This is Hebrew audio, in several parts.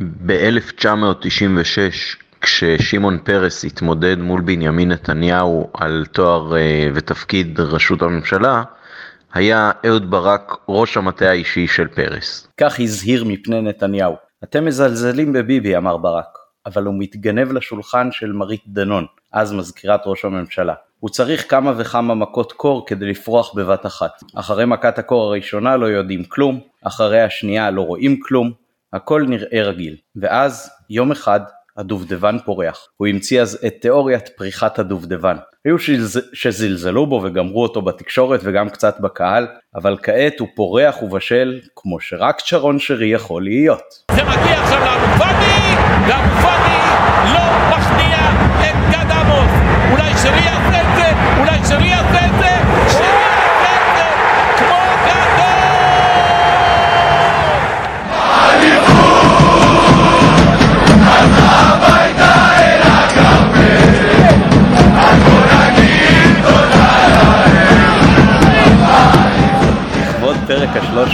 ב-1996, כששמעון פרס התמודד מול בנימין נתניהו על תואר אה, ותפקיד ראשות הממשלה, היה אהוד ברק ראש המטה האישי של פרס. כך הזהיר מפני נתניהו. אתם מזלזלים בביבי, אמר ברק, אבל הוא מתגנב לשולחן של מרית דנון, אז מזכירת ראש הממשלה. הוא צריך כמה וכמה מכות קור כדי לפרוח בבת אחת. אחרי מכת הקור הראשונה לא יודעים כלום, אחרי השנייה לא רואים כלום, הכל נראה רגיל. ואז, יום אחד, הדובדבן פורח. הוא המציא אז את תיאוריית פריחת הדובדבן. היו שזלזלו בו וגמרו אותו בתקשורת וגם קצת בקהל, אבל כעת הוא פורח ובשל כמו שרק שרון שרי יכול להיות. זה מגיע עכשיו לאבו פאני, ואבו פאני לא מכניע את גד עמוס. אולי שרי יעשה את זה, אולי שרי יעשה את זה,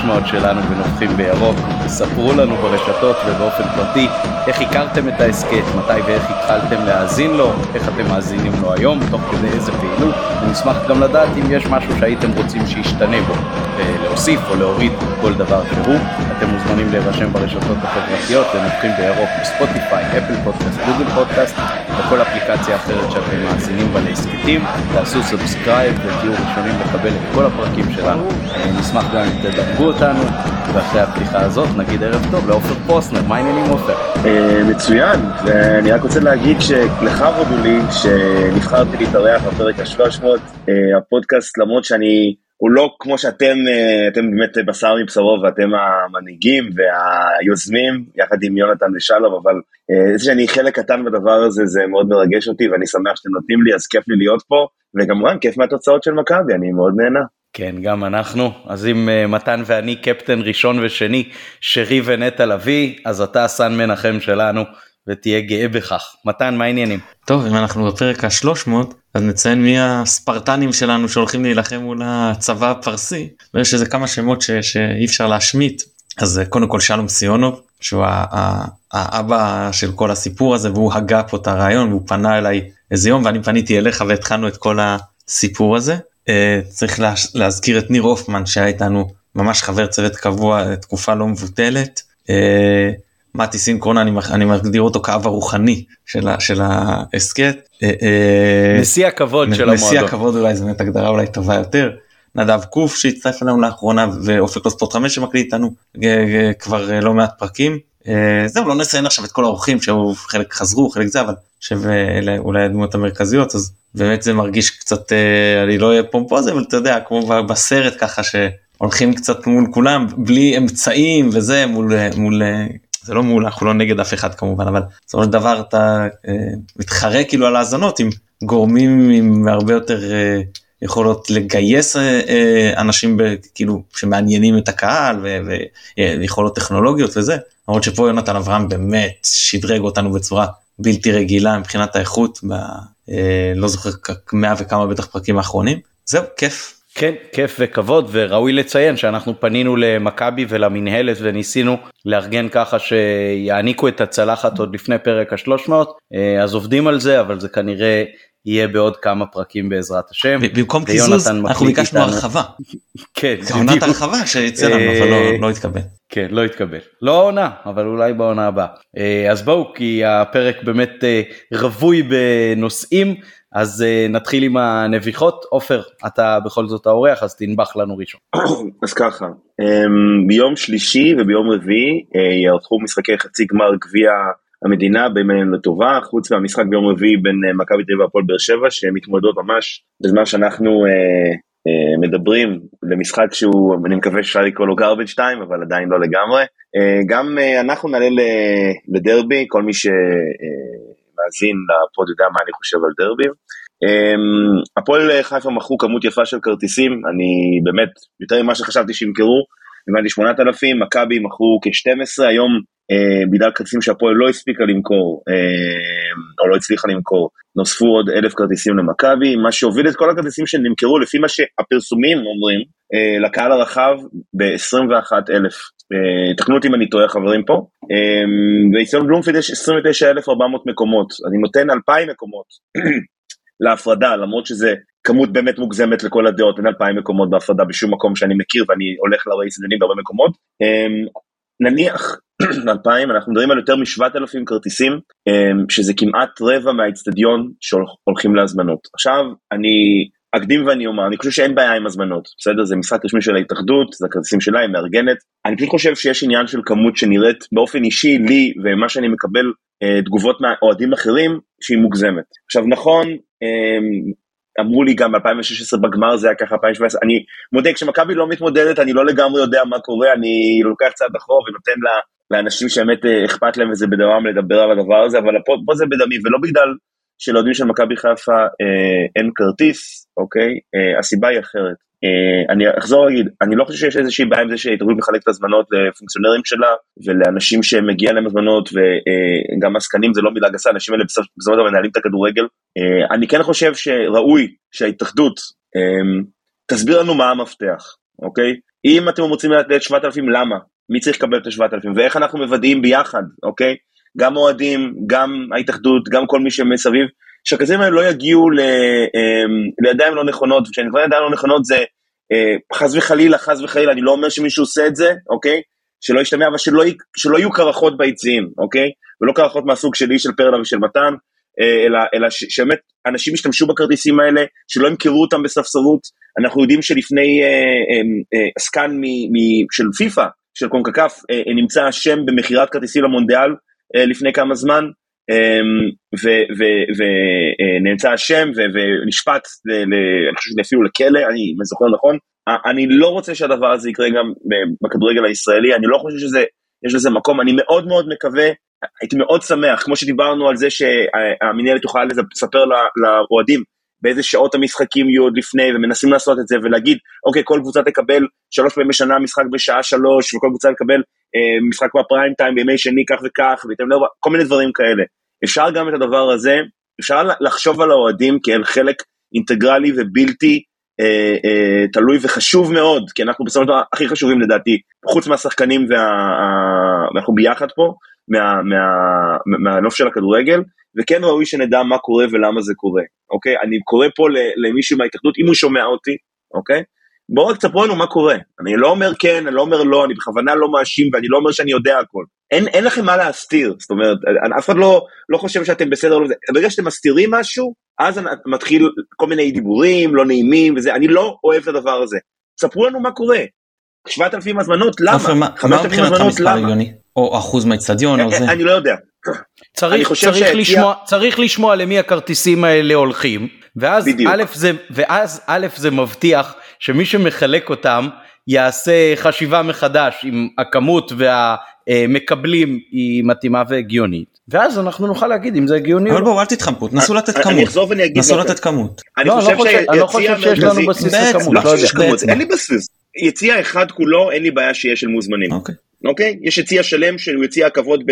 300 שלנו ונובחים בירוק. ספרו לנו ברשתות ובאופן פרטי איך הכרתם את ההסכת, מתי ואיך התחלתם להאזין לו, איך אתם מאזינים לו היום, תוך כדי איזה פעילות. ונשמח גם לדעת אם יש משהו שהייתם רוצים שישתנה בו. אה, להוסיף או להוריד כל דבר שהוא. אתם מוזמנים להירשם ברשתות החברתיות לנובחים בירוק בספוטיפיי, אפל פודקאסט, גוגל פודקאסט וכל אפליקציה אחרת שאתם מאזינים בה להסכתים. תעשו subscribe ותהיו ראשונים לקבל את כל הפרקים שלנו. אה, נשמח גם אם תדרגו אותנו, ואחרי הפתיחה הזאת נגיד ערב טוב לעופר פוסנר, מה העניינים עופר? אה, מצוין, ואני רק רוצה להגיד שלך הודו לי שנבחרתי להתארח בפרק ה-300, הפודקאסט למרות שאני, הוא לא כמו שאתם, אה, אתם באמת בשר מבשרו ואתם המנהיגים והיוזמים, יחד עם יונתן ושלום, אבל אה, זה שאני חלק קטן בדבר הזה זה מאוד מרגש אותי ואני שמח שאתם נותנים לי, אז כיף לי להיות פה, וכמובן כיף מהתוצאות של מכבי, אני מאוד נהנה. כן, גם אנחנו. אז אם uh, מתן ואני קפטן ראשון ושני, שרי ונטע לביא, אז אתה סן מנחם שלנו, ותהיה גאה בכך. מתן, מה העניינים? טוב אם אנחנו בפרק ה-300 אז נציין מי הספרטנים שלנו שהולכים להילחם מול הצבא הפרסי ויש איזה כמה שמות ש, שאי אפשר להשמיט אז אה, קודם כל שלום סיונוב שהוא האבא של כל הסיפור הזה והוא הגה פה את הרעיון והוא פנה אליי איזה יום ואני פניתי אליך והתחלנו את כל הסיפור הזה. Uh, צריך לה, להזכיר את ניר הופמן שהיה איתנו ממש חבר צוות קבוע תקופה לא מבוטלת. מתי סינקרון אני, אני מגדיר אותו כאב הרוחני של, של ההסכת. נשיא הכבוד של המועדון. נשיא. הכבוד אולי זו באמת הגדרה אולי טובה יותר. נדב קוף שהצטרף אלינו לאחרונה ואופק לא ספורט 5 שמקליט איתנו כבר לא מעט פרקים. זהו לא נציין עכשיו את כל האורחים שחלק חזרו חלק זה אבל שאלה אולי הדמות המרכזיות אז באמת זה מרגיש קצת אני לא אהיה פומפוזי אבל אתה יודע כמו בסרט ככה שהולכים קצת מול כולם בלי אמצעים וזה מול מול זה לא מול אנחנו לא נגד אף אחד כמובן אבל בסופו של דבר אתה אה, מתחרה כאילו על האזנות עם גורמים עם הרבה יותר אה, יכולות לגייס אה, אה, אנשים ב, כאילו שמעניינים את הקהל ו, ויכולות טכנולוגיות וזה. למרות שפה יונתן אברהם באמת שדרג אותנו בצורה בלתי רגילה מבחינת האיכות ב, אה, לא זוכר מאה וכמה בטח פרקים האחרונים. זהו כיף כן, כיף וכבוד וראוי לציין שאנחנו פנינו למכבי ולמינהלת וניסינו לארגן ככה שיעניקו את הצלחת עוד לפני פרק ה-300 אז עובדים על זה אבל זה כנראה יהיה בעוד כמה פרקים בעזרת השם. במקום קיזוז אנחנו ביקשנו הרחבה. כן, עונת הרחבה שיצא לנו אבל לא, לא התקבל. כן, לא התקבל. לא העונה, אבל אולי בעונה הבאה. אז בואו, כי הפרק באמת רווי בנושאים, אז נתחיל עם הנביחות. עופר, אתה בכל זאת האורח, אז תנבח לנו ראשון. אז ככה, ביום שלישי וביום רביעי יערכו משחקי חצי גמר גביע המדינה בימינו לטובה, חוץ מהמשחק ביום רביעי בין מכבי תל אביב והפועל באר שבע, שהן מתמודדות ממש בזמן שאנחנו אה, אה, מדברים למשחק שהוא, אני מקווה שאפשר לקרוא לו garbage time, אבל עדיין לא לגמרי. אה, גם אה, אנחנו נעלה לדרבי, כל מי שמאזין לפוד יודע מה אני חושב על דרבי. הפועל חיפה מכרו כמות יפה של כרטיסים, אני באמת, יותר ממה שחשבתי שימכרו, הבנתי 8,000, מכבי מכרו כ-12, היום אה, בגלל כרטיסים שהפועל לא הספיקה למכור, אה, או לא הצליחה למכור, נוספו עוד אלף כרטיסים למכבי, מה שהוביל את כל הכרטיסים שנמכרו לפי מה שהפרסומים אומרים, אה, לקהל הרחב ב-21 אלף אה, תקנו אותי אם אני טועה חברים פה, באיצטדיון בלומפילד יש 29,400 מקומות, אני נותן 2,000 מקומות להפרדה, למרות שזה כמות באמת מוגזמת לכל הדעות, אין 2,000 מקומות בהפרדה בשום מקום שאני מכיר ואני הולך להרבה איצטדיונים בהרבה מקומות. נניח 2,000, אנחנו מדברים על יותר מ-7,000 כרטיסים, שזה כמעט רבע מהאיצטדיון שהולכים להזמנות. עכשיו, אני אקדים ואני אומר, אני חושב שאין בעיה עם הזמנות, בסדר? זה משחק רשמי של ההתאחדות, זה הכרטיסים שלה, היא מארגנת. אני פשוט חושב שיש עניין של כמות שנראית באופן אישי לי, ומה שאני מקבל אה, תגובות מאוהדים אחרים, שהיא מוגזמת. עכשיו נכון, אה, אמרו לי גם ב-2016 בגמר זה היה ככה 2017, אני מודה, כשמכבי לא מתמודדת אני לא לגמרי יודע מה קורה, אני לוקח צעד אחורה ונותן לה, לאנשים שבאמת אה, אכפת להם וזה בדמם לדבר על הדבר הזה, אבל פה, פה זה בדמי, ולא בגלל שלאוהדים של מכבי חיפה אה, אין כרטיס, אוקיי? אה, הסיבה היא אחרת. אה, אני אחזור להגיד, אני לא חושב שיש איזושהי בעיה עם זה שההתאחדות מחלקת הזמנות לפונקציונרים שלה ולאנשים שמגיע להם הזמנות וגם עסקנים זה לא מילה גסה, האנשים האלה בסופו של דבר מנהלים את הכדורגל. אה, אני כן חושב שראוי שההתאחדות אה, תסביר לנו מה המפתח, אוקיי? אם אתם רוצים לתת 7,000 למה? מי צריך לקבל את ה-7,000 ואיך אנחנו מוודאים ביחד, אוקיי? גם אוהדים, גם ההתאחדות, גם כל מי שמסביב, שהכספים האלה לא יגיעו ל, אמ, לידיים לא נכונות, וכשאני כבר ידיים לא נכונות זה אה, חס וחלילה, חס וחלילה, אני לא אומר שמישהו עושה את זה, אוקיי? שלא ישתמע, אבל שלא, שלא יהיו קרחות ביציעים, אוקיי? ולא קרחות מהסוג שלי, של פרלה ושל מתן, אה, אלא, אלא שבאמת אנשים ישתמשו בכרטיסים האלה, שלא ימכרו אותם בספסרות. אנחנו יודעים שלפני אה, אה, אה, עסקן מ, של פיפא, של קונקקף, אה, אה, נמצא השם במכירת כרטיסים למונדיאל אה, לפני כמה זמן, אמ, ונמצא אשם ונשפט, אני חושב אפילו לכלא, אני זוכר נכון. אני לא רוצה שהדבר הזה יקרה גם בכדורגל הישראלי, אני לא חושב שיש לזה מקום, אני מאוד מאוד מקווה, הייתי מאוד שמח, כמו שדיברנו על זה שהמנהלת תוכל לספר לאוהדים באיזה שעות המשחקים יהיו עוד לפני, ומנסים לעשות את זה ולהגיד, אוקיי, כל קבוצה תקבל שלוש פעמים בשנה משחק בשעה שלוש, וכל קבוצה תקבל אה, משחק בפריים טיים בימי שני כך וכך, כל מיני דברים כאלה. אפשר גם את הדבר הזה, אפשר לחשוב על האוהדים כאל חלק אינטגרלי ובלתי אה, אה, תלוי וחשוב מאוד, כי אנחנו בסופו של דבר הכי חשובים לדעתי, חוץ מהשחקנים ואנחנו ביחד פה, מה, מה, מהנוף של הכדורגל, וכן ראוי שנדע מה קורה ולמה זה קורה, אוקיי? אני קורא פה למישהו מההתאחדות, אם הוא שומע אותי, אוקיי? בואו רק תספרו לנו מה קורה. אני לא אומר כן, אני לא אומר לא, אני בכוונה לא מאשים ואני לא אומר שאני יודע הכל. אין, אין לכם מה להסתיר, זאת אומרת, אף אחד לא, לא חושב שאתם בסדר, לא ברגע שאתם מסתירים משהו, אז מתחיל כל מיני דיבורים לא נעימים וזה, אני לא אוהב את הדבר הזה. ספרו לנו מה קורה. 7,000 הזמנות, למה? 5,000 הזמנות, למה? או אחוז מהאצטדיון או אה, זה? אני לא יודע. צריך, צריך, לשמוע, צריך לשמוע למי הכרטיסים האלה הולכים, ואז א', זה, ואז א' זה מבטיח שמי שמחלק אותם יעשה חשיבה מחדש אם הכמות והמקבלים היא מתאימה והגיונית. ואז אנחנו נוכל להגיד אם זה הגיוני אבל בואו אל תתחמקו תנסו לתת כמות. נסו לתת כמות. אני לא, לא חושב שיש לנו בסיס לכמות לא אין לי בסיס. יציע אחד כולו אין לי בעיה שיש של מוזמנים. אוקיי, אוקיי? יש יציע שלם שהוא יציע הכבוד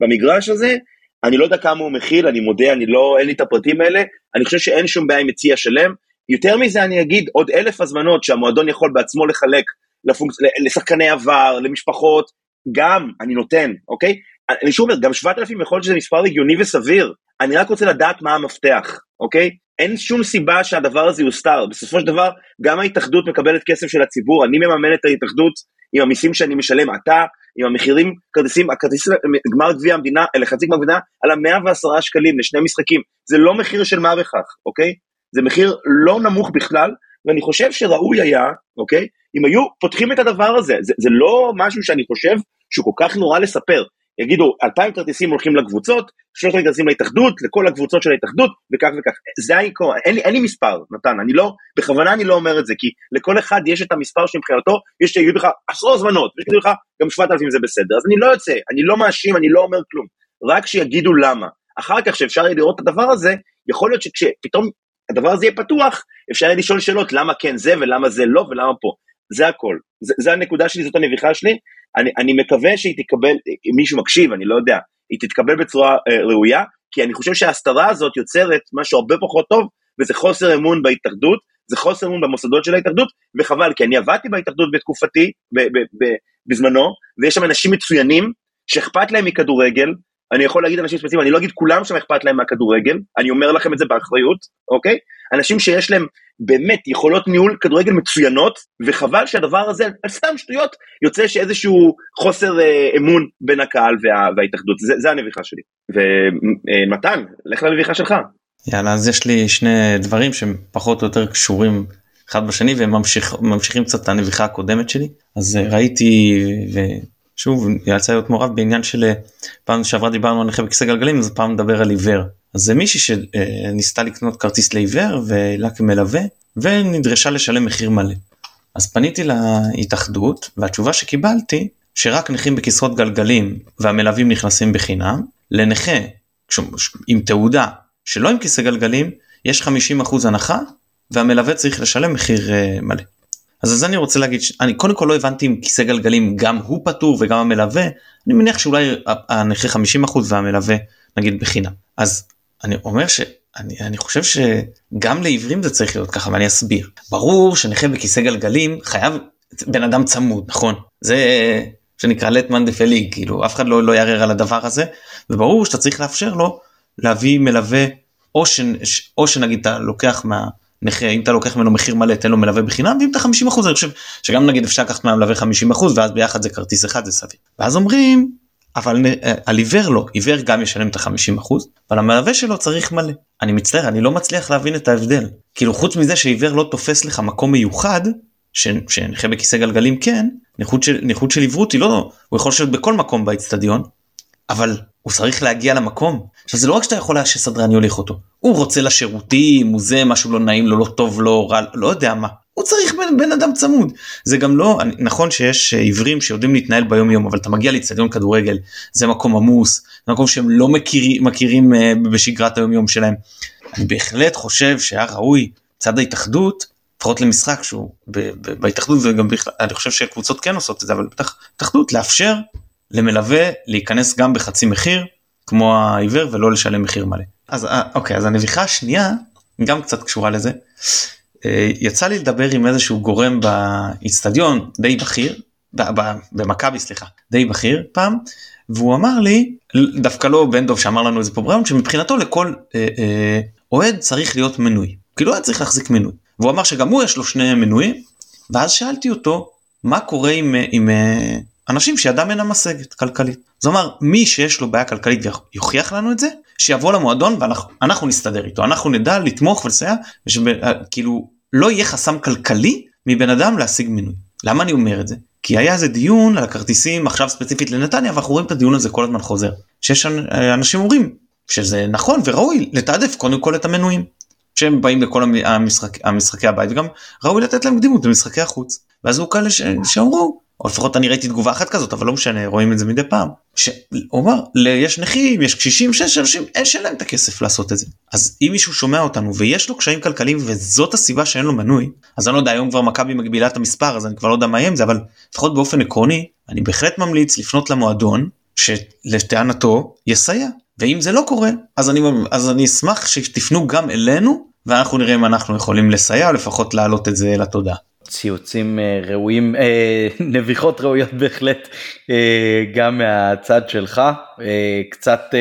במגרש הזה. אני לא יודע כמה הוא מכיל אני מודה אני לא אין לי את הפרטים האלה. אני חושב שאין שום בעיה עם יציע שלם יותר מזה אני אגיד עוד אלף הזמנות שהמועדון יכול בעצמו לחלק לפונקצ... לשחקני עבר, למשפחות, גם אני נותן, אוקיי? אני שוב אומר, גם 7,000 יכול להיות שזה מספר הגיוני וסביר, אני רק רוצה לדעת מה המפתח, אוקיי? אין שום סיבה שהדבר הזה יוסתר, בסופו של דבר גם ההתאחדות מקבלת כסף של הציבור, אני מממן את ההתאחדות עם המיסים שאני משלם, אתה עם המחירים, כרטיסים, הכרטיס גמר גביע המדינה, לחצי גמר המדינה, על ה-110 שקלים לשני משחקים, זה לא מחיר של מה בכך, אוקיי? זה מחיר לא נמוך בכלל, ואני חושב שראוי היה, אוקיי, אם היו פותחים את הדבר הזה, זה, זה לא משהו שאני חושב שהוא כל כך נורא לספר. יגידו, אלפיים כרטיסים הולכים לקבוצות, שלושת אלפים כרטיסים להתאחדות, לכל הקבוצות של ההתאחדות, וכך וכך. זה העיקרון, אין, אין לי מספר, נתן, אני לא, בכוונה אני לא אומר את זה, כי לכל אחד יש את המספר שמבחינתו, יש שיגידו לך עשרות זמנות, ויש שיגידו לך גם שבעת אלפים זה בסדר, אז אני לא יוצא, אני לא מאשים, אני לא אומר כלום, רק שיגידו למה. אחר כך שאפשר יהיה לראות את הדבר הזה, יכול להיות שכשפתאום הדבר הזה יהיה פתוח, אפשר יהיה לשאול שאלות למה כן זה ולמה זה לא ולמה פה. זה הכל. זה, זה הנקודה שלי, זאת הנביכה שלי. אני, אני מקווה שהיא תקבל, אם מישהו מקשיב, אני לא יודע, היא תתקבל בצורה אה, ראויה, כי אני חושב שההסתרה הזאת יוצרת משהו הרבה פחות טוב, וזה חוסר אמון בהתאחדות, זה חוסר אמון במוסדות של ההתאחדות, וחבל, כי אני עבדתי בהתאחדות בתקופתי, ב- ב- ב- בזמנו, ויש שם אנשים מצוינים, שאכפת להם מכדורגל, אני יכול להגיד אנשים ספציפיים, אני לא אגיד כולם שם אכפת להם מהכדורגל, אני אומר לכם את זה באחריות, אוקיי? אנשים שיש להם באמת יכולות ניהול כדורגל מצוינות, וחבל שהדבר הזה, על סתם שטויות, יוצא שאיזשהו חוסר אה, אמון בין הקהל וה, וההתאחדות, זה, זה הנביכה שלי. ומתן, לך לנביכה שלך. יאללה אז יש לי שני דברים שהם פחות או יותר קשורים אחד בשני והם ממשיכים קצת את הנביכה הקודמת שלי אז אה, ראיתי ושוב יצא להיות מעורב בעניין של אה, פעם שעברה דיברנו על נכה בכיסא גלגלים אז פעם נדבר על עיוור אז זה מישהי שניסתה לקנות כרטיס לעיוור ולה כמלווה ונדרשה לשלם מחיר מלא. אז פניתי להתאחדות והתשובה שקיבלתי שרק נכים בכיסאות גלגלים והמלווים נכנסים בחינם לנכה עם תעודה שלא עם כיסא גלגלים יש 50% הנחה והמלווה צריך לשלם מחיר uh, מלא. אז אז אני רוצה להגיד שאני קודם כל לא הבנתי אם כיסא גלגלים גם הוא פטור וגם המלווה. אני מניח שאולי הנכה 50% והמלווה נגיד בחינם. אז אני אומר שאני אני חושב שגם לעיוורים זה צריך להיות ככה ואני אסביר. ברור שנכה בכיסא גלגלים חייב בן אדם צמוד נכון? זה שנקרא לטמן דפליג כאילו אף אחד לא, לא יערער על הדבר הזה וברור שאתה צריך לאפשר לו להביא מלווה או, ש, או שנגיד אתה לוקח מהנכה אם אתה לוקח ממנו מחיר מלא תן לו מלווה בחינם ואם אתה 50 אחוז אני חושב שגם נגיד אפשר לקחת מהמלווה 50 אחוז ואז ביחד זה כרטיס אחד זה סביר. ואז אומרים אבל אה, על עיוור לא. עיוור גם ישלם את ה-50 אחוז אבל המלווה שלו צריך מלא. אני מצטער אני לא מצליח להבין את ההבדל. כאילו חוץ מזה שעיוור לא תופס לך מקום מיוחד שנכה בכיסא גלגלים כן נכות של נכות של עיוורות היא לא הוא יכול לשבת בכל מקום באצטדיון אבל הוא צריך להגיע למקום. עכשיו זה לא רק שאתה יכול שסדרן יוליך אותו, הוא רוצה לשירותים, הוא זה משהו לא נעים לו, לא טוב לו, רע, לא יודע מה. הוא צריך בן, בן אדם צמוד. זה גם לא, נכון שיש אה, עיוורים שיודעים להתנהל ביום יום, אבל אתה מגיע לאצטדיון כדורגל, זה מקום עמוס, זה מקום שהם לא מכיר, מכירים uh, בשגרת היום יום שלהם. אני בהחלט חושב שהיה ראוי צד ההתאחדות, לפחות למשחק שהוא בהתאחדות וגם בכלל, אני חושב שקבוצות כן עושות את זה, אבל בטח התאחדות לאפשר למלווה להיכנס גם בחצי מחיר כמו העיוור ולא לשלם מחיר מלא. אז אה, אוקיי אז הנביכה השנייה גם קצת קשורה לזה. אה, יצא לי לדבר עם איזשהו גורם באיצטדיון די בכיר במכבי סליחה די בכיר פעם והוא אמר לי דווקא לא בן דוב שאמר לנו איזה בריאון שמבחינתו לכל אה, אה, אוהד צריך להיות מנוי כאילו היה צריך להחזיק מנוי והוא אמר שגם הוא יש לו שני מנויים ואז שאלתי אותו מה קורה עם, עם אנשים שידם אינה משגת כלכלית. זאת אומרת מי שיש לו בעיה כלכלית ויוכיח לנו את זה שיבוא למועדון ואנחנו נסתדר איתו אנחנו נדע לתמוך ולסייע כאילו לא יהיה חסם כלכלי מבן אדם להשיג מינוי. למה אני אומר את זה? כי היה איזה דיון על הכרטיסים עכשיו ספציפית לנתניה ואנחנו רואים את הדיון הזה כל הזמן חוזר. שיש אנשים אומרים שזה נכון וראוי לתעדף קודם כל את המנויים. שהם באים לכל המשחק, המשחקי הבית וגם ראוי לתת להם קדימות במשחקי החוץ. ואז הוא כאלה שאמרו או לפחות אני ראיתי תגובה אחת כזאת אבל לא משנה רואים את זה מדי פעם. שהוא אומר יש נכים יש קשישים שיש אנשים אין שאין את הכסף לעשות את זה אז אם מישהו שומע אותנו ויש לו קשיים כלכליים וזאת הסיבה שאין לו מנוי אז אני לא יודע היום כבר מכבי מגבילה את המספר אז אני כבר לא יודע מה יהיה עם זה אבל לפחות באופן עקרוני אני בהחלט ממליץ לפנות למועדון שלטענתו יסייע ואם זה לא קורה אז אני אז אני אשמח שתפנו גם אלינו ואנחנו נראה אם אנחנו יכולים לסייע לפחות להעלות את זה לתודעה. ציוצים אה, ראויים, אה, נביחות ראויות בהחלט אה, גם מהצד שלך, קצת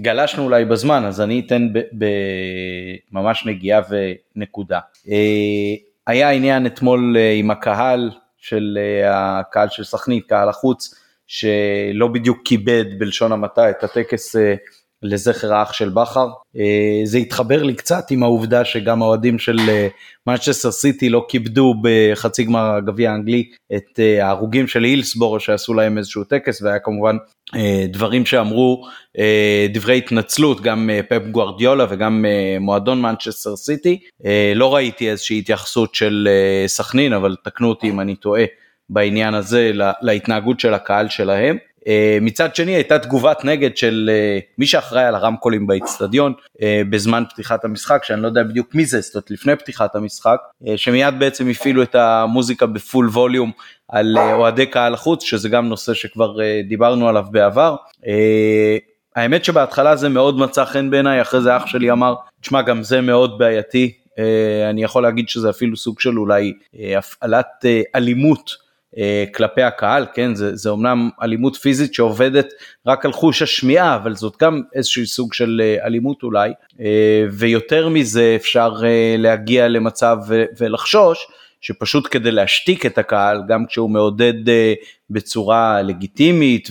גלשנו אולי בזמן אז אני אתן ממש נגיעה ונקודה. היה עניין אתמול עם הקהל של הקהל של סכנית, קהל החוץ, שלא בדיוק כיבד בלשון המעטה את הטקס לזכר האח של בכר. אה, זה התחבר לי קצת עם העובדה שגם האוהדים של מנצ'סטר אה, סיטי לא כיבדו בחצי גמר הגביע האנגלי את אה, ההרוגים של הילסבורו שעשו להם איזשהו טקס והיה כמובן דברים שאמרו דברי התנצלות גם פפ גוארדיולה וגם מועדון מנצ'סטר סיטי. לא ראיתי איזושהי התייחסות של סכנין אבל תקנו אותי אם אני טועה בעניין הזה להתנהגות של הקהל שלהם. אה, מצד שני הייתה תגובת נגד של אה, מי שאחראי על הרמקולים באיצטדיון אה, בזמן פתיחת המשחק שאני לא יודע בדיוק מי זה, זאת אומרת לפני פתיחת המשחק שמיד בעצם הפעילו את המוזיקה בפול ווליום על אוהדי קהל החוץ שזה גם נושא שכבר דיברנו עליו בעבר. האמת שבהתחלה זה מאוד מצא חן בעיניי אחרי זה אח שלי אמר תשמע גם זה מאוד בעייתי אני יכול להגיד שזה אפילו סוג של אולי הפעלת אלימות כלפי הקהל, כן, זה, זה אומנם אלימות פיזית שעובדת רק על חוש השמיעה, אבל זאת גם איזשהו סוג של אלימות אולי, ויותר מזה אפשר להגיע למצב ולחשוש שפשוט כדי להשתיק את הקהל, גם כשהוא מעודד בצורה לגיטימית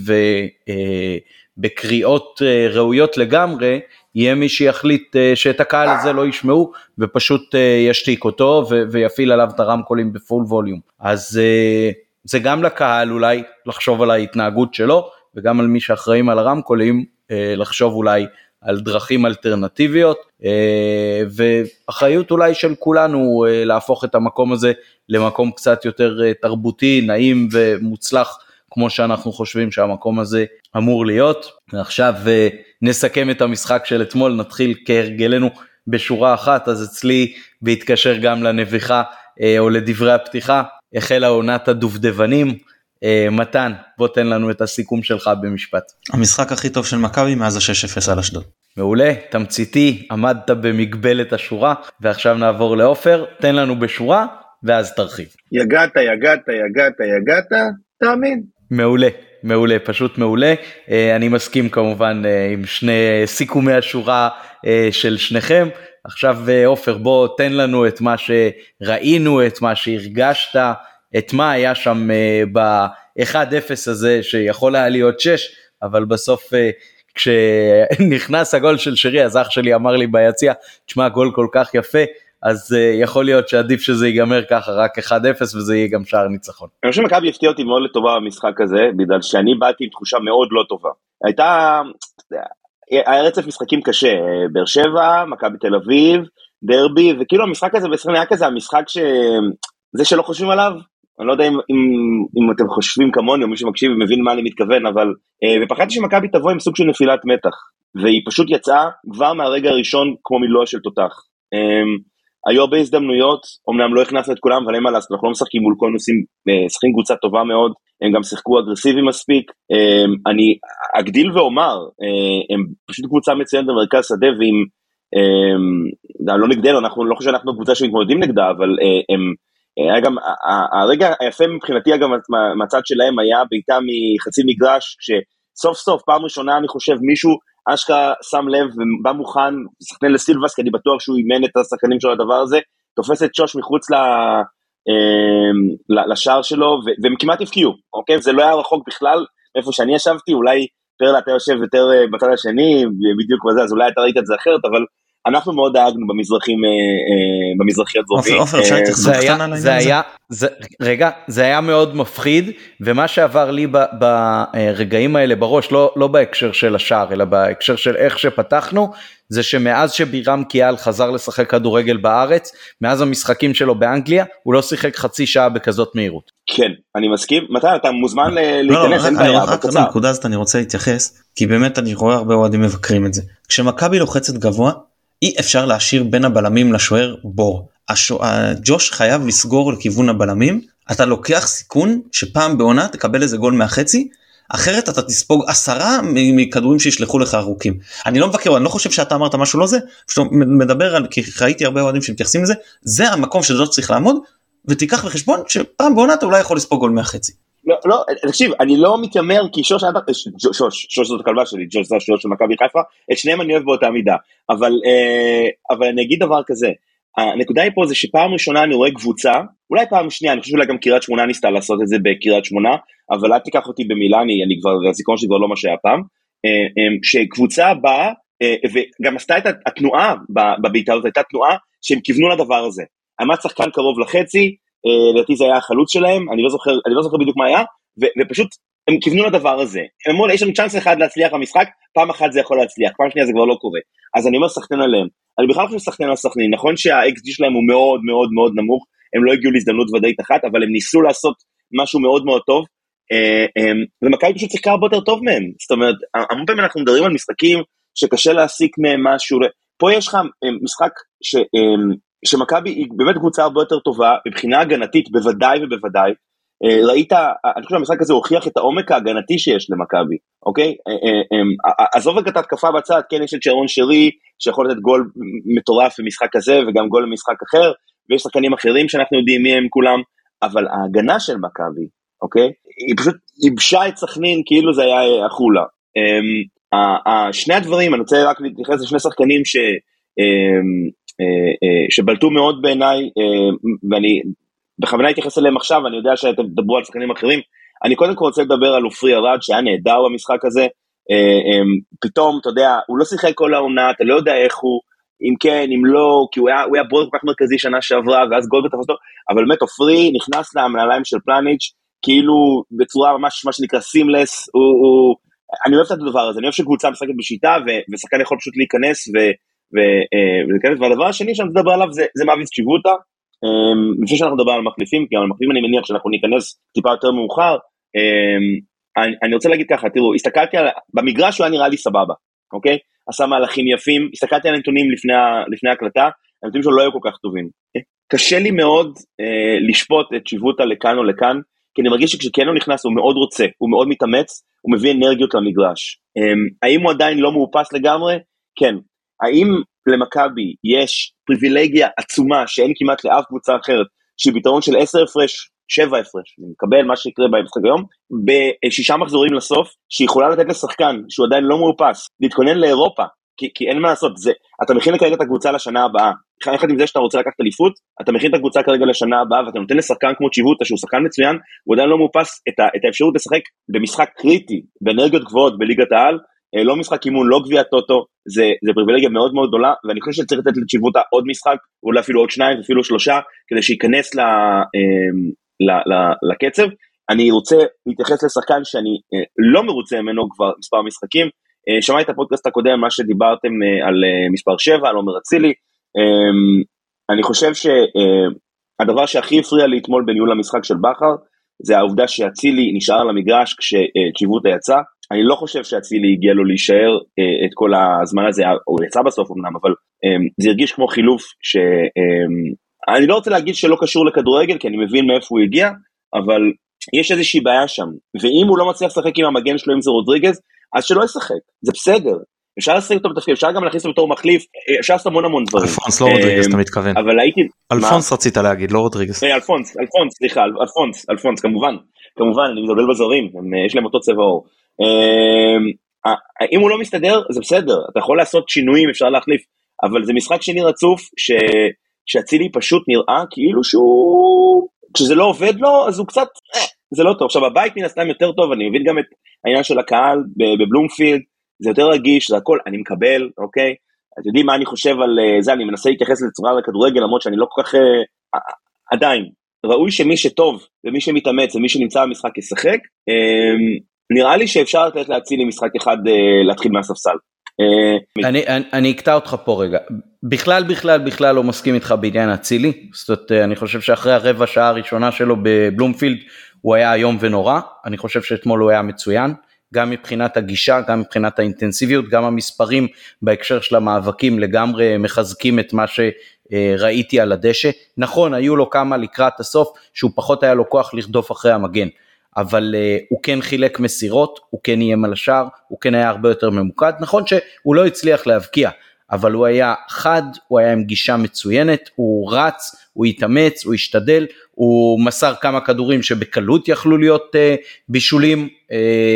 ובקריאות ראויות לגמרי, יהיה מי שיחליט אה, שאת הקהל הזה לא ישמעו ופשוט אה, ישתיק אותו ויפעיל עליו את הרמקולים בפול ווליום. אז אה, זה גם לקהל אולי לחשוב על ההתנהגות שלו וגם על מי שאחראים על הרמקולים לחשוב אולי על דרכים אלטרנטיביות ואחריות אולי של כולנו להפוך את המקום הזה למקום קצת יותר תרבותי, נעים ומוצלח כמו שאנחנו חושבים שהמקום הזה אמור להיות. ועכשיו נסכם את המשחק של אתמול, נתחיל כהרגלנו בשורה אחת, אז אצלי בהתקשר גם לנביחה אה, או לדברי הפתיחה, החלה עונת הדובדבנים. אה, מתן, בוא תן לנו את הסיכום שלך במשפט. המשחק הכי טוב של מכבי מאז ה-6-0 על אשדוד. מעולה, תמציתי, עמדת במגבלת השורה, ועכשיו נעבור לעופר, תן לנו בשורה, ואז תרחיב. יגעת, יגעת, יגעת, יגעת, תאמין. מעולה. מעולה, פשוט מעולה. אה, אני מסכים כמובן אה, עם שני סיכומי השורה אה, של שניכם. עכשיו עופר בוא תן לנו את מה שראינו, את מה שהרגשת, את מה היה שם ב-1-0 הזה שיכול היה להיות 6, אבל בסוף כשנכנס הגול של שרי אז אח שלי אמר לי ביציע, תשמע גול כל כך יפה, אז יכול להיות שעדיף שזה ייגמר ככה רק 1-0 וזה יהיה גם שער ניצחון. אני חושב שמכבי הפתיע אותי מאוד לטובה במשחק הזה, בגלל שאני באתי עם תחושה מאוד לא טובה. הייתה, היה רצף משחקים קשה, באר שבע, מכבי תל אביב, דרבי, וכאילו המשחק הזה בסרן היה כזה המשחק ש... זה שלא חושבים עליו, אני לא יודע אם, אם, אם אתם חושבים כמוני או מי שמקשיב ומבין מה אני מתכוון, אבל, אה, ופחדתי שמכבי תבוא עם סוג של נפילת מתח, והיא פשוט יצאה כבר מהרגע הראשון כמו מילואה של תותח. אה, היו הרבה הזדמנויות, אמנם לא הכנסת את כולם, אבל אין מה לעשות, אנחנו לא משחקים מול כל נושאים, אה, משחקים קבוצה טובה מאוד, הם גם שיחקו אגרסיבי מספיק. אה, אני אגדיל ואומר, אה, הם פשוט קבוצה מצוינת במרכז שדה, ואם, לא נגדנו, אנחנו לא חושב שאנחנו קבוצה שמתמודדים נגדה, אבל הם, היה גם, הרגע היפה מבחינתי אגב מהצד שלהם היה בעיטה מחצי מגרש, כשסוף סוף פעם ראשונה אני חושב מישהו אשכרה שם לב ובא מוכן, שחקן לסילבס, כי אני בטוח שהוא אימן את השחקנים של הדבר הזה, תופס את שוש מחוץ ל... אה, לשער שלו, והם כמעט הפקיעו, אוקיי? זה לא היה רחוק בכלל, איפה שאני ישבתי, אולי פרלה אתה יושב יותר אה, בצד השני, בדיוק בזה, אז אולי אתה ראית את זה אחרת, אבל אנחנו מאוד דאגנו במזרחים, אה, אה, במזרחי הדרומי. עופר, אפשר התייחסות קטנה לעניין הזה? רגע, זה היה מאוד מפחיד, ומה שעבר לי ברגעים האלה בראש, לא, לא בהקשר של השער, אלא בהקשר של איך שפתחנו, זה שמאז שבירם קיאל חזר לשחק כדורגל בארץ, מאז המשחקים שלו באנגליה, הוא לא שיחק חצי שעה בכזאת מהירות. כן, אני מסכים. מתי אתה מוזמן לא, להיכנס, לא, אין בעיה, רק לנקודה הזאת אני רוצה להתייחס, כי באמת אני רואה הרבה אוהדים מבקרים את זה. כשמכבי לוחצת גבוה, אי אפשר להשאיר בין הבלמים לשוער בור. השוע... ג'וש חייב לסגור לכיוון הבלמים, אתה לוקח סיכון שפעם בעונה תקבל איזה גול מהחצי, אחרת אתה תספוג עשרה מכדורים שישלחו לך ארוכים. אני לא מבקר, אני לא חושב שאתה אמרת משהו לא זה, פשוט מדבר על, כי ראיתי הרבה אוהדים שמתייחסים לזה, זה המקום שג'וש צריך לעמוד, ותיקח בחשבון שפעם בעונה אתה אולי יכול לספוג גול מהחצי. לא, לא, תקשיב, אני לא מתיימר כי שוש, שוש, שוש זאת הכלבה שלי, שוש זה השוער של מכבי חיפה, את שניהם אני אוהב באותה מידה, אבל, אה, אבל אני אגיד דבר כזה, הנקודה היא פה זה שפעם ראשונה אני רואה קבוצה, אולי פעם שנייה, אני חושב שאולי גם קריית שמונה ניסתה לעשות את זה בקריית שמונה, אבל אל תיקח אותי במילה, אני, אני כבר, הזיכרון שלי כבר לא מה שהיה פעם, כשקבוצה באה וגם עשתה את התנועה בבעיטה הזאת, הייתה תנועה שהם כיוונו לדבר הזה. עמד שחקן קרוב לחצי, אה, לדעתי זה היה החלוץ שלהם, אני לא זוכר, אני לא זוכר בדיוק מה היה, ו, ופשוט הם כיוונו לדבר הזה. הם אמרו, יש לנו צ'אנס אחד להצליח במשחק, פעם אחת זה יכול להצליח, פעם שנייה זה כבר לא קורה. אז אני אומר סחטיין עליהם. אני בכלל חושב סחטיין על סכנין, נכון שה-XG שלהם הוא מאוד מאוד מאוד נמוך, הם לא הגיעו להזדמנות ודאית אחת, אבל הם ניסו לעשות משהו מאוד מאוד טוב, אה, אה, ומכבי פשוט שיחקה הרבה יותר טוב מהם. זאת אומרת, המון פעמים אנחנו מדברים על משחקים שקשה להסיק מהם משהו, פה יש לך משחק ש... שמכבי היא באמת קבוצה הרבה יותר טובה, מבחינה הגנתית בוודאי ובוודאי. אה, ראית, אני חושב שהמשחק הזה הוכיח את העומק ההגנתי שיש למכבי, אוקיי? אה, אה, עזוב רגע את ההתקפה בצד, כן יש את שרון שרי, שיכול לתת גול מטורף במשחק כזה וגם גול במשחק אחר, ויש שחקנים אחרים שאנחנו יודעים מי הם כולם, אבל ההגנה של מכבי, אוקיי? היא פשוט ייבשה את סכנין כאילו זה היה החולה. אמ, שני הדברים, אני רוצה רק להתייחס לשני שחקנים ש... אה, אה, שבלטו מאוד בעיניי, אה, ואני בכוונה אתייחס אליהם עכשיו, אני יודע שאתם תדברו על שחקנים אחרים. אני קודם כל רוצה לדבר על עופרי ארד, שהיה נהדר במשחק הזה. פתאום, אתה יודע, הוא לא שיחק כל העונה, אתה לא יודע איך הוא, אם כן, אם לא, כי הוא היה, הוא היה בורד כל כך מרכזי שנה שעברה, ואז גולדברג תפס אותו, אבל באמת עופרי נכנס למנהליים של פלניץ', כאילו בצורה ממש, מה שנקרא סימלס, הוא, הוא, אני אוהב את הדבר הזה, אני אוהב שקבוצה משחקת בשיטה, ושחקן יכול פשוט להיכנס ו, ולהיכנס, והדבר השני שאני מדבר עליו זה, זה מאביס צ'יבוטה, לפני שאנחנו נדבר על מחליפים, כי על מחליפים אני מניח שאנחנו ניכנס טיפה יותר מאוחר, אני, אני רוצה להגיד ככה, תראו, הסתכלתי על, במגרש הוא היה נראה לי סבבה, אוקיי? עשה מהלכים יפים, הסתכלתי על הנתונים לפני, לפני ההקלטה, הנתונים שלו לא היו כל כך טובים. קשה לי מאוד אה, לשפוט את שיבוטה לכאן או לכאן, כי אני מרגיש שכשכן הוא נכנס הוא מאוד רוצה, הוא מאוד מתאמץ, הוא מביא אנרגיות למגרש. אה, האם הוא עדיין לא מאופס לגמרי? כן. האם למכבי יש פריבילגיה עצומה שאין כמעט לאף קבוצה אחרת, שהיא ביתרון של 10 הפרש, 7 הפרש, אני מקבל מה שיקרה במשחק היום, בשישה מחזורים לסוף, שיכולה לתת לשחקן שהוא עדיין לא מאופס, להתכונן לאירופה, כי, כי אין מה לעשות, זה, אתה מכין כרגע את הקבוצה לשנה הבאה, יחד עם זה שאתה רוצה לקחת אליפות, אתה מכין את הקבוצה כרגע לשנה הבאה, ואתה נותן לשחקן כמו צ'יבוטה, שהוא שחקן מצוין, הוא עדיין לא מאופס, את, ה, את האפשרות לשחק במשחק קריטי, באנרגיות גבוהות בליגת העל, לא משחק אימון, לא גביע טוטו, זה, זה פריבילגיה מאוד מאוד גדולה, ואני חושב שצריך לתת לצ'יבוטה עוד משחק, אולי אפילו עוד שניים, אפילו שלושה, כדי שייכנס ל, אמ, ל, ל, לקצב. אני רוצה להתייחס לשחקן שאני אה, לא מרוצה ממנו כבר מספר משחקים. אה, שמעתי את הפודקאסט הקודם, מה שדיברתם על מספר 7, על עומר אצילי. אמ, אני חושב שהדבר שהכי הפריע לי אתמול בניהול המשחק של בכר, זה העובדה שאצילי נשאר על המגרש כשצ'יבוטה יצא. אני לא חושב שאצילי הגיע לו להישאר אה, את כל הזמן הזה, הוא יצא בסוף אמנם, אבל אה, זה הרגיש כמו חילוף ש... אה, אני לא רוצה להגיד שלא קשור לכדורגל, כי אני מבין מאיפה הוא הגיע, אבל יש איזושהי בעיה שם, ואם הוא לא מצליח לשחק עם המגן שלו, אם זה רודריגז, אז שלא ישחק, זה בסדר. אפשר לשחק אותו בתפקיד, אפשר גם להכניס אותו בתור מחליף, אה, אפשר לעשות המון המון דברים. אלפונס, לא רודריגז אתה מתכוון. אבל הייתי... אלפונס רצית להגיד, לא רודריגז. אלפונס, אלפונס, סליחה, אלפונס, אלפונס, כמובן. כמובן, אני מבלבל בזרים, יש להם אותו צבע עור. אמ, אם הוא לא מסתדר זה בסדר אתה יכול לעשות שינויים אפשר להחליף אבל זה משחק שני רצוף. שאצילי פשוט נראה כאילו שהוא כשזה לא עובד לו אז הוא קצת אה, זה לא טוב עכשיו הבית מן הסתם יותר טוב אני מבין גם את העניין של הקהל בבלומפילד זה יותר רגיש זה הכל אני מקבל אוקיי אתם יודעים מה אני חושב על אה, זה אני מנסה להתייחס לצורה לכדורגל למרות שאני לא כל כך אה, עדיין ראוי שמי שטוב ומי שמתאמץ ומי שנמצא במשחק ישחק אמ, נראה לי שאפשר לתת לאצילי משחק אחד אה, להתחיל מהספסל. אה, אני, אני, אני אקטע אותך פה רגע, בכלל בכלל בכלל לא מסכים איתך בעניין אצילי, זאת אומרת אה, אני חושב שאחרי הרבע שעה הראשונה שלו בבלומפילד הוא היה איום ונורא, אני חושב שאתמול הוא היה מצוין, גם מבחינת הגישה, גם מבחינת האינטנסיביות, גם המספרים בהקשר של המאבקים לגמרי מחזקים את מה שראיתי על הדשא. נכון, היו לו כמה לקראת הסוף שהוא פחות היה לו כוח לרדוף אחרי המגן, אבל uh, הוא כן חילק מסירות, הוא כן איים על השער, הוא כן היה הרבה יותר ממוקד, נכון שהוא לא הצליח להבקיע, אבל הוא היה חד, הוא היה עם גישה מצוינת, הוא רץ, הוא התאמץ, הוא השתדל, הוא מסר כמה כדורים שבקלות יכלו להיות uh, בישולים uh,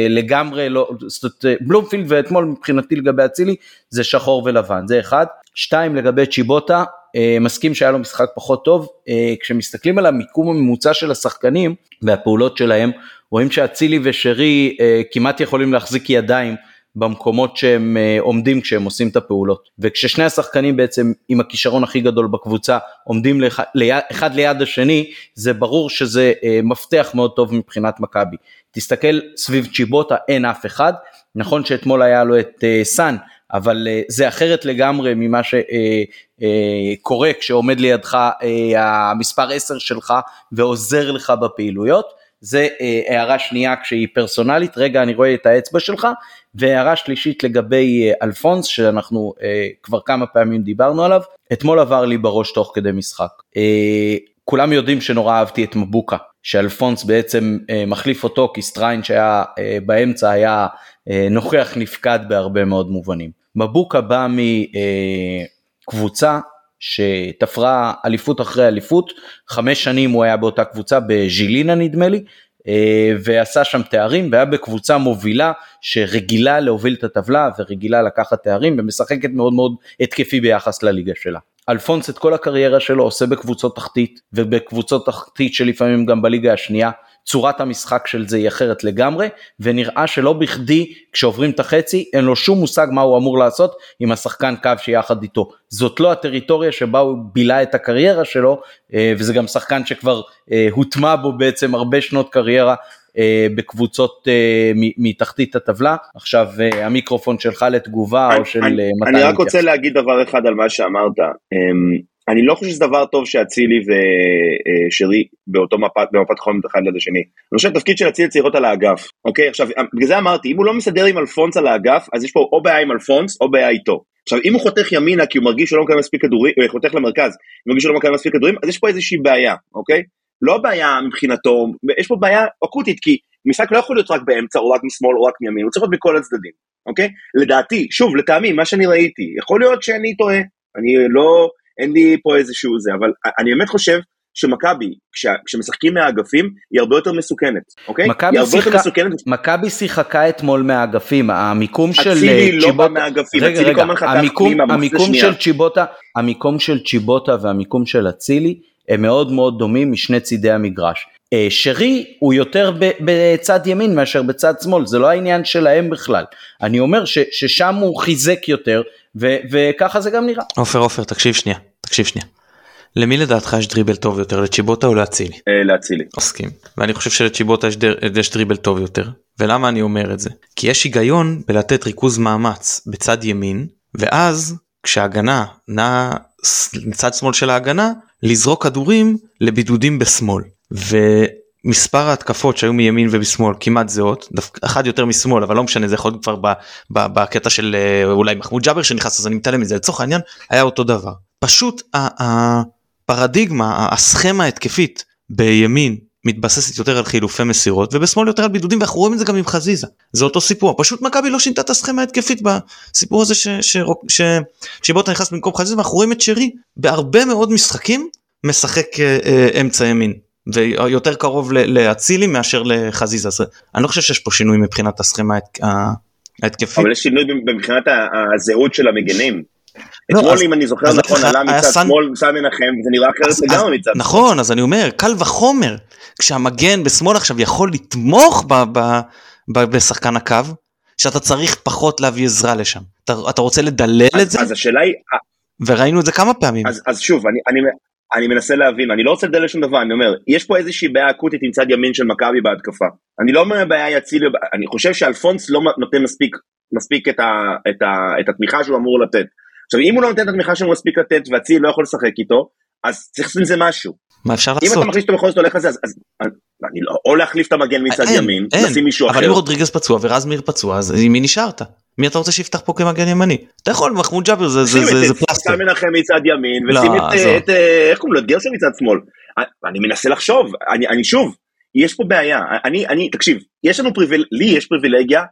לגמרי, לא, זאת אומרת, בלומפילד ואתמול מבחינתי לגבי אצילי זה שחור ולבן, זה אחד. שתיים לגבי צ'יבוטה, uh, מסכים שהיה לו משחק פחות טוב, uh, כשמסתכלים על המיקום הממוצע של השחקנים והפעולות שלהם, רואים שאצילי ושרי uh, כמעט יכולים להחזיק ידיים במקומות שהם עומדים כשהם עושים את הפעולות. וכששני השחקנים בעצם עם הכישרון הכי גדול בקבוצה עומדים לח, ליד, אחד ליד השני, זה ברור שזה מפתח מאוד טוב מבחינת מכבי. תסתכל סביב צ'יבוטה אין אף אחד, נכון שאתמול היה לו את סאן, אבל uh, זה אחרת לגמרי ממה שקורה uh, uh, כשעומד לידך uh, המספר 10 שלך ועוזר לך בפעילויות. זה אה, הערה שנייה כשהיא פרסונלית, רגע אני רואה את האצבע שלך, והערה שלישית לגבי אה, אלפונס שאנחנו אה, כבר כמה פעמים דיברנו עליו, אתמול עבר לי בראש תוך כדי משחק. אה, כולם יודעים שנורא אהבתי את מבוקה שאלפונס בעצם אה, מחליף אותו כי סטריין שהיה אה, באמצע היה אה, נוכח נפקד בהרבה מאוד מובנים. מבוקה בא מקבוצה שתפרה אליפות אחרי אליפות, חמש שנים הוא היה באותה קבוצה בז'ילינה נדמה לי, ועשה שם תארים והיה בקבוצה מובילה שרגילה להוביל את הטבלה ורגילה לקחת תארים ומשחקת מאוד מאוד התקפי ביחס לליגה שלה. אלפונס את כל הקריירה שלו עושה בקבוצות תחתית ובקבוצות תחתית שלפעמים גם בליגה השנייה צורת המשחק של זה היא אחרת לגמרי ונראה שלא בכדי כשעוברים את החצי אין לו שום מושג מה הוא אמור לעשות עם השחקן קו שיחד איתו. זאת לא הטריטוריה שבה הוא בילה את הקריירה שלו אה, וזה גם שחקן שכבר אה, הוטמע בו בעצם הרבה שנות קריירה בקבוצות מתחתית הטבלה. עכשיו המיקרופון שלך לתגובה או של מתן. אני רק רוצה להגיד דבר אחד על מה שאמרת. אמ, אני לא חושב שזה דבר טוב שאצילי ושרי באותו מפת, במפת חומות אחד ליד השני. אני חושב שהתפקיד של אצילי צריך להיות על האגף, אוקיי? עכשיו, בגלל זה אמרתי, אם הוא לא מסדר עם אלפונס על האגף, אז יש פה או בעיה עם אלפונס או בעיה איתו. עכשיו, אם הוא חותך ימינה כי הוא מרגיש שהוא לא מקבל מספיק כדורים, הוא אה, חותך למרכז, הוא מרגיש שהוא לא מקבל מספיק כדורים, אז יש פה איזושהי בעיה, אוקיי? לא בעיה מבחינתו, יש פה בעיה אקוטית, כי משחק לא יכול להיות רק באמצע או רק משמאל או רק מימין, הוא צריך להיות מכל הצדדים, אוקיי? לדעתי, שוב, לטעמי, מה שאני ראיתי, יכול להיות שאני טועה, אני לא, אין לי פה איזשהו זה, אבל אני באמת חושב שמכבי, כשמשחקים מהאגפים, היא הרבה יותר מסוכנת, אוקיי? מכבי שיחקה, מכבי שיחקה אתמול מהאגפים, המיקום של אצילי לא בא מהאגפים, רגע, רגע, המיקום, המיקום של צ'יבוטה, המיקום של צ'יבוטה והמיקום של אצילי, הם מאוד מאוד דומים משני צידי המגרש. אה, שרי הוא יותר בצד ימין מאשר בצד שמאל, זה לא העניין שלהם בכלל. אני אומר ש, ששם הוא חיזק יותר, ו, וככה זה גם נראה. עופר עופר תקשיב שנייה, תקשיב שנייה. למי לדעתך יש דריבל טוב יותר לצ'יבוטה או לאצילי? אה, לאצילי. מסכים. ואני חושב שלצ'יבוטה יש, דר, יש דריבל טוב יותר. ולמה אני אומר את זה? כי יש היגיון בלתת ריכוז מאמץ בצד ימין, ואז כשההגנה נעה מצד שמאל של ההגנה, לזרוק כדורים לבידודים בשמאל. ומספר ההתקפות שהיו מימין ומשמאל כמעט זהות, אחד יותר משמאל אבל לא משנה זה יכול להיות כבר בקטע של אה, אולי מחמוד ג'אבר שנכנס אז אני מתעלם מזה לצורך העניין היה אותו דבר. פשוט הפרדיגמה הסכמה ההתקפית בימין מתבססת יותר על חילופי מסירות ובשמאל יותר על בידודים ואנחנו רואים את זה גם עם חזיזה זה אותו סיפור פשוט מכבי לא שינתה את הסכמה ההתקפית בסיפור הזה ששיבוטה נכנס במקום חזיזה ואנחנו רואים את שרי בהרבה מאוד משחקים משחק אה, אה, אמצע ימין ויותר קרוב לאצילי מאשר לחזיזה אז אני לא חושב שיש פה שינוי מבחינת הסכמה ההתקפית. אבל יש שינוי מבחינת הזהות של המגנים. לא, אתמול אם אני זוכר נכון עלה מצד שמאל סן מנחם זה נראה אחרת לגמרי מצד נכון אז אני אומר קל וחומר כשהמגן בשמאל עכשיו יכול לתמוך בשחקן הקו שאתה צריך פחות להביא עזרה לשם אתה רוצה לדלל את זה אז השאלה היא וראינו את זה כמה פעמים אז שוב אני אני מנסה להבין, אני לא רוצה לדלל שום דבר, אני אומר, יש פה איזושהי בעיה אקוטית עם צד ימין של מכבי בהתקפה. אני לא אומר בעיה יציל, אני חושב שאלפונס לא נותן מספיק, מספיק את, ה, את, ה, את התמיכה שהוא אמור לתת. עכשיו אם הוא לא נותן את התמיכה שהוא מספיק לתת ואצילי לא יכול לשחק איתו, אז צריך לעשות עם זה משהו. מה אפשר לעשות? אם אתה מחליט שאתה בכל זאת הולך לזה, אז, אז אני לא, או להחליף את המגן מצד אין, ימין, אין, לשים מישהו אבל אחר. אבל אם רודריגז פצוע ורז מאיר פצוע, אז עם מי נשארת? מי אתה רוצה שיפתח פה כמגן ימני? אתה יכול, מחמוד ג'אבר זה, זה, זה, זה פלסטר. שים את מנחם מצד ימין, לא, ושים את, את, איך קוראים לו, את גרסון מצד שמאל. אני מנסה לחשוב, אני, אני שוב, יש פה בעיה, אני, אני, תקשיב, יש לנו פריבילגיה, לי יש פריבילגיה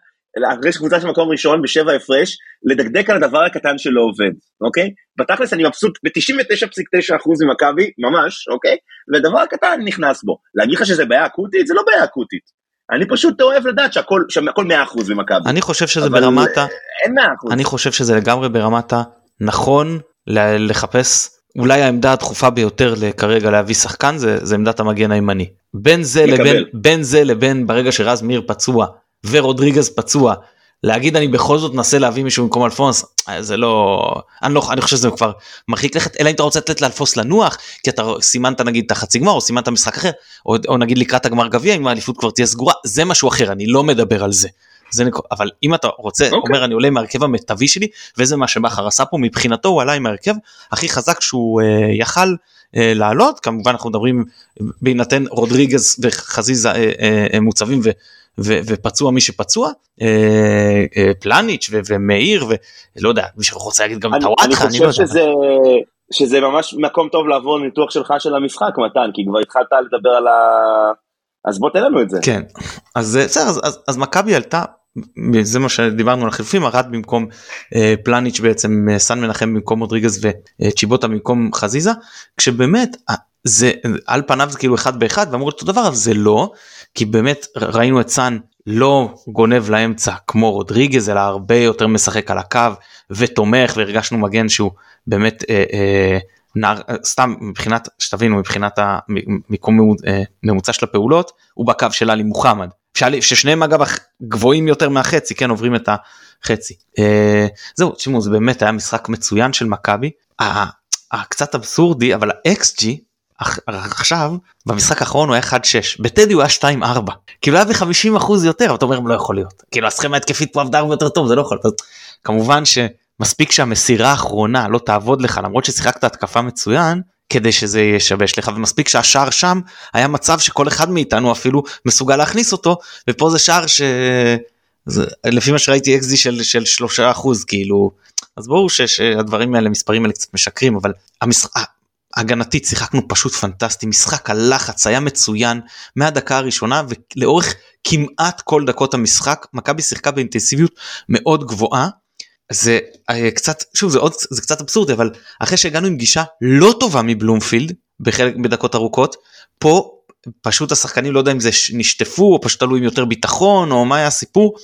אחרי שקבוצה של מקום ראשון בשבע הפרש, לדקדק על הדבר הקטן שלא עובד, אוקיי? בתכלס אני מבסוט ב-99.9% ממכבי, ממש, אוקיי? והדבר הקטן נכנס בו. להגיד לך שזה בעיה אקוטית? זה לא בעיה אקוטית. אני פשוט אוהב לדעת שהכל, שהכל 100% ממכבי. אני חושב שזה ברמת ה... אין 100%. אני חושב שזה לגמרי ברמת ה... נכון לחפש אולי העמדה הדחופה ביותר כרגע להביא שחקן זה, זה עמדת המגן הימני. בין זה לבין בין זה לבין ברגע שרז מאיר פצוע ורודריגז פצוע להגיד אני בכל זאת מנסה להביא מישהו במקום אלפונס זה לא אני לא אני חושב שזה כבר מרחיק לכת אלא אם אתה רוצה לתת לאלפוס לנוח כי אתה סימנת נגיד את החצי גמר או סימנת משחק אחר או, או נגיד לקראת הגמר גביע אם האליפות כבר תהיה סגורה זה משהו אחר אני לא מדבר על זה. זה נק... אבל אם אתה רוצה okay. אוקיי. אומר אני עולה עם ההרכב המיטבי שלי וזה מה שבכר עשה פה מבחינתו הוא עלה עם ההרכב הכי חזק שהוא אה, יכל אה, לעלות כמובן אנחנו מדברים בהינתן רודריגז וחזיזה אה, אה, מוצבים ו, ופצוע מי שפצוע אה, אה, פלניץ' ו, ומאיר ולא יודע מי שרוצה להגיד גם טוואטחה אני, אני חושב שזה שזה ממש מקום טוב לעבור ניתוח שלך של המשחק מתן כי כבר התחלת לדבר על, ה... אז בוא תן לנו את זה. כן, אז אה, בסדר, אז, אז, אז מכבי עלתה, זה מה שדיברנו על החילופים, ארד במקום אה, פלניץ' בעצם, אה, סן מנחם במקום רודריגז וצ'יבוטה במקום חזיזה, כשבאמת אה, זה על פניו זה כאילו אחד באחד ואמור להיות אותו דבר, אבל זה לא, כי באמת ראינו את סאן לא גונב לאמצע כמו רודריגז אלא הרבה יותר משחק על הקו ותומך והרגשנו מגן שהוא באמת אה, אה, נער, סתם מבחינת שתבינו מבחינת המיקום אה, ממוצע של הפעולות הוא בקו של עלי מוחמד. ששניהם אגב גבוהים יותר מהחצי כן עוברים את החצי. אה, זהו תשמעו זה באמת היה משחק מצוין של מכבי. הקצת אבסורדי אבל האקס ג'י עכשיו במשחק האחרון הוא היה 1-6 בטדי הוא היה 2-4 כאילו היה ב-50% יותר אתה אומר לא יכול להיות. כאילו הסכמה התקפית פה עבדה הרבה יותר טוב זה לא יכול. להיות כמובן שמספיק שהמסירה האחרונה לא תעבוד לך למרות ששיחקת התקפה מצוין כדי שזה ישבש לך ומספיק שהשער שם היה מצב שכל אחד מאיתנו אפילו מסוגל להכניס אותו ופה זה שער ש... זה, לפי מה שראיתי אקזי של, של שלושה אחוז כאילו. אז ברור שהדברים האלה מספרים האלה קצת משקרים אבל המשחק הגנתית שיחקנו פשוט פנטסטי משחק הלחץ היה מצוין מהדקה הראשונה ולאורך כמעט כל דקות המשחק מכבי שיחקה באינטנסיביות מאוד גבוהה. זה אה, קצת שוב זה עוד זה קצת אבסורדי אבל אחרי שהגענו עם גישה לא טובה מבלומפילד בחלק בדקות ארוכות פה פשוט השחקנים לא יודע אם זה נשטפו או פשוט עלו עם יותר ביטחון או מה היה הסיפור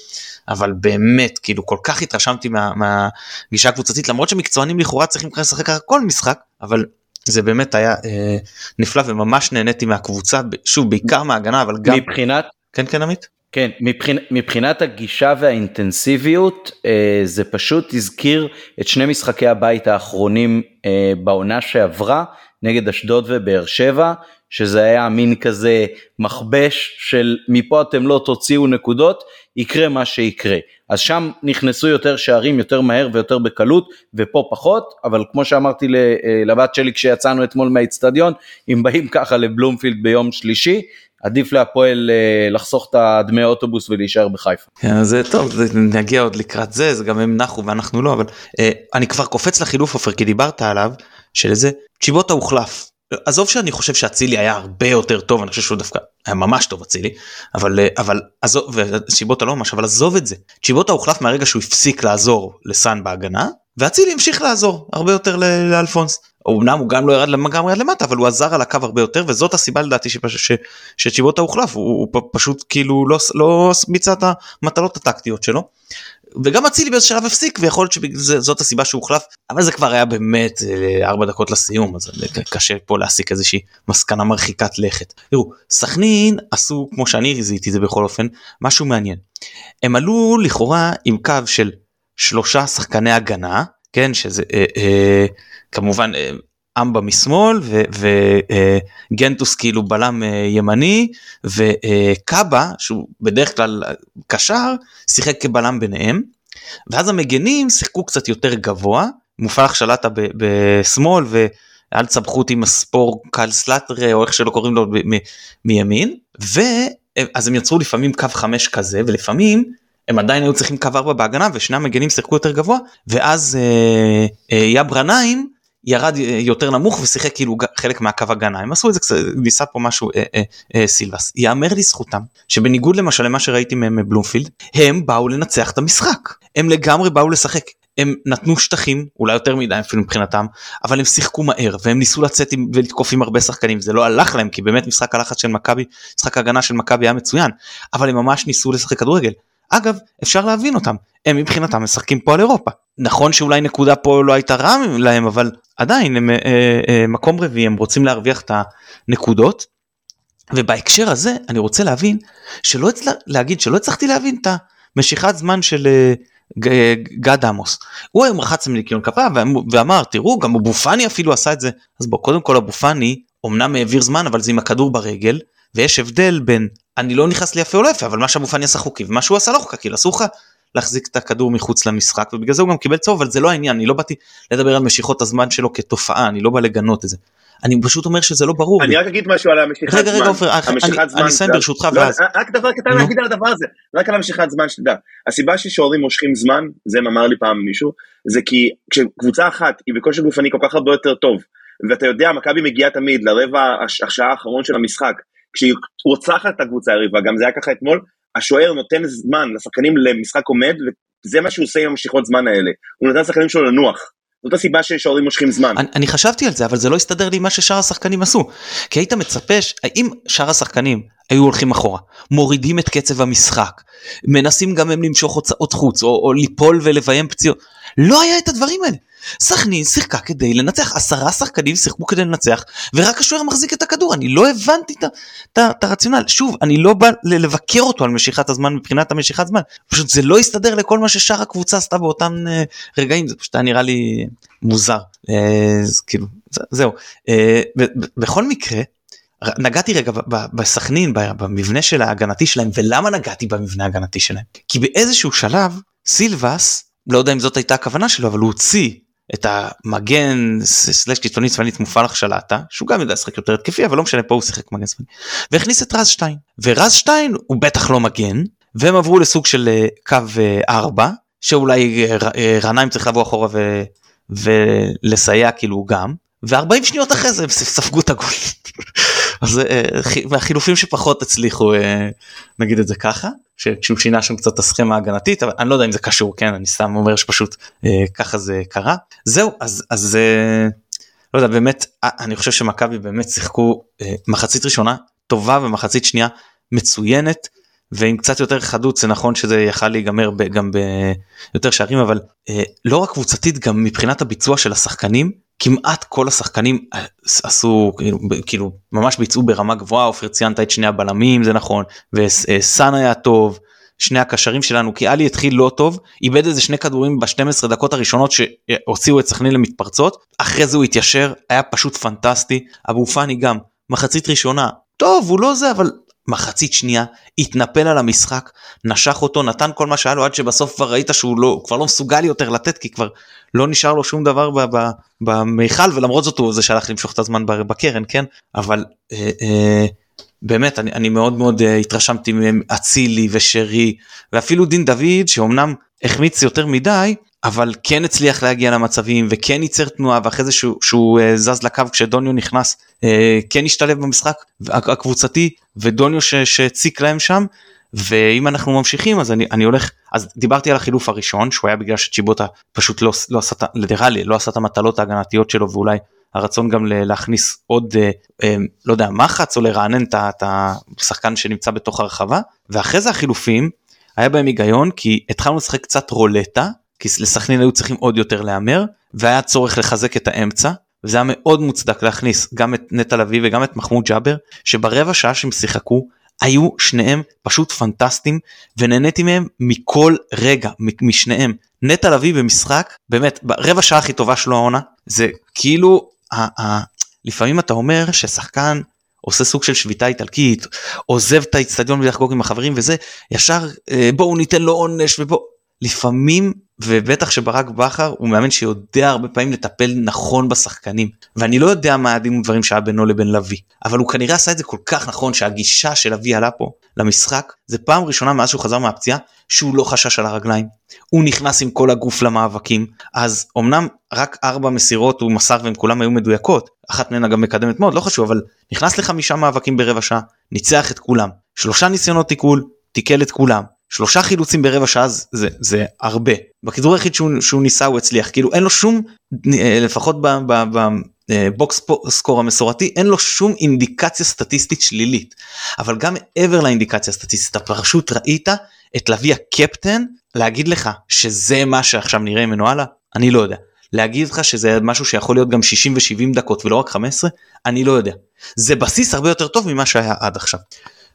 אבל באמת כאילו כל כך התרשמתי מה, מהגישה הקבוצתית למרות שמקצוענים לכאורה צריכים לשחק כל משחק אבל זה באמת היה אה, נפלא וממש נהניתי מהקבוצה שוב בעיקר מההגנה אבל גם מבחינת כן כן עמית? כן מבחינ, מבחינת הגישה והאינטנסיביות אה, זה פשוט הזכיר את שני משחקי הבית האחרונים אה, בעונה שעברה נגד אשדוד ובאר שבע שזה היה מין כזה מכבש של מפה אתם לא תוציאו נקודות יקרה מה שיקרה. אז שם נכנסו יותר שערים יותר מהר ויותר בקלות ופה פחות, אבל כמו שאמרתי אה, לבת שלי כשיצאנו אתמול מהאיצטדיון, אם באים ככה לבלומפילד ביום שלישי, עדיף להפועל אה, לחסוך את הדמי אוטובוס ולהישאר בחיפה. כן, זה טוב, זה, נגיע עוד לקראת זה, זה גם הם נחו ואנחנו לא, אבל אה, אני כבר קופץ לחילוף עופר כי דיברת עליו, של איזה צ'יבוטה הוחלף. עזוב שאני חושב שאצילי היה הרבה יותר טוב אני חושב שהוא דווקא היה ממש טוב אצילי אבל אבל עזוב ושיבוטה לא ממש אבל עזוב את זה. שיבוטה הוחלף מהרגע שהוא הפסיק לעזור לסאן בהגנה ואצילי המשיך לעזור הרבה יותר לאלפונס. אמנם הוא גם לא ירד לגמרי עד למטה אבל הוא עזר על הקו הרבה יותר וזאת הסיבה לדעתי שצ'יבוטה הוחלף. הוא, הוא פשוט כאילו לא לא ביצע את המטלות הטקטיות שלו וגם אצילי באיזה שלב הפסיק ויכול להיות שזאת הסיבה שהוא הוחלף אבל זה כבר היה באמת אה, ארבע דקות לסיום אז קשה פה להסיק איזושהי מסקנה מרחיקת לכת. תראו סכנין עשו כמו שאני זיהיתי זה בכל אופן משהו מעניין. הם עלו לכאורה עם קו של שלושה שחקני הגנה כן שזה אה, אה, כמובן אה, אמבה משמאל וגנטוס כאילו בלם אה, ימני וקאבה שהוא בדרך כלל קשר שיחק כבלם ביניהם. ואז המגנים שיחקו קצת יותר גבוה מופלח שלטה בשמאל ואל תסבכו אותי עם הספור קל סלאטרה או איך שלא קוראים לו מימין. ואז הם יצרו לפעמים קו חמש כזה ולפעמים הם עדיין היו צריכים קו ארבע בהגנה ושני המגנים שיחקו יותר גבוה ואז אה, אה, יברניים ירד אה, יותר נמוך ושיחק כאילו חלק מהקו הגנה. הם עשו את זה ניסה פה משהו אה, אה, אה, סילבס. יאמר לזכותם שבניגוד למשל למה שראיתי מהם מבלומפילד הם באו לנצח את המשחק. הם לגמרי באו לשחק. הם נתנו שטחים אולי יותר מדי אפילו מבחינתם אבל הם שיחקו מהר והם ניסו לצאת עם, ולתקוף עם הרבה שחקנים. זה לא הלך להם כי באמת משחק הלחץ של מכבי משחק הגנה של מכבי היה מצוין אבל הם ממש ניסו לשחק כדורגל. אגב אפשר להבין אותם. הם מבחינתם משחקים פה על אירופה. נכון שאולי נקודה פה לא הייתה רע להם אבל עדיין הם אה, אה, מקום רביעי הם רוצים להרוויח את הנקודות. ובהקשר הזה אני רוצה להבין שלא הצל... להגיד שלא הצלחתי להבין את המשיכת זמן של אה, גד עמוס. הוא היום רחץ מניקיון כפה ואמר תראו גם אבו פאני אפילו עשה את זה אז בוא קודם כל אבו פאני אמנם העביר זמן אבל זה עם הכדור ברגל ויש הבדל בין אני לא נכנס לי יפה או לא יפה אבל מה שאבו פאני עשה חוקי ומה שהוא עשה לא חוקי כאילו אסור לך להחזיק את הכדור מחוץ למשחק ובגלל זה הוא גם קיבל צהוב אבל זה לא העניין אני לא באתי לדבר על משיכות הזמן שלו כתופעה אני לא בא לגנות את זה. אני פשוט אומר שזה לא ברור. אני רק אגיד משהו על המשיכת רגע, רגע, עופר, אני אסיים ברשותך לא, ואז. רק דבר קטן להגיד על הדבר הזה, רק על המשיכת זמן שתדע. הסיבה ששוערים מושכים זמן, זה אמר לי פעם מישהו, זה כי כשקבוצה אחת היא בכושר גופני כל כך הרבה יותר טוב, ואתה יודע מכבי מגיעה תמיד לרבע השעה האחרון של המשחק, כשהיא רוצחת את הקבוצה היריבה, גם זה היה ככה אתמול, השוער נותן זמן לשחקנים למשחק עומד, וזה מה שהוא עושה עם המשיכות זמן האלה. הוא נותן לשחקנים שלו לנוח. זאת הסיבה ששוערים מושכים זמן. אני, אני חשבתי על זה אבל זה לא הסתדר לי מה ששאר השחקנים עשו. כי היית מצפה, ש- אם שאר השחקנים היו הולכים אחורה, מורידים את קצב המשחק, מנסים גם הם למשוך הוצאות חוץ או, או ליפול ולביים פציעות, לא היה את הדברים האלה. סכנין שיחקה כדי לנצח, עשרה שחקנים שיחקו כדי לנצח, ורק השוער מחזיק את הכדור, אני לא הבנתי את הרציונל. שוב, אני לא בא לבקר אותו על משיכת הזמן מבחינת המשיכת זמן, פשוט זה לא הסתדר לכל מה ששאר הקבוצה עשתה באותם אה, רגעים, זה פשוט היה נראה לי מוזר. אה, אז כאילו, זה- זהו. אה, ב- ב- בכל מקרה, נגעתי רגע בסכנין, במבנה של ההגנתי שלהם, ולמה נגעתי במבנה ההגנתי שלהם? כי באיזשהו שלב, סילבס, לא יודע אם זאת הייתה הכוונה שלו, אבל הוא הוציא את המגן סלש קיצוני צפנית מופלח שלטה, שהוא גם יודע לשחק יותר התקפי, אבל לא משנה, פה הוא שיחק מגן צפני, והכניס את רז שטיין. ורז שטיין הוא בטח לא מגן, והם עברו לסוג של אה, קו 4, שאולי אה, ר- אה, רעניים צריך לבוא אחורה ו... ולסייע כאילו גם, ו-40 שניות אחרי זה הם ספגו את הגול. אז אה, חי- מהחילופים שפחות הצליחו אה, נגיד את זה ככה שכשהוא שינה שם קצת את הסכמה ההגנתית אבל אני לא יודע אם זה קשור כן אני סתם אומר שפשוט אה, ככה זה קרה. זהו אז אז לא יודע באמת אני חושב שמכבי באמת שיחקו מחצית ראשונה טובה ומחצית שנייה מצוינת ועם קצת יותר חדות זה נכון שזה יכל להיגמר ב, גם ביותר שערים אבל אה, לא רק קבוצתית גם מבחינת הביצוע של השחקנים כמעט כל השחקנים אה, עשו כאילו, כאילו ממש ביצעו ברמה גבוהה אופיר ציינת את שני הבלמים זה נכון וסאן היה טוב שני הקשרים שלנו כי עלי התחיל לא טוב איבד איזה שני כדורים ב-12 דקות הראשונות שהוציאו את סכנין למתפרצות אחרי זה הוא התיישר היה פשוט פנטסטי אבו פאני גם מחצית ראשונה טוב הוא לא זה אבל מחצית שנייה התנפל על המשחק נשך אותו נתן כל מה שהיה לו עד שבסוף כבר ראית שהוא לא כבר לא מסוגל יותר לתת כי כבר לא נשאר לו שום דבר במיכל ולמרות זאת הוא זה שהלך למשוך את הזמן בקרן כן? אבל אה, אה, באמת אני, אני מאוד מאוד אה, התרשמתי מהם אצילי ושרי ואפילו דין דוד שאומנם החמיץ יותר מדי אבל כן הצליח להגיע למצבים וכן ייצר תנועה ואחרי זה שהוא, שהוא אה, זז לקו כשדוניו נכנס אה, כן השתלב במשחק הקבוצתי ודוניו שהציק להם שם ואם אנחנו ממשיכים אז אני, אני הולך אז דיברתי על החילוף הראשון שהוא היה בגלל שצ'יבוטה פשוט לא, לא עשה נראה לא עשה את המטלות ההגנתיות שלו ואולי הרצון גם להכניס עוד אה, לא יודע מחץ או לרענן את השחקן שנמצא בתוך הרחבה ואחרי זה החילופים היה בהם היגיון כי התחלנו לשחק קצת רולטה כי לסכנין היו צריכים עוד יותר להמר והיה צורך לחזק את האמצע וזה היה מאוד מוצדק להכניס גם את נטע לביא וגם את מחמוד ג'אבר שברבע שעה שהם שיחקו היו שניהם פשוט פנטסטיים ונהניתי מהם מכל רגע משניהם. נטע לביא במשחק באמת ברבע שעה הכי טובה שלו העונה זה כאילו ה- ה- לפעמים אתה אומר ששחקן עושה סוג של שביתה איטלקית עוזב את האיצטדיון ולחגוג עם החברים וזה ישר אה, בואו ניתן לו עונש ובוא לפעמים ובטח שברק בכר הוא מאמן שיודע הרבה פעמים לטפל נכון בשחקנים. ואני לא יודע מה הדין ודברים שהיה בינו לבין לביא אבל הוא כנראה עשה את זה כל כך נכון שהגישה של לביא עלה פה למשחק. זה פעם ראשונה מאז שהוא חזר מהפציעה שהוא לא חשש על הרגליים. הוא נכנס עם כל הגוף למאבקים. אז אמנם רק ארבע מסירות הוא מסר והן כולם היו מדויקות אחת מהן גם מקדמת מאוד לא חשוב אבל נכנס לחמישה מאבקים ברבע שעה ניצח את כולם. שלושה ניסיונות תיקול תיקל את כולם שלושה חילוצים ברבע שעה זה, זה, הרבה. בכדור היחיד שהוא, שהוא ניסה הוא הצליח. כאילו אין לו שום אה, לפחות בבוקס סקור המסורתי אין לו שום אינדיקציה סטטיסטית שלילית. אבל גם מעבר לאינדיקציה הסטטיסטית פשוט ראית את לביא הקפטן להגיד לך שזה מה שעכשיו נראה ממנו הלאה? אני לא יודע. להגיד לך שזה משהו שיכול להיות גם 60 ו-70 דקות ולא רק 15 אני לא יודע. זה בסיס הרבה יותר טוב ממה שהיה עד עכשיו.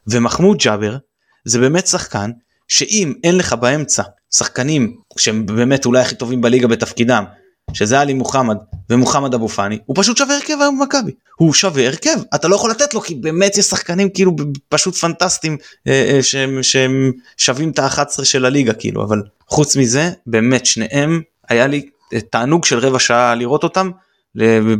ומחמוד ג'אבר זה באמת שחקן שאם אין לך באמצע שחקנים שהם באמת אולי הכי טובים בליגה בתפקידם שזה עלי מוחמד ומוחמד אבו פאני הוא פשוט שווה הרכב היום במכבי. הוא שווה הרכב. אתה לא יכול לתת לו כי באמת יש שחקנים כאילו פשוט פנטסטיים אה, אה, שהם, שהם שווים את ה-11 של הליגה כאילו. אבל חוץ מזה באמת שניהם היה לי אה, תענוג של רבע שעה לראות אותם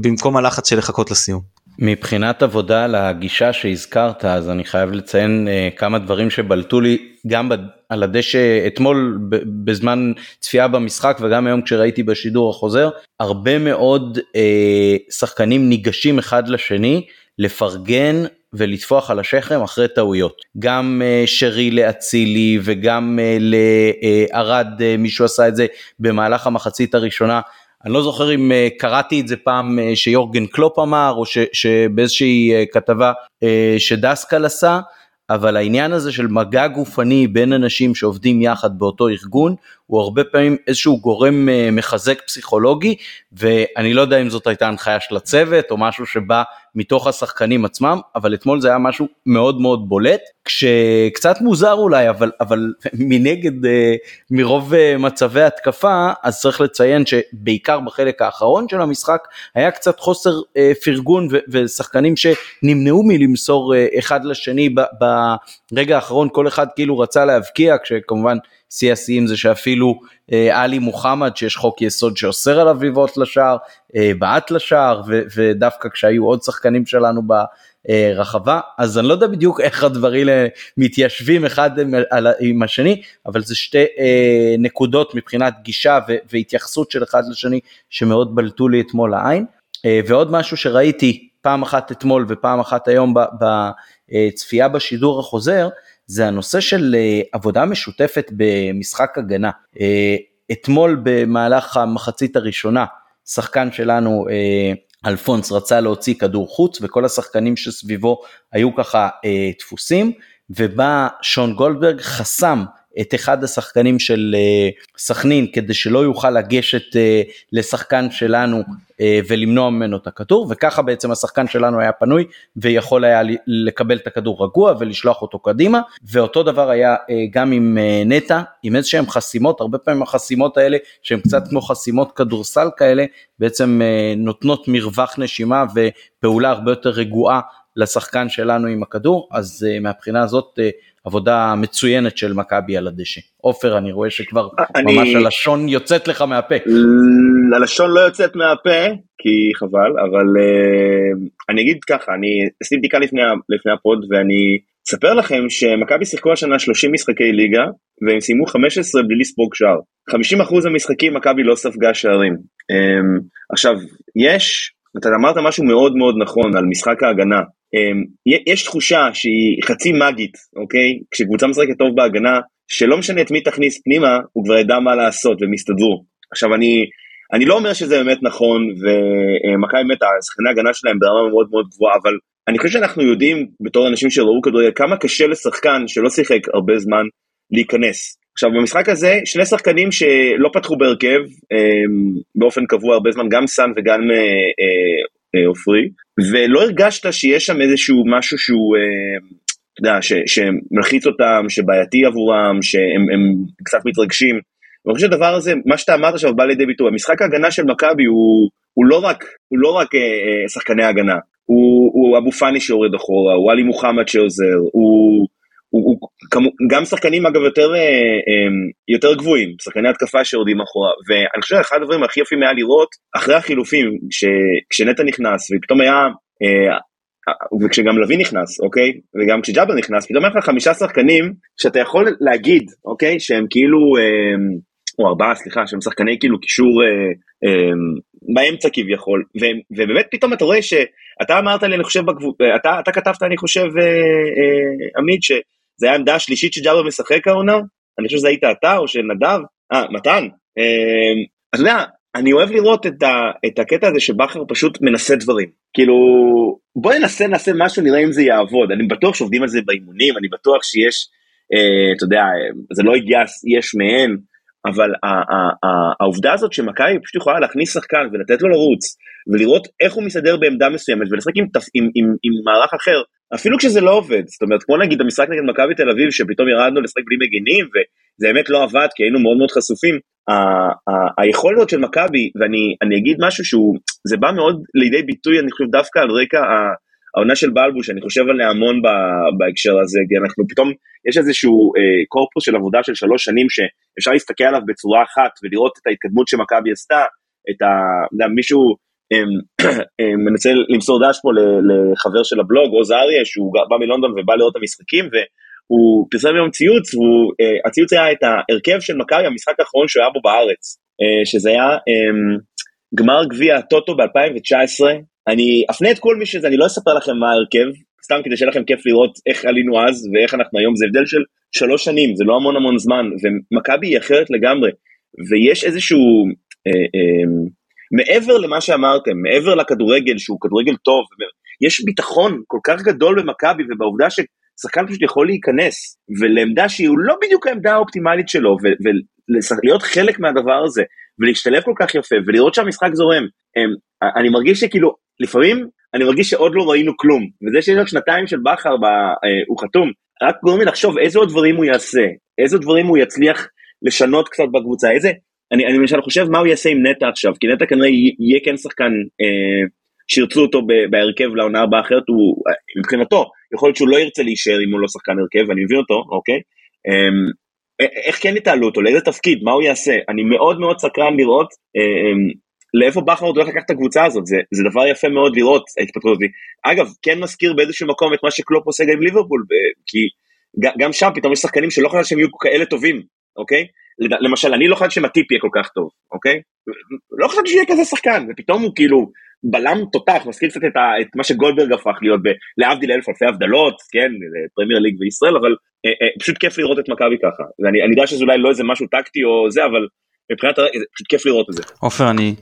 במקום הלחץ של לחכות לסיום. מבחינת עבודה על הגישה שהזכרת אז אני חייב לציין uh, כמה דברים שבלטו לי גם על הדשא אתמול בזמן צפייה במשחק וגם היום כשראיתי בשידור החוזר הרבה מאוד uh, שחקנים ניגשים אחד לשני לפרגן ולטפוח על השכם אחרי טעויות. גם uh, שרי לאצילי וגם uh, מישהו עשה את זה במהלך המחצית הראשונה. אני לא זוכר אם uh, קראתי את זה פעם uh, שיורגן קלופ אמר או ש, שבאיזושהי uh, כתבה שדסקל עשה. אבל העניין הזה של מגע גופני בין אנשים שעובדים יחד באותו ארגון הוא הרבה פעמים איזשהו גורם אה, מחזק פסיכולוגי ואני לא יודע אם זאת הייתה הנחיה של הצוות או משהו שבא מתוך השחקנים עצמם אבל אתמול זה היה משהו מאוד מאוד בולט כשקצת מוזר אולי אבל אבל מנגד אה, מרוב אה, מצבי התקפה אז צריך לציין שבעיקר בחלק האחרון של המשחק היה קצת חוסר פרגון ושחקנים שנמנעו מלמסור אחד לשני ברגע האחרון כל אחד כאילו רצה להבקיע כשכמובן שיא השיאים זה שאפילו אה, עלי מוחמד שיש חוק יסוד שאוסר עליו לבעוט לשער, אה, בעט לשער ו, ודווקא כשהיו עוד שחקנים שלנו ברחבה אז אני לא יודע בדיוק איך הדברים מתיישבים אחד עם השני אבל זה שתי אה, נקודות מבחינת גישה ו, והתייחסות של אחד לשני שמאוד בלטו לי אתמול לעין. אה, ועוד משהו שראיתי פעם אחת אתמול ופעם אחת היום בצפייה בשידור החוזר זה הנושא של אה, עבודה משותפת במשחק הגנה. אה, אתמול במהלך המחצית הראשונה, שחקן שלנו, אה, אלפונס, רצה להוציא כדור חוץ וכל השחקנים שסביבו היו ככה דפוסים, ובא שון גולדברג, חסם את אחד השחקנים של אה, סכנין כדי שלא יוכל לגשת אה, לשחקן שלנו אה, ולמנוע ממנו את הכדור וככה בעצם השחקן שלנו היה פנוי ויכול היה לקבל את הכדור רגוע ולשלוח אותו קדימה. ואותו דבר היה גם עם נטע עם איזה שהם חסימות הרבה פעמים החסימות האלה שהן קצת כמו חסימות כדורסל כאלה בעצם נותנות מרווח נשימה ופעולה הרבה יותר רגועה לשחקן שלנו עם הכדור. אז מהבחינה הזאת עבודה מצוינת של מכבי על הדשא. עופר, אני רואה שכבר אני... ממש הלשון יוצאת לך מהפה. הלשון לא יוצאת מהפה, כי חבל, אבל uh, אני אגיד ככה, אני עשיתי בדיקה לפני, לפני הפוד ואני אספר לכם שמכבי שיחקו השנה 30 משחקי ליגה, והם סיימו 15 בלי לספוג שער. 50% מהמשחקים מכבי לא ספגה שערים. Um, עכשיו, יש, אתה אמרת משהו מאוד מאוד נכון על משחק ההגנה. אמ, יש תחושה שהיא חצי מגית, אוקיי? כשקבוצה משחקת טוב בהגנה, שלא משנה את מי תכניס פנימה, הוא כבר ידע מה לעשות והם יסתדרו. עכשיו אני, אני לא אומר שזה באמת נכון, ומכבי באמת, השחקני ההגנה שלהם ברמה מאוד מאוד גבוהה, אבל אני חושב שאנחנו יודעים, בתור אנשים שראו כדורגל, כמה קשה לשחקן שלא שיחק הרבה זמן להיכנס. עכשיו במשחק הזה, שני שחקנים שלא פתחו בהרכב אמ, באופן קבוע הרבה זמן, גם סאן וגם אה, אה, עופרי, ולא הרגשת שיש שם איזשהו משהו שהוא, אה, אתה יודע, שמלחיץ אותם, שבעייתי עבורם, שהם קצת מתרגשים. אני חושב שהדבר הזה, מה שאתה אמרת עכשיו בא לידי ביטוי, המשחק ההגנה של מכבי הוא, הוא לא רק, הוא לא רק אה, שחקני הגנה, הוא, הוא אבו פאני שיורד אחורה, הוא עלי מוחמד שעוזר, הוא, הוא, הוא כמו, גם שחקנים אגב יותר, אה, אה, יותר גבוהים, שחקני התקפה שיורדים אחורה, ואני חושב שאחד הדברים הכי יפים היה לראות אחרי החילופים, ש, כשנטע נכנס ופתאום היה, אה, וכשגם לביא נכנס, אוקיי, וגם כשג'אבר נכנס, פתאום היה לך חמישה שחקנים שאתה יכול להגיד, אוקיי, שהם כאילו, אה, או ארבעה סליחה, שהם שחקני כאילו קישור אה, אה, באמצע כביכול, ו, ובאמת פתאום אתה רואה שאתה אמרת לי, אני חושב, בגבול, אתה, אתה כתבת, אני חושב, אה, אה, עמית, ש... זה היה העמדה השלישית שג'אבר משחק העונה, אני חושב שזה היית אתה או של נדב, אה, מתן. אה, אתה יודע, אני אוהב לראות את, ה, את הקטע הזה שבכר פשוט מנסה דברים. כאילו, בוא ננסה, נעשה משהו, נראה אם זה יעבוד. אני בטוח שעובדים על זה באימונים, אני בטוח שיש, אה, אתה יודע, זה לא הגיע יש מאין, אבל העובדה הזאת שמכבי פשוט יכולה להכניס שחקן ולתת לו לרוץ, ולראות איך הוא מסתדר בעמדה מסוימת, ולשחק עם, עם, עם, עם מערך אחר, אפילו כשזה לא עובד, זאת אומרת, כמו נגיד המשחק נגד מכבי תל אביב, שפתאום ירדנו לשחק בלי מגינים, וזה באמת לא עבד, כי היינו מאוד מאוד חשופים, היכולת של מכבי, ואני אגיד משהו שהוא, זה בא מאוד לידי ביטוי, אני חושב, דווקא על רקע העונה של בלבוש, אני חושב עליה המון בהקשר הזה, כי אנחנו פתאום, יש איזשהו אה, קורפוס של עבודה של שלוש שנים, שאפשר להסתכל עליו בצורה אחת, ולראות את ההתקדמות שמכבי עשתה, את ה... מישהו אמ, אמ, מנסה למסור דש פה לחבר של הבלוג, עוז אריה, שהוא בא מלונדון ובא לראות את המשחקים, והוא פרסם היום ציוץ, והציוץ היה את ההרכב של מכבי, המשחק האחרון שהוא היה בו בארץ, אה, שזה היה אמ, גמר גביע הטוטו ב-2019, אני אפנה את כל מי שזה, אני לא אספר לכם מה ההרכב, סתם כדי שיהיה לכם כיף לראות איך עלינו אז ואיך אנחנו היום, זה הבדל של שלוש שנים, זה לא המון המון זמן, ומכבי היא אחרת לגמרי, ויש איזשהו, אה, אה, מעבר למה שאמרתם, מעבר לכדורגל שהוא כדורגל טוב, יש ביטחון כל כך גדול במכבי ובעובדה ששחקן פשוט יכול להיכנס, ולעמדה שהיא לא בדיוק העמדה האופטימלית שלו, ולהיות חלק מהדבר הזה, ולהשתלב כל כך יפה, ולראות שהמשחק זורם. אמ, אני מרגיש שכאילו, לפעמים אני מרגיש שעוד לא ראינו כלום, וזה שיש עוד שנתיים של בכר, אה, הוא חתום, רק גורם לי לחשוב איזה עוד דברים הוא יעשה, איזה דברים הוא יצליח לשנות קצת בקבוצה, איזה, אני, אני למשל חושב מה הוא יעשה עם נטע עכשיו, כי נטע כנראה יהיה כן שחקן אה, שירצו אותו בהרכב לעונה הבאה אחרת, הוא, מבחינתו, יכול להיות שהוא לא ירצה להישאר אם הוא לא שחקן הרכב, אני מבין אותו, אוקיי? אה, איך כן יתעלו אותו, לאיזה תפקיד, מה הוא יעשה, אני מאוד מאוד סקרן לראות אה, אה, לאיפה בכר עוד הולך לקחת את הקבוצה הזאת, זה, זה דבר יפה מאוד לראות ההתפתחות הזאת. אגב, כן מזכיר באיזשהו מקום את מה שקלופ עושה גם עם ליברפול, כי גם שם פתאום יש שחקנים שלא חושב שהם יהיו כאלה טובים, אוקיי? למשל, אני לא חושב שמטיפ יהיה כל כך טוב, אוקיי? לא חשבתי שיהיה כזה שחקן, ופתאום הוא כאילו בלם תותח, מזכיר קצת את, ה, את מה שגולדברג הפך להיות, להבדיל אלף אלפי הבדלות, כן, פרמייר ליג וישראל, אבל אה, אה, פשוט כיף לראות את מכבי ככה. ואני יודע שזה אולי לא איזה משהו טקטי או זה, אבל מבחינת, פשוט כיף לראות את זה. עופר, אני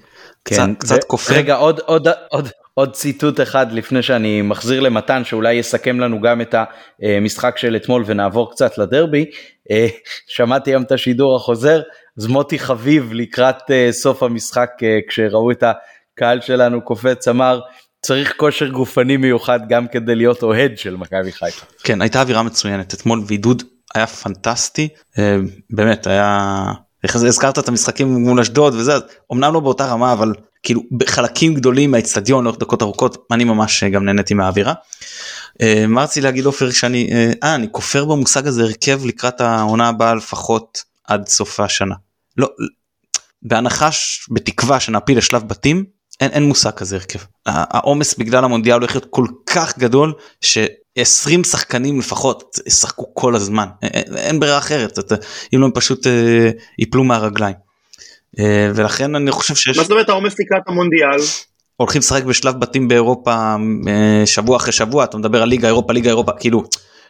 כן, קצת, קצת כופר. רגע, עוד, עוד, עוד, עוד ציטוט אחד לפני שאני מחזיר למתן שאולי יסכם לנו גם את המשחק של אתמול ונעבור קצת לדרבי. אה, שמעתי היום את השידור החוזר, אז מוטי חביב לקראת אה, סוף המשחק אה, כשראו את הקהל שלנו קופץ אמר צריך כושר גופני מיוחד גם כדי להיות אוהד של מכבי חיפה. כן הייתה אווירה מצוינת אתמול ועידוד היה פנטסטי באמת היה הזכרת את המשחקים מול אשדוד וזה אמנם לא באותה רמה אבל כאילו בחלקים גדולים מהאצטדיון לאורך דקות ארוכות אני ממש גם נהניתי מהאווירה. אה, מה רציתי להגיד עופר שאני אה, אה אני כופר במושג הזה הרכב לקראת העונה הבאה לפחות עד סוף השנה. לא בהנחה בתקווה שנעפיל לשלב בתים אין, אין מושג כזה הרכב. העומס בגלל המונדיאל הולך להיות כל כך גדול ש-20 שחקנים לפחות ישחקו כל הזמן אין, אין ברירה אחרת אתה, אם לא הם פשוט אה, ייפלו מהרגליים. אה, ולכן אני חושב שיש... מה זאת אומרת העומס לקראת המונדיאל? הולכים לשחק בשלב בתים באירופה אה, שבוע אחרי שבוע אתה מדבר על ליגה אירופה ליגה אירופה כאילו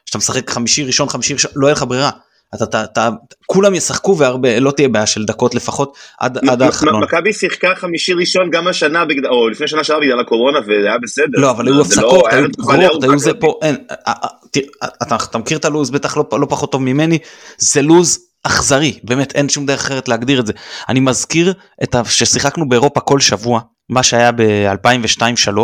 כשאתה משחק חמישי ראשון חמישי ראשון לא יהיה לך ברירה. אתה, אתה, אתה, כולם ישחקו והרבה לא תהיה בעיה של דקות לפחות עד, עד האחרון. מכבי שיחקה חמישי ראשון גם השנה בגלל, או לפני שנה שעברה בגלל הקורונה וזה היה בסדר. לא אבל היו לא- הפסקות, היו גרורות, היו זה פה, אין, אתה, אתה מכיר את הלו"ז בטח לא, לא פחות טוב ממני, זה לו"ז אכזרי, באמת אין שום דרך אחרת להגדיר את זה. אני מזכיר את ה... ששיחקנו באירופה כל שבוע, מה שהיה ב-2002-2003,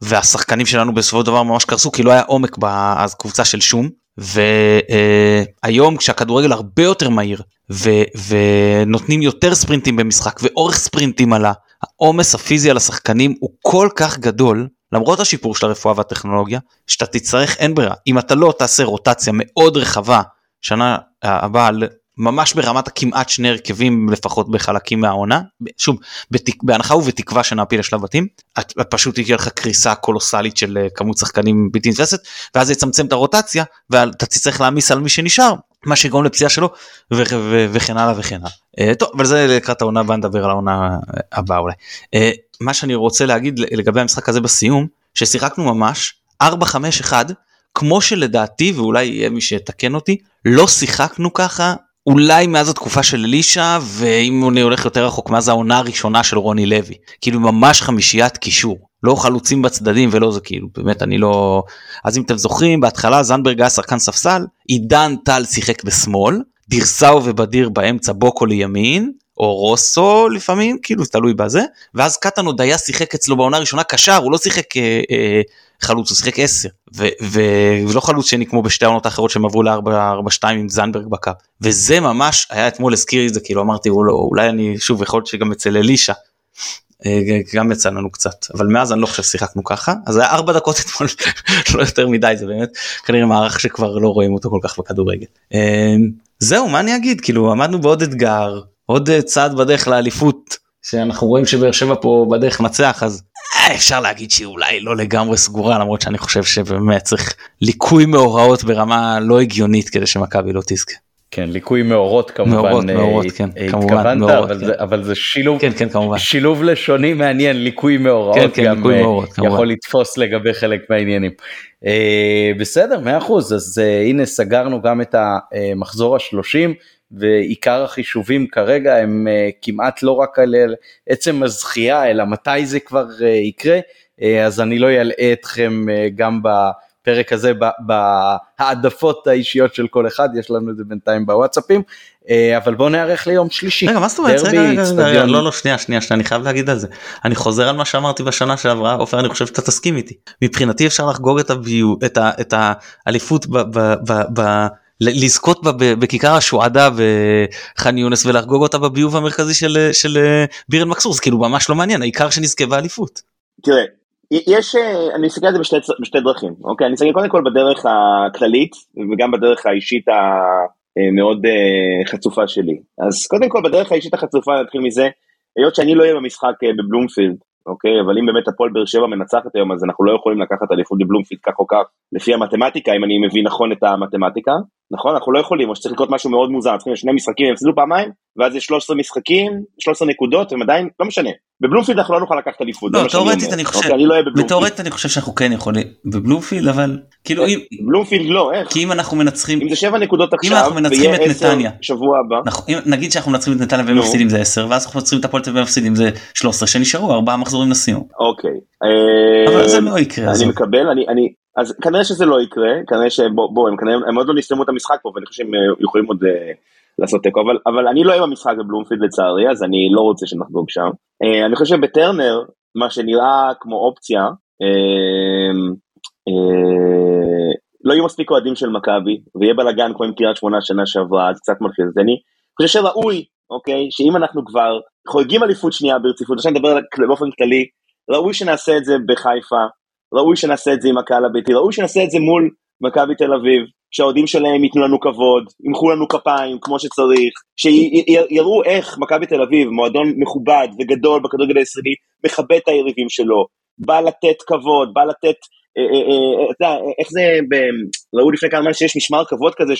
והשחקנים שלנו בסופו של דבר ממש קרסו כי לא היה עומק בקבוצה של שום. והיום כשהכדורגל הרבה יותר מהיר ו, ונותנים יותר ספרינטים במשחק ואורך ספרינטים עלה, העומס הפיזי על השחקנים הוא כל כך גדול למרות השיפור של הרפואה והטכנולוגיה שאתה תצטרך אין ברירה. אם אתה לא תעשה רוטציה מאוד רחבה שנה הבאה ממש ברמת הכמעט שני הרכבים לפחות בחלקים מהעונה שוב בתק... בהנחה ובתקווה שנעפיל לשלב בתים את, את פשוט תהיה לך קריסה קולוסלית של אה, כמות שחקנים בלתי נתפסת ואז יצמצם את הרוטציה ואתה תצטרך להעמיס על מי שנשאר מה שיגרום לפציעה שלו ו- ו- וכן הלאה וכן הלאה. Uh, טוב אבל זה לקראת העונה הבאה נדבר על העונה הבאה אולי. Uh, מה שאני רוצה להגיד לגבי המשחק הזה בסיום ששיחקנו ממש 4-5-1 כמו שלדעתי ואולי יהיה מי שיתקן אותי לא שיחקנו ככה אולי מאז התקופה של אלישע ואם אני הולך יותר רחוק מאז העונה הראשונה של רוני לוי. כאילו ממש חמישיית קישור. לא חלוצים בצדדים ולא זה כאילו באמת אני לא אז אם אתם זוכרים בהתחלה זנדברג היה שחקן ספסל עידן טל שיחק בשמאל דירסאו ובדיר באמצע בוקו לימין או רוסו לפעמים כאילו תלוי בזה ואז קטן עוד היה שיחק אצלו בעונה הראשונה קשר הוא לא שיחק אה, אה, חלוץ הוא שיחק 10 ולא חלוץ שני כמו בשתי העונות האחרות שהם עברו ל-4-2 עם זנדברג בקו וזה ממש היה אתמול הזכיר את זה כאילו אמרתי אולי, אולי אני שוב יכול להיות שגם אצל אלישע אה, גם יצא לנו קצת. אבל מאז אני לא חושב ששיחקנו ככה אז היה 4 דקות אתמול לא יותר מדי זה באמת כנראה מערך שכבר לא רואים אותו כל כך בכדורגל. אה, זהו מה אני אגיד? כאילו עמדנו בעוד אתגר עוד אה, צעד בדרך לאליפות שאנחנו רואים שבאר שבע פה בדרך לנצח אז אפשר להגיד שהיא אולי לא לגמרי סגורה למרות שאני חושב שבאמת צריך ליקוי מאורעות ברמה לא הגיונית כדי שמכבי לא תזכה. כן, ליקוי מאורות כמובן, מאורות, אה, מאורות, כן, התכוונת, כמובן, מאורות, אבל כן. זה- אבל זה שילוב, כן, כן, כמובן. שילוב לשוני מעניין, ליקוי מאורעות, כן, כן, גם ליקוי אה, מאורות, כמובן. יכול לתפוס לגבי חלק מהעניינים. אה, בסדר, מאה אחוז, אז אה, הנה סגרנו גם את המחזור השלושים, ועיקר החישובים כרגע הם אה, כמעט לא רק על עצם הזכייה, אלא מתי זה כבר אה, יקרה, אה, אז אני לא אלאה אתכם גם בפרק הזה בהעדפות האישיות של כל אחד, יש לנו את זה בינתיים בוואטסאפים, אבל בואו נערך ליום שלישי. רגע מה זאת אומרת? רגע, רגע, לא לא שנייה שנייה שנייה אני חייב להגיד על זה אני חוזר על מה שאמרתי בשנה שעברה עופר אני חושב שאתה תסכים איתי מבחינתי אפשר לחגוג את האליפות ב- לזכות בה בכיכר השועדה בח'אן יונס ולחגוג אותה בביוב המרכזי של של אה, ביר אל מכסור זה כאילו ממש לא מעניין העיקר שנזכה באליפות. תראה, יש, אה, אני מסתכל על זה בשתי, בשתי דרכים, אוקיי? אני מסתכל קודם כל בדרך הכללית וגם בדרך האישית המאוד אה, חצופה שלי. אז קודם כל בדרך האישית החצופה נתחיל מזה, היות שאני לא אהיה במשחק בבלומפילד, אוקיי? אבל אם באמת הפועל באר שבע מנצחת היום אז אנחנו לא יכולים לקחת אליפות בבלומפילד כך או כך, לפי המתמטיקה, אם אני מבין נכון את המתמטיקה, נכון? אנחנו לא יכולים, או שצריך לקרות משהו מאוד מוזר, צריכים שני משחקים, הם הפסידו פעמיים, ואז יש 13 משחקים, 13 נקודות, הם עדיין, לא משנה. בבלומפילד אנחנו לא נוכל לקחת אליפות, לא תאורטית. אני חושב אוקיי, אני לא אהיה בבלומפילד. בתאורטית אני חושב שאנחנו כן יכולים בבלומפילד אבל כאילו אם בלומפילד לא, איך? כי אם אנחנו מנצחים אם זה שבע נקודות עכשיו, אנחנו מנצחים ויהיה את עשר נתניה. שבוע הבא, אם- נגיד שאנחנו מנצחים את נתניה והם. מפסידים זה 10 ואז אנחנו מנצחים את הפועל תל אביב ומפסידים זה 13 שנשארו ארבעה מחזורים לסיום. אוקיי. אבל אה, זה לא יקרה. אני. מקבל, אני, אני, אז כנראה שזה לא יקרה, כנראה שבוא, בוא, הם כנראה, הם עוד לא נסתמו את המשחק פה, ואני חושב שהם אה, יכולים עוד אה, לעשות תיקו, אבל, אבל אני לא אהיה במשחק בבלומפילד לצערי, אז אני לא רוצה שנחגוג שם. אה, אני חושב שבטרנר, מה שנראה כמו אופציה, אה, אה, לא יהיו מספיק אוהדים של מכבי, ויהיה בלאגן כמו עם קריית שמונה שנה שעברה, אז קצת מלחיץ את. אני חושב שראוי, אוקיי, שאם אנחנו כבר חוגגים אליפות שנייה ברציפות, עכשיו נדבר באופן כללי, ראוי שנעשה את זה בחיפה, ראוי שנעשה את זה עם הקהל הביתי, ראוי שנעשה את זה מול מכבי תל אביב, שהאוהדים שלהם ייתנו לנו כבוד, ימחאו לנו כפיים כמו שצריך, שיראו איך מכבי תל אביב, מועדון מכובד וגדול בכדורגל הישראלי, מכבד את היריבים שלו, בא לתת כבוד, בא לתת, אה, אה, אה, אתה יודע, איך זה, ראו לפני כמה זמן שיש משמר כבוד כזה,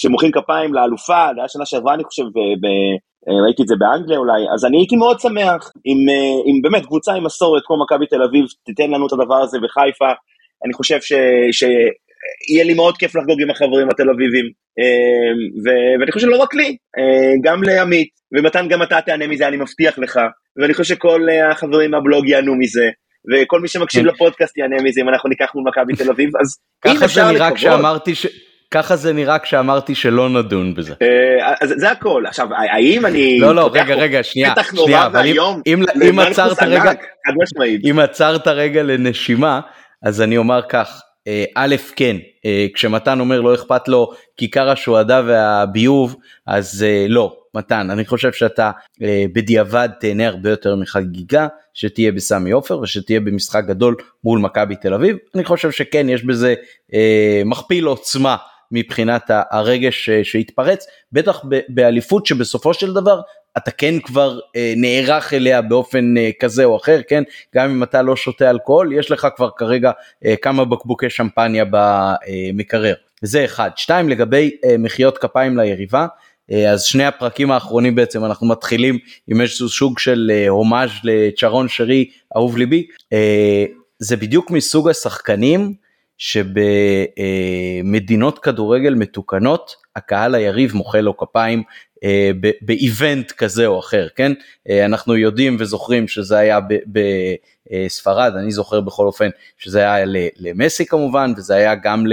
שמוחאים כפיים לאלופה, זה היה שנה שעברה אני חושב, ב- אה, ראיתי את זה באנגליה אולי, אז אני הייתי מאוד שמח אם, אה, אם באמת קבוצה עם מסורת כמו מכבי תל אביב תיתן לנו את הדבר הזה בחיפה, אני חושב ש... ש... יהיה לי מאוד כיף לחגוג עם החברים התל אביבים, אה, ו- ואני חושב שלא רק לי, גם לעמית, ומתן גם אתה תענה מזה, אני מבטיח לך, ואני חושב שכל החברים מהבלוג יענו מזה, וכל מי שמקשיב כן. לפודקאסט יענה מזה אם אנחנו ניקח מול מכבי תל אביב, אז אם ככה זה אפשר נראה לקוות, כשאמרתי ש... ככה זה נראה כשאמרתי שלא נדון בזה. אה, אז זה הכל, עכשיו האם אני, לא לא רגע רגע שנייה נורא שנייה אבל אם- ואיום, עצרת רגע ענק, חד משמעית, אם עצרת רגע לנשימה אז אני אומר כך אה, א' כן אה, כשמתן אומר לא אכפת לו כיכר השועדה והביוב אז לא מתן אני חושב שאתה בדיעבד תהנה הרבה יותר מחגיגה שתהיה בסמי עופר ושתהיה במשחק גדול מול מכבי תל אביב. אני חושב שכן יש בזה אה, מכפיל עוצמה מבחינת הרגש אה, שהתפרץ בטח באליפות שבסופו של דבר אתה כן כבר אה, נערך אליה באופן אה, כזה או אחר כן? גם אם אתה לא שותה אלכוהול יש לך כבר כרגע אה, כמה בקבוקי שמפניה במקרר זה אחד. שתיים לגבי אה, מחיאות כפיים ליריבה אה, אז שני הפרקים האחרונים בעצם אנחנו מתחילים עם איזשהו סוג של אה, הומאז' לצ'רון שרי אהוב ליבי. אה, זה בדיוק מסוג השחקנים שבמדינות כדורגל מתוקנות הקהל היריב מוחא לו כפיים אה, ב- באיבנט כזה או אחר כן אה, אנחנו יודעים וזוכרים שזה היה בספרד אני זוכר בכל אופן שזה היה למסי כמובן וזה היה גם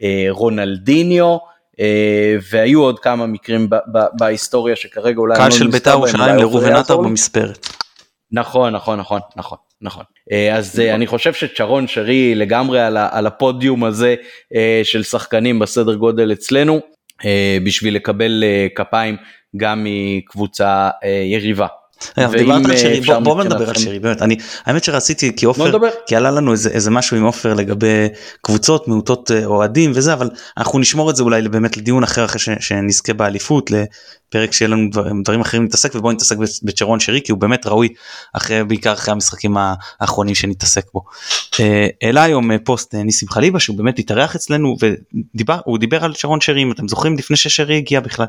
לרונלדיניו אה, והיו עוד כמה מקרים ב- ב- בהיסטוריה שכרגע אולי קהל לא של נזכר בית"ר ירושלים לראובן עטר. במספרת. נכון נכון נכון נכון נכון אה, אז אה, אני חושב שצ'רון שרי לגמרי על, הפודיום הזה אה, של שחקנים בסדר גודל אצלנו בשביל לקבל כפיים גם מקבוצה יריבה. דיברת על אה, שרי, בוא, בוא נדבר על שרי, באמת, אני, האמת שרציתי, כי עופר. כי עלה לנו איזה, איזה משהו עם עופר לגבי קבוצות, מעוטות אה, אוהדים וזה, אבל אנחנו נשמור את זה אולי באמת לדיון אחר אחרי ש, שנזכה באליפות, לפרק שיהיה לנו דבר, דברים אחרים להתעסק, ובואו נתעסק בצ'רון שרי, כי הוא באמת ראוי, אחרי, בעיקר אחרי המשחקים האחרונים שנתעסק בו. אה, העלה היום פוסט ניסים חליבה, שהוא באמת התארח אצלנו, ודיבר, הוא דיבר על צ'רון שרי, אם אתם זוכרים, לפני ששרי הגיע בכלל,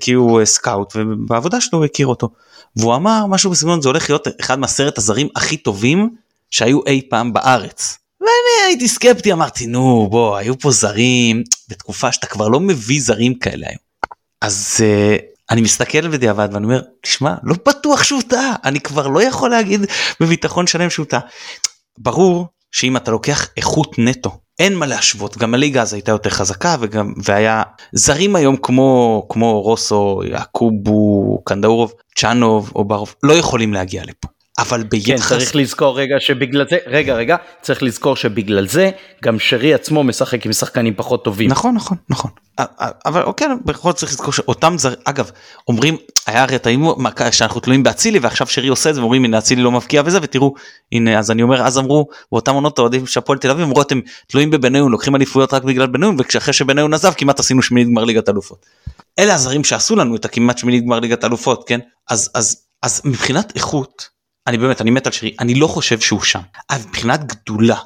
כי הוא אה, סקאוט, ובעבודה שלו הוא הכיר אותו. והוא אמר משהו בסגנון זה הולך להיות אחד מעשרת הזרים הכי טובים שהיו אי פעם בארץ. ואני הייתי סקפטי אמרתי נו בוא היו פה זרים בתקופה שאתה כבר לא מביא זרים כאלה היום. אז uh, אני מסתכל בדיעבד ואני אומר תשמע לא בטוח שהוא טעה אני כבר לא יכול להגיד בביטחון שלם שהוא טעה. ברור שאם אתה לוקח איכות נטו אין מה להשוות גם הליגה אז הייתה יותר חזקה וגם והיה זרים היום כמו כמו רוסו יעקובו קנדאורוב צ'אנוב או ברוב לא יכולים להגיע לפה. אבל כן, ביחס צריך לזכור רגע שבגלל זה, רגע רגע, צריך לזכור שבגלל זה גם שרי עצמו משחק עם שחקנים פחות טובים. נכון נכון נכון אבל אוקיי בכל זאת צריך לזכור שאותם זר אגב אומרים היה הרי טעים שאנחנו תלויים באצילי ועכשיו שרי עושה את זה ואומרים הנה אצילי לא מבקיע וזה ותראו הנה אז אני אומר אז אמרו באותם עונות האוהדים של הפועל תל אביב אמרו אתם תלויים בבניון לוקחים אליפויות רק בגלל בניון ואחרי שבניון עזב כמעט עשינו שמינית גמר ליגת אלופות. אלה הזרים שעשו לנו את הכמעט שמינית גמר ליגת אלופות כן אז אז אז מבחינת איכות אני באמת אני מת על שרי אני לא חושב שהוא שם אבל מבחינת גדולה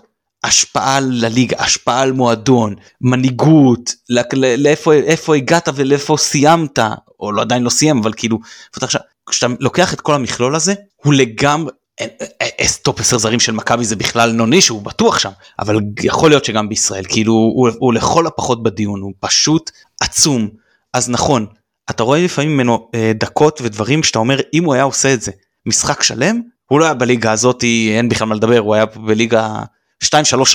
השפעה על הליגה, השפעה על מועדון, מנהיגות, לא- לא- לאיפה איפה הגעת ולאיפה סיימת, או לא עדיין לא סיים, אבל כאילו, כשאתה לוקח את כל המכלול הזה, הוא לגמרי, אין- אה, אה, top 10 זרים של מכבי זה בכלל נוני שהוא בטוח שם, אבל יכול להיות שגם בישראל, כאילו הוא, לכל הפחות בדיון, הוא פשוט עצום. אז נכון, אתה רואה לפעמים ממנו אה, דקות ודברים שאתה אומר אם הוא היה עושה את זה משחק שלם, הוא לא היה בליגה הזאת, אין בכלל מה לדבר, הוא היה בליגה 2-3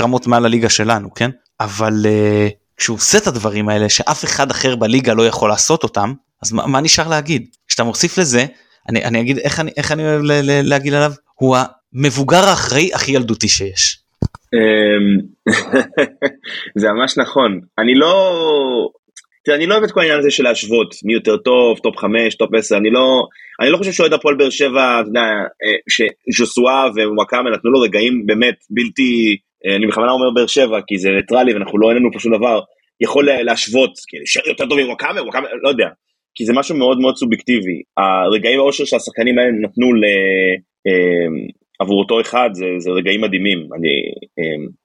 רמות מעל הליגה שלנו, כן? אבל uh, כשהוא עושה את הדברים האלה שאף אחד אחר בליגה לא יכול לעשות אותם, אז מה, מה נשאר להגיד? כשאתה מוסיף לזה, אני, אני אגיד איך אני, איך אני אוהב ל, ל, להגיד עליו, הוא המבוגר האחראי הכי ילדותי שיש. אמ, זה ממש נכון. אני לא... תראה, אני לא אוהב את כל העניין הזה של להשוות מי יותר טוב, top 5, top 10, אני לא, אני לא חושב שאוהד הפועל באר שבע, אתה יודע, אה, שז'וסואה ונוואקמה נתנו לו רגעים באמת בלתי, אה, אני בכוונה אומר באר שבע, כי זה ניטרלי ואנחנו לא, אין לנו פה שום דבר, יכול להשוות, כאילו, שרי יותר טוב מנוואקמה, נוואקמה, לא יודע, כי זה משהו מאוד מאוד סובייקטיבי. הרגעים האושר שהשחקנים האלה נתנו ל... אה, עבור אותו אחד זה, זה רגעים מדהימים. אני,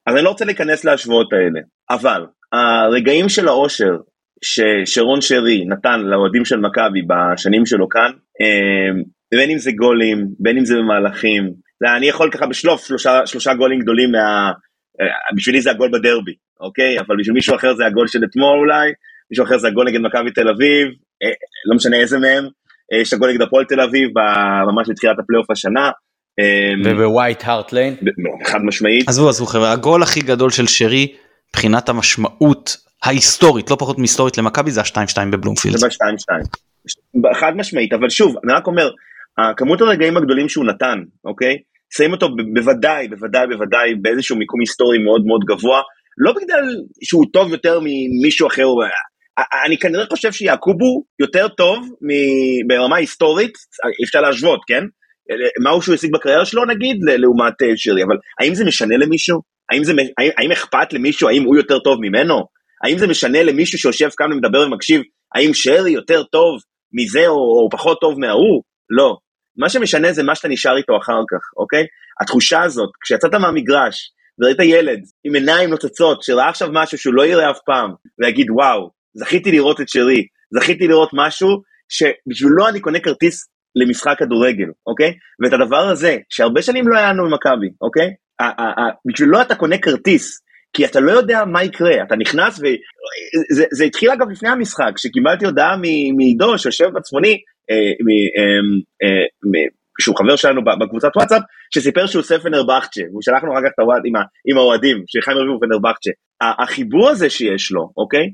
אז אני לא רוצה להיכנס להשוואות האלה, אבל הרגעים של האושר ששרון שרי נתן לאוהדים של מכבי בשנים שלו כאן, בין אם זה גולים, בין אם זה במהלכים, אני יכול ככה בשלוף שלושה, שלושה גולים גדולים מה... בשבילי זה הגול בדרבי, אוקיי? אבל בשביל מישהו אחר זה הגול של אתמול אולי, מישהו אחר זה הגול נגד מכבי תל אביב, לא משנה איזה מהם, יש הגול נגד הפועל תל אביב ממש בתחילת הפלייאוף השנה. ובווייט הארט ליין. חד משמעית. עזבו עזבו חבר'ה, הגול הכי גדול של שרי, מבחינת המשמעות ההיסטורית, לא פחות מהיסטורית למכבי, זה ה-2-2 בבלומפילד. זה ב-2-2. חד משמעית, אבל שוב, אני רק אומר, כמות הרגעים הגדולים שהוא נתן, אוקיי? שים אותו בוודאי, בוודאי, בוודאי באיזשהו מיקום היסטורי מאוד מאוד גבוה, לא בגלל שהוא טוב יותר ממישהו אחר, אני כנראה חושב שיעקובו יותר טוב ברמה היסטורית, אפשר להשוות, כן? מהו שהוא השיג בקריירה שלו נגיד, לעומת שרי, אבל האם זה משנה למישהו? האם, זה, האם, האם אכפת למישהו, האם הוא יותר טוב ממנו? האם זה משנה למישהו שיושב כאן ומדבר ומקשיב, האם שרי יותר טוב מזה או, או פחות טוב מההוא? לא. מה שמשנה זה מה שאתה נשאר איתו אחר כך, אוקיי? התחושה הזאת, כשיצאת מהמגרש וראית ילד עם עיניים נוצצות, שראה עכשיו משהו שהוא לא יראה אף פעם, ויגיד וואו, זכיתי לראות את שרי, זכיתי לראות משהו שבשבילו אני קונה כרטיס למשחק כדורגל, אוקיי? ואת הדבר הזה, שהרבה שנים לא היה לנו במכבי, אוקיי? בשבילו אתה קונה כרטיס, כי אתה לא יודע מה יקרה, אתה נכנס וזה זה התחיל אגב לפני המשחק, שקיבלתי הודעה מעידו שיושב בצפוני, אה, אה, אה, שהוא חבר שלנו בקבוצת וואטסאפ, שסיפר שהוא עושה פנרבכצ'ה, והוא שלח לנו אחר כך הוואט עם האוהדים, שחיים רביבו פנרבכצ'ה. החיבור הזה שיש לו, אוקיי?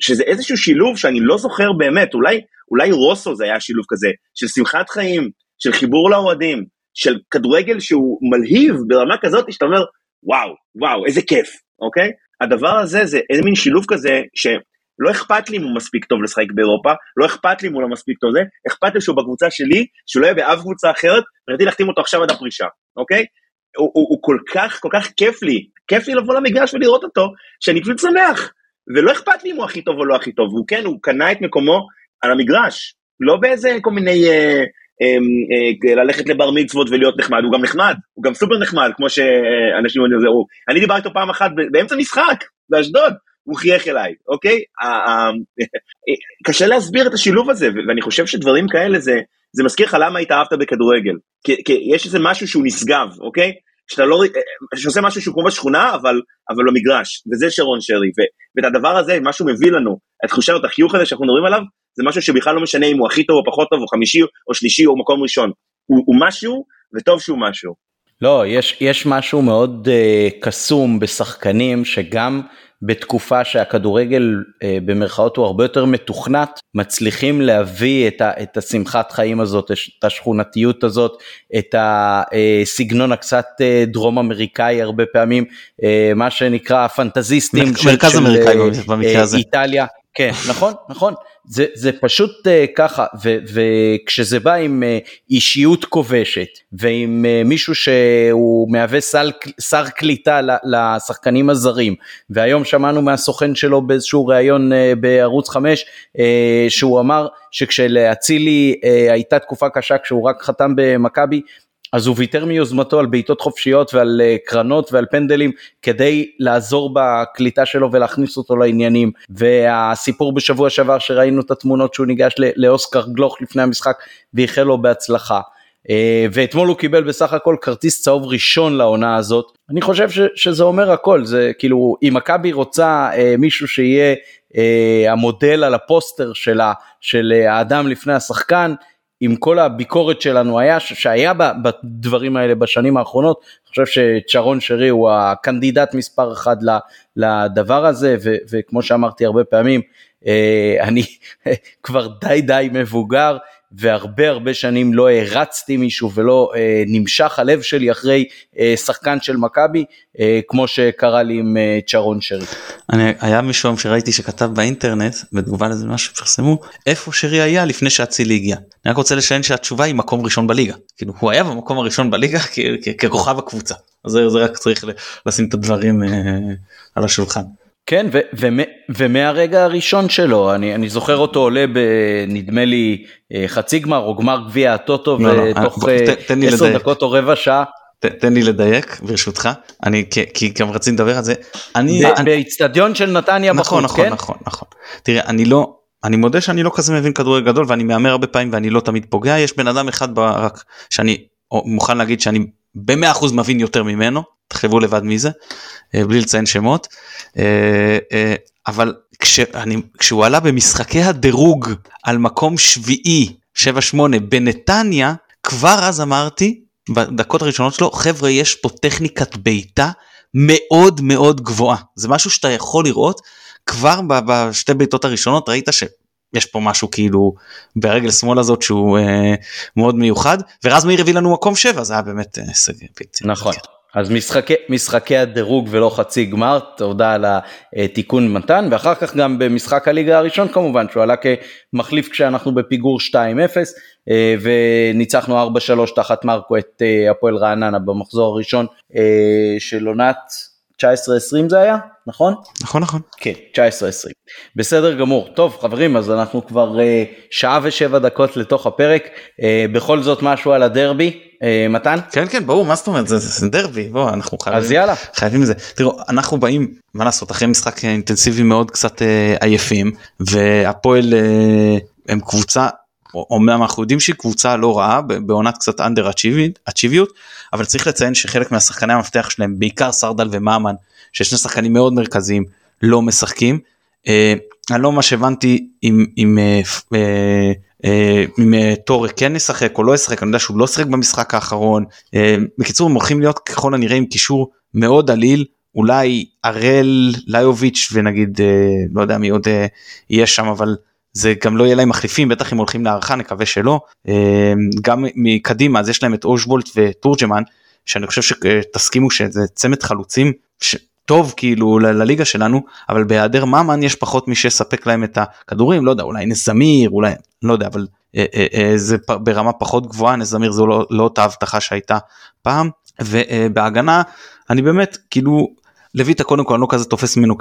שזה איזשהו שילוב שאני לא זוכר באמת, אולי, אולי רוסו זה היה שילוב כזה, של שמחת חיים, של חיבור לאוהדים, של כדורגל שהוא מלהיב ברמה כזאת, שאתה אומר, וואו, וואו, איזה כיף, אוקיי? הדבר הזה זה איזה מין שילוב כזה, לא אכפת לי אם הוא מספיק טוב לשחק באירופה, לא אכפת לי אם הוא לא מספיק טוב זה, אכפת לי שהוא בקבוצה שלי, שהוא לא יהיה באף קבוצה אחרת, ורציתי להחתים אותו עכשיו עד הפרישה, אוקיי? הוא, הוא, הוא כל כך, כל כך כיף לי, כיף לי לבוא למגרש ולראות אותו, שאני פשוט שמח. ולא אכפת לי אם הוא הכי טוב או לא הכי טוב, הוא כן, הוא קנה את מקומו על המגרש, לא באיזה כל מיני אה, ללכת לבר מצוות ולהיות נחמד, הוא גם נחמד, הוא גם סופר נחמד, כמו שאנשים זהו. אני דיברתי איתו פעם אחת באמצע משחק, באשדוד, הוא חייך אליי, אוקיי? קשה להסביר את השילוב הזה, ואני חושב שדברים כאלה זה, זה מזכיר לך למה התאהבת בכדורגל. כי יש איזה משהו שהוא נשגב, אוקיי? שאתה לא, שעושה משהו שהוא כמו בשכונה, אבל, אבל במגרש, וזה שרון שרי, ו, ואת הדבר הזה, מה שהוא מביא לנו, התחושה, את החיוך הזה שאנחנו מדברים עליו, זה משהו שבכלל לא משנה אם הוא הכי טוב או פחות טוב, או חמישי או שלישי או מקום ראשון. הוא, הוא משהו, וטוב שהוא משהו. לא, יש, יש משהו מאוד uh, קסום בשחקנים שגם בתקופה שהכדורגל אה, במרכאות הוא הרבה יותר מתוכנת, מצליחים להביא את, ה, את השמחת חיים הזאת, את השכונתיות הזאת, את הסגנון הקצת אה, דרום אמריקאי הרבה פעמים, אה, מה שנקרא הפנטזיסטים מרכז של, אמריקאי של במקרה הזה. איטליה. כן, נכון, נכון. זה, זה פשוט uh, ככה, ו, וכשזה בא עם uh, אישיות כובשת, ועם uh, מישהו שהוא מהווה סל, שר קליטה לשחקנים הזרים, והיום שמענו מהסוכן שלו באיזשהו ראיון uh, בערוץ 5, uh, שהוא אמר שכשלאצילי uh, הייתה תקופה קשה כשהוא רק חתם במכבי, אז הוא ויתר מיוזמתו על בעיטות חופשיות ועל אה, קרנות ועל פנדלים כדי לעזור בקליטה שלו ולהכניס אותו לעניינים והסיפור בשבוע שעבר שראינו את התמונות שהוא ניגש לאוסקר גלוך לפני המשחק ואיחל לו בהצלחה. אה, ואתמול הוא קיבל בסך הכל כרטיס צהוב ראשון לעונה הזאת. אני חושב ש, שזה אומר הכל, זה כאילו אם מכבי רוצה אה, מישהו שיהיה המודל על הפוסטר שלה, של האדם לפני השחקן, עם כל הביקורת שלנו היה, שהיה בדברים האלה בשנים האחרונות, אני חושב שצ'רון שרי הוא הקנדידט מספר אחד לדבר הזה, ו, וכמו שאמרתי הרבה פעמים, אה, אני כבר די די מבוגר, והרבה הרבה שנים לא הרצתי מישהו ולא אה, נמשך הלב שלי אחרי אה, שחקן של מכבי, אה, כמו שקרה לי עם אה, צ'רון שרי. אני, היה מישהו שראיתי שכתב באינטרנט, בתגובה לזה מה שפרסמו, איפה שרי היה לפני שאצילי הגיע. אני רק רוצה לציין שהתשובה היא מקום ראשון בליגה. כאילו הוא היה במקום הראשון בליגה ככוכב הקבוצה. אז זה, זה רק צריך לשים את הדברים אה, על השולחן. כן, ו- ו- ומהרגע הראשון שלו, אני, אני זוכר אותו עולה בנדמה לי אה, חצי גמר או גמר גביע הטוטו, לא, לא ותוך לא, עשר דקות או רבע שעה. ת, תן לי לדייק ברשותך, אני כי, כי גם רציתי לדבר על זה. אני... באיצטדיון של נתניה נכון, בחוץ, נכון, כן? נכון, נכון. תראה, אני לא, אני מודה שאני לא כזה מבין כדורגל גדול ואני מהמר הרבה פעמים ואני לא תמיד פוגע, יש בן אדם אחד רק שאני מוכן להגיד שאני במאה אחוז מבין יותר ממנו, תחשבו לבד מי זה, אה, בלי לציין שמות, אה, אה, אבל כשאני, כשהוא עלה במשחקי הדירוג על מקום שביעי 7-8 בנתניה, כבר אז אמרתי, בדקות הראשונות שלו, חבר'ה יש פה טכניקת בעיטה מאוד מאוד גבוהה, זה משהו שאתה יכול לראות, כבר בשתי בעיטות הראשונות ראית ש... יש פה משהו כאילו ברגל שמאל הזאת שהוא אה, מאוד מיוחד ורז מאיר הביא לנו מקום שבע זה היה באמת הישג אה, נכון. אז משחקי, משחקי הדירוג ולא חצי גמר, תודה על התיקון מתן, ואחר כך גם במשחק הליגה הראשון כמובן, שהוא עלה כמחליף כשאנחנו בפיגור 2-0, אה, וניצחנו 4-3 תחת מרקו את אה, הפועל רעננה במחזור הראשון אה, של עונת 19-20 זה היה, נכון? נכון נכון. כן, 19-20. בסדר גמור. טוב חברים, אז אנחנו כבר שעה ושבע דקות לתוך הפרק, בכל זאת משהו על הדרבי. אה, מתן? כן כן ברור מה זאת אומרת זה, זה דרבי בוא אנחנו חייבים אז יאללה חייבים זה תראו אנחנו באים מה לעשות אחרי משחק אינטנסיבי מאוד קצת אה, עייפים והפועל אה, הם קבוצה אומנם אנחנו יודעים שהיא קבוצה לא רעה בעונת קצת אנדר אצ'יביות אבל צריך לציין שחלק מהשחקני המפתח שלהם בעיקר סרדל ומאמן ששני שחקנים מאוד מרכזיים לא משחקים. אה, אני לא ממש הבנתי אם, אם אה, אה, כן ישחק או לא ישחק אני יודע שהוא לא שיחק במשחק האחרון בקיצור הם הולכים להיות ככל הנראה עם קישור מאוד עליל אולי הראל ליוביץ' ונגיד לא יודע מי עוד יהיה שם אבל זה גם לא יהיה להם מחליפים בטח אם הולכים להערכה נקווה שלא גם מקדימה אז יש להם את אושבולט וטורג'מן שאני חושב שתסכימו שזה צמד חלוצים טוב כאילו לליגה שלנו אבל בהיעדר ממן יש פחות מי שיספק להם את הכדורים לא יודע אולי נס זמיר אולי לא יודע אבל אה, אה, אה, זה פ- ברמה פחות גבוהה נס זמיר זו לא, לא אותה הבטחה שהייתה פעם ובהגנה אני באמת כאילו לויטה קודם כל אני לא כזה תופס ממנו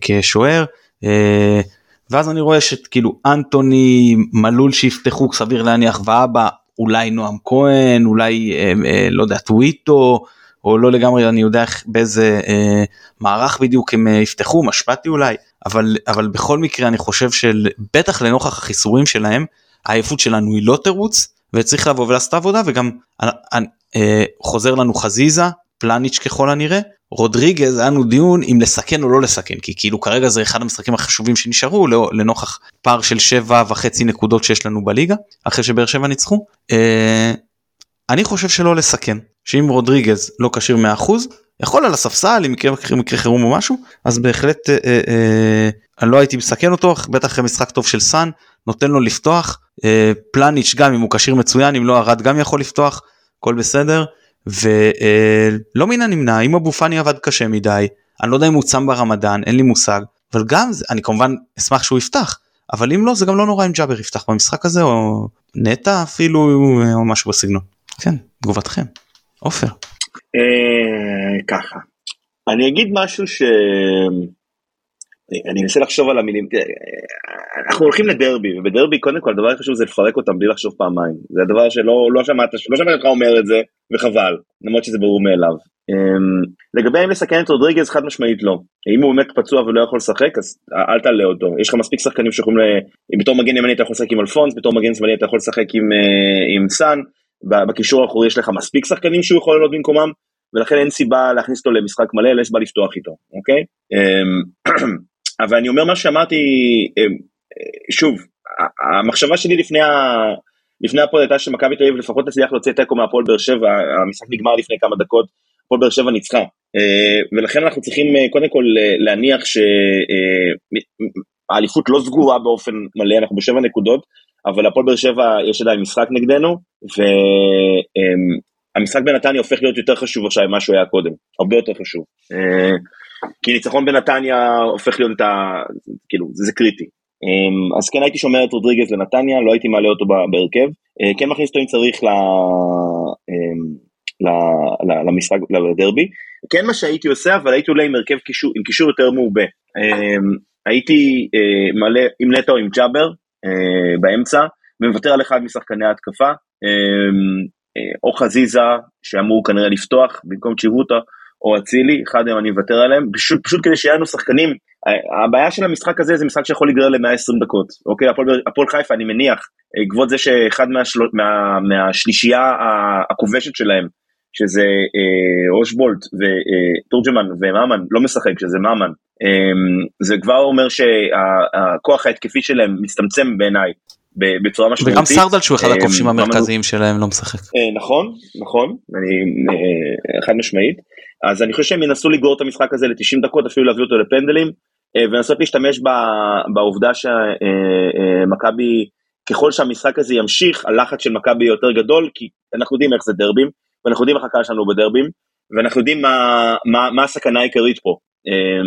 כשוער. אה, ואז אני רואה שכאילו אנטוני מלול שיפתחו סביר להניח ואבא אולי נועם כהן אולי אה, אה, לא יודע טוויטו או לא לגמרי אני יודע באיזה אה, מערך בדיוק הם אה, יפתחו משפטי אולי אבל אבל בכל מקרה אני חושב שבטח לנוכח החיסורים שלהם העייפות שלנו היא לא תירוץ וצריך לבוא ולעשות את העבודה וגם אה, אה, חוזר לנו חזיזה פלניץ' ככל הנראה רודריגז היה לנו דיון אם לסכן או לא לסכן כי כאילו כרגע זה אחד המשחקים החשובים שנשארו לא- לנוכח פער של שבע וחצי נקודות שיש לנו בליגה אחרי שבאר שבע ניצחו. אה, אני חושב שלא לסכן שאם רודריגז לא כשיר 100% יכול על הספסל אם יקרה מקרה חירום או משהו אז בהחלט אה, אה, אה, אני לא הייתי מסכן אותו בטח אחרי משחק טוב של סאן נותן לו לפתוח פלניץ' גם אם הוא כשיר מצוין אם לא ארד גם יכול לפתוח הכל בסדר ולא מן הנמנע אם אבו פאני עבד קשה מדי אני לא יודע אם הוא צם ברמדאן אין לי מושג אבל גם אני כמובן אשמח שהוא יפתח אבל אם לא זה גם לא נורא אם ג'אבר יפתח במשחק הזה או נטע אפילו או משהו בסגנון. כן תגובתכם. עופר. אה, ככה. אני אגיד משהו ש... אני אנסה לחשוב על המילים, אנחנו הולכים לדרבי, ובדרבי קודם כל הדבר הכי חשוב זה לפרק אותם בלי לחשוב פעמיים, זה הדבר שלא לא שמעת, לא שמעת אותך אומר את זה, וחבל, למרות שזה ברור מאליו. אמ, לגבי אם לסכן את רודריגז חד משמעית לא, אם הוא באמת פצוע ולא יכול לשחק אז אל תעלה אותו, יש לך מספיק שחקנים שיכולים, ל... אם בתור מגן ימני אתה יכול לשחק עם אלפונס, בתור מגן שמאלי אתה יכול לשחק עם, אה, עם סאן, בקישור האחורי יש לך מספיק שחקנים שהוא יכול לעלות במקומם, ולכן אין סיבה להכניס אותו למשחק מלא, אלא יש סיבה לפתוח איתו, אוקיי? אבל אני אומר מה שאמרתי, אמ, אה, שוב, המחשבה שלי לפני ה... לפני הפועל הייתה שמכבי תל אביב לפחות תצליח להוציא תיקו מהפועל באר שבע, המשחק נגמר לפני כמה דקות, הפועל באר שבע ניצחה. אה, ולכן אנחנו צריכים אה, קודם כל אה, להניח שהאליפות לא סגורה באופן מלא, אנחנו בשבע נקודות, אבל הפועל באר שבע יש עדיין משחק נגדנו, והמשחק בנתניה הופך להיות יותר חשוב עכשיו ממה שהוא היה קודם, הרבה יותר חשוב. כי ניצחון בנתניה הופך להיות את ה... כאילו, זה, קריטי. אמ, אז כן הייתי שומר את רודריגז לנתניה, לא הייתי מעלה אותו בהרכב. אה, כן מכניס אותו אם צריך ל... אמ, ל- ל- למשחק, לדרבי. כן מה שהייתי עושה, אבל הייתי עולה עם הרכב קישור, עם קישור יותר מעובה. אמ, הייתי אה, מעלה עם נטו עם ג'אבר אה, באמצע, ומוותר על אחד משחקני ההתקפה, או חזיזה, שאמור כנראה לפתוח במקום צ'יבוטה, או אצילי, אחד מהם אני מוותר עליהם, פשוט, פשוט כדי שיהיה לנו שחקנים, הבעיה של המשחק הזה זה משחק שיכול להיגרר ל-120 דקות, אוקיי, הפועל חיפה אני מניח, אה, בעקבות זה שאחד מהשל... מה... מהשלישייה הכובשת שלהם, שזה אה, אושבולט וטורג'מן וממן, לא משחק, שזה ממן, אה, זה כבר אומר שהכוח ההתקפי שלהם מצטמצם בעיניי בצורה משמעותית. וגם סרדל שהוא אחד אה, הכובשים רמדו- המרכזיים שלהם לא משחק. אה, נכון, נכון, אני אה, חד משמעית. אז אני חושב שהם ינסו לגרור את המשחק הזה ל-90 דקות, אפילו להביא אותו לפנדלים, אה, ולנסות להשתמש בעובדה שמכבי, ככל שהמשחק הזה ימשיך, הלחץ של מכבי יותר גדול, כי אנחנו יודעים איך זה דרבים, ואנחנו יודעים איך הקהל שלנו בדרבים, ואנחנו יודעים מה, מה, מה הסכנה העיקרית פה. אה,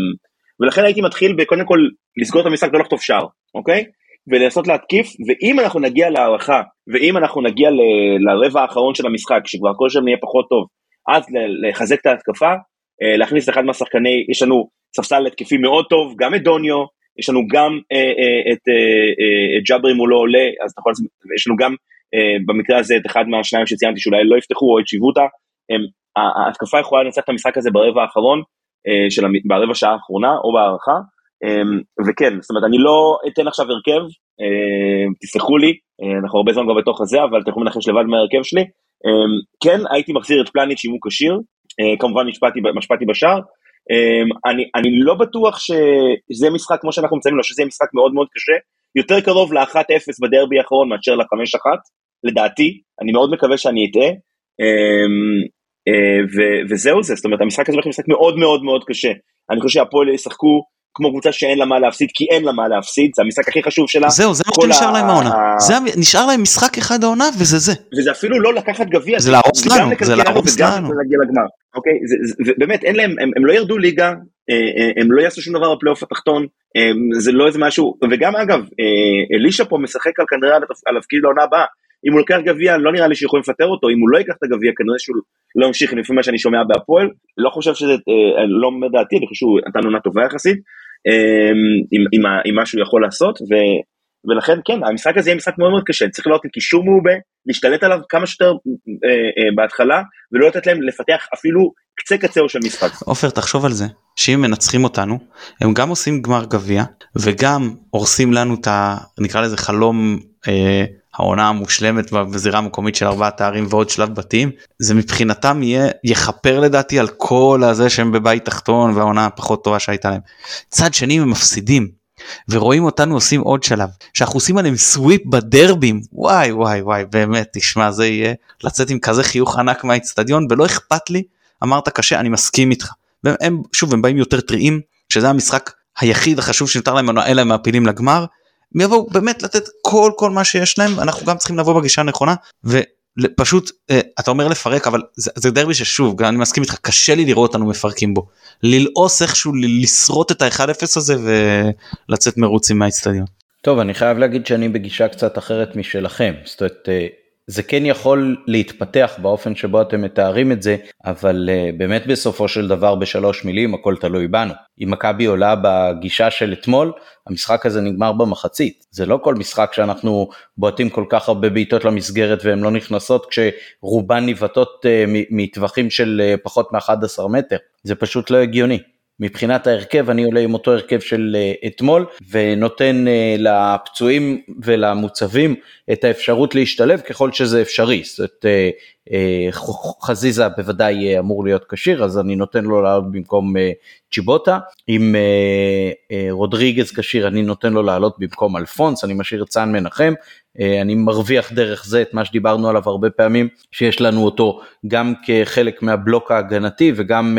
ולכן הייתי מתחיל בקודם כל לסגור את המשחק, לא לחטוף שער, אוקיי? ולנסות להתקיף, ואם אנחנו נגיע להערכה, ואם אנחנו נגיע ל- לרבע האחרון של המשחק, שכבר הכל שם יהיה פחות טוב, אז לחזק את ההתקפה, אה, להכניס אחד מהשחקני, יש לנו ספסל התקפי מאוד טוב, גם את דוניו, יש לנו גם אה, אה, את, אה, אה, את ג'אבר אם הוא לא עולה, אז אתה יכול, לעשות- יש לנו גם במקרה הזה את אחד מהשניים שציינתי שאולי לא יפתחו, או את שיבוטה, ההתקפה יכולה לנצח את המשחק הזה ברבע האחרון, של, ברבע שעה האחרונה, או בהערכה, וכן, זאת אומרת, אני לא אתן עכשיו הרכב, אמ, תסלחו לי, אה, אנחנו הרבה זמן כבר בתוך הזה, אבל אתם יכולים לנחש לבד מההרכב שלי. אמ, כן, הייתי מחזיר את פלניץ' אם הוא כשיר, אה, כמובן השפעתי בשער. אמ, אני, אני לא בטוח שזה משחק כמו שאנחנו מציינים לו, שזה יהיה משחק מאוד מאוד קשה, יותר קרוב ל-1-0 בדרבי האחרון מאשר ל-5-1, לדעתי, אני מאוד מקווה שאני אטעה. אמ, אה, וזהו זה, זאת אומרת המשחק הזה הולך להיות משחק מאוד מאוד מאוד קשה. אני חושב שהפועל ישחקו כמו קבוצה שאין לה מה להפסיד, כי אין לה מה להפסיד, זה המשחק הכי חשוב שלה. זהו, זה מה שנשאר ה- להם העונה. זה נשאר להם משחק אחד העונה וזה זה. וזה אפילו לא לקחת גביע, זה להרוס לנו, זה להרוס לנו. אוקיי? זה- זה- ובאמת, אין להם, הם, הם לא ירדו ליגה, אה, אה, הם לא יעשו שום דבר בפלייאוף התחתון, זה לא איזה משהו, וגם אגב, אה, אלישע פה משחק על כנראה על התפקיד לעונה הבאה, אם הוא לוקח גביע, לא נראה לי שיכולים לפטר אותו, אם הוא לא ייקח את הגביע, כנראה שהוא לא ימשיך לפי מה שאני שומע בהפועל, לא חושב שזה, אה, לא אומר דעתי, אני חושב שהוא נתן עונה טובה יחסית, עם, עם, ה- עם מה שהוא יכול לעשות, ו, ולכן כן, המשחק הזה יהיה משחק מאוד מאוד קשה, צריך לראות קישור מעובה, להשתלט עליו כמה שיותר אה, אה, בהתחלה, ולא לתת להם לפתח אפילו קצה קצהו של משחק. עופר תחשוב על זה שאם מנצחים אותנו הם גם עושים גמר גביע וגם הורסים לנו את ה... נקרא לזה חלום אה, העונה המושלמת בזירה המקומית של ארבעת הערים ועוד שלב בתים זה מבחינתם יהיה יכפר לדעתי על כל הזה שהם בבית תחתון והעונה הפחות טובה שהייתה להם. צד שני הם מפסידים ורואים אותנו עושים עוד שלב שאנחנו עושים עליהם סוויפ בדרבים וואי וואי וואי באמת תשמע זה יהיה לצאת עם כזה חיוך ענק מהאיצטדיון ולא אכפת לי אמרת קשה אני מסכים איתך. והם שוב הם באים יותר טריים שזה המשחק היחיד החשוב שנותר להם אלה הם מעפילים לגמר. הם יבואו באמת לתת כל כל מה שיש להם אנחנו גם צריכים לבוא בגישה הנכונה ופשוט אה, אתה אומר לפרק אבל זה, זה דרבי ששוב אני מסכים איתך קשה לי לראות אותנו מפרקים בו ללעוס איכשהו לשרוט את ה-1-0 הזה ולצאת מרוצים מהאיצטדיון. טוב, אני חייב להגיד שאני בגישה קצת אחרת משלכם. זאת אומרת, אה, זה כן יכול להתפתח באופן שבו אתם מתארים את זה, אבל אה, באמת בסופו של דבר בשלוש מילים הכל תלוי בנו. אם מכבי עולה בגישה של אתמול, המשחק הזה נגמר במחצית. זה לא כל משחק שאנחנו בועטים כל כך הרבה בעיטות למסגרת והן לא נכנסות כשרובן ניבטות אה, מ- מטווחים של אה, פחות מ-11 מטר. זה פשוט לא הגיוני. מבחינת ההרכב אני עולה עם אותו הרכב של אה, אתמול ונותן אה, לפצועים ולמוצבים את האפשרות להשתלב ככל שזה אפשרי. זאת אומרת, אה, חזיזה בוודאי אמור להיות כשיר אז אני נותן לו לעלות במקום צ'יבוטה. אם רודריגז כשיר אני נותן לו לעלות במקום אלפונס, אני משאיר את סאן מנחם. אני מרוויח דרך זה את מה שדיברנו עליו הרבה פעמים, שיש לנו אותו גם כחלק מהבלוק ההגנתי וגם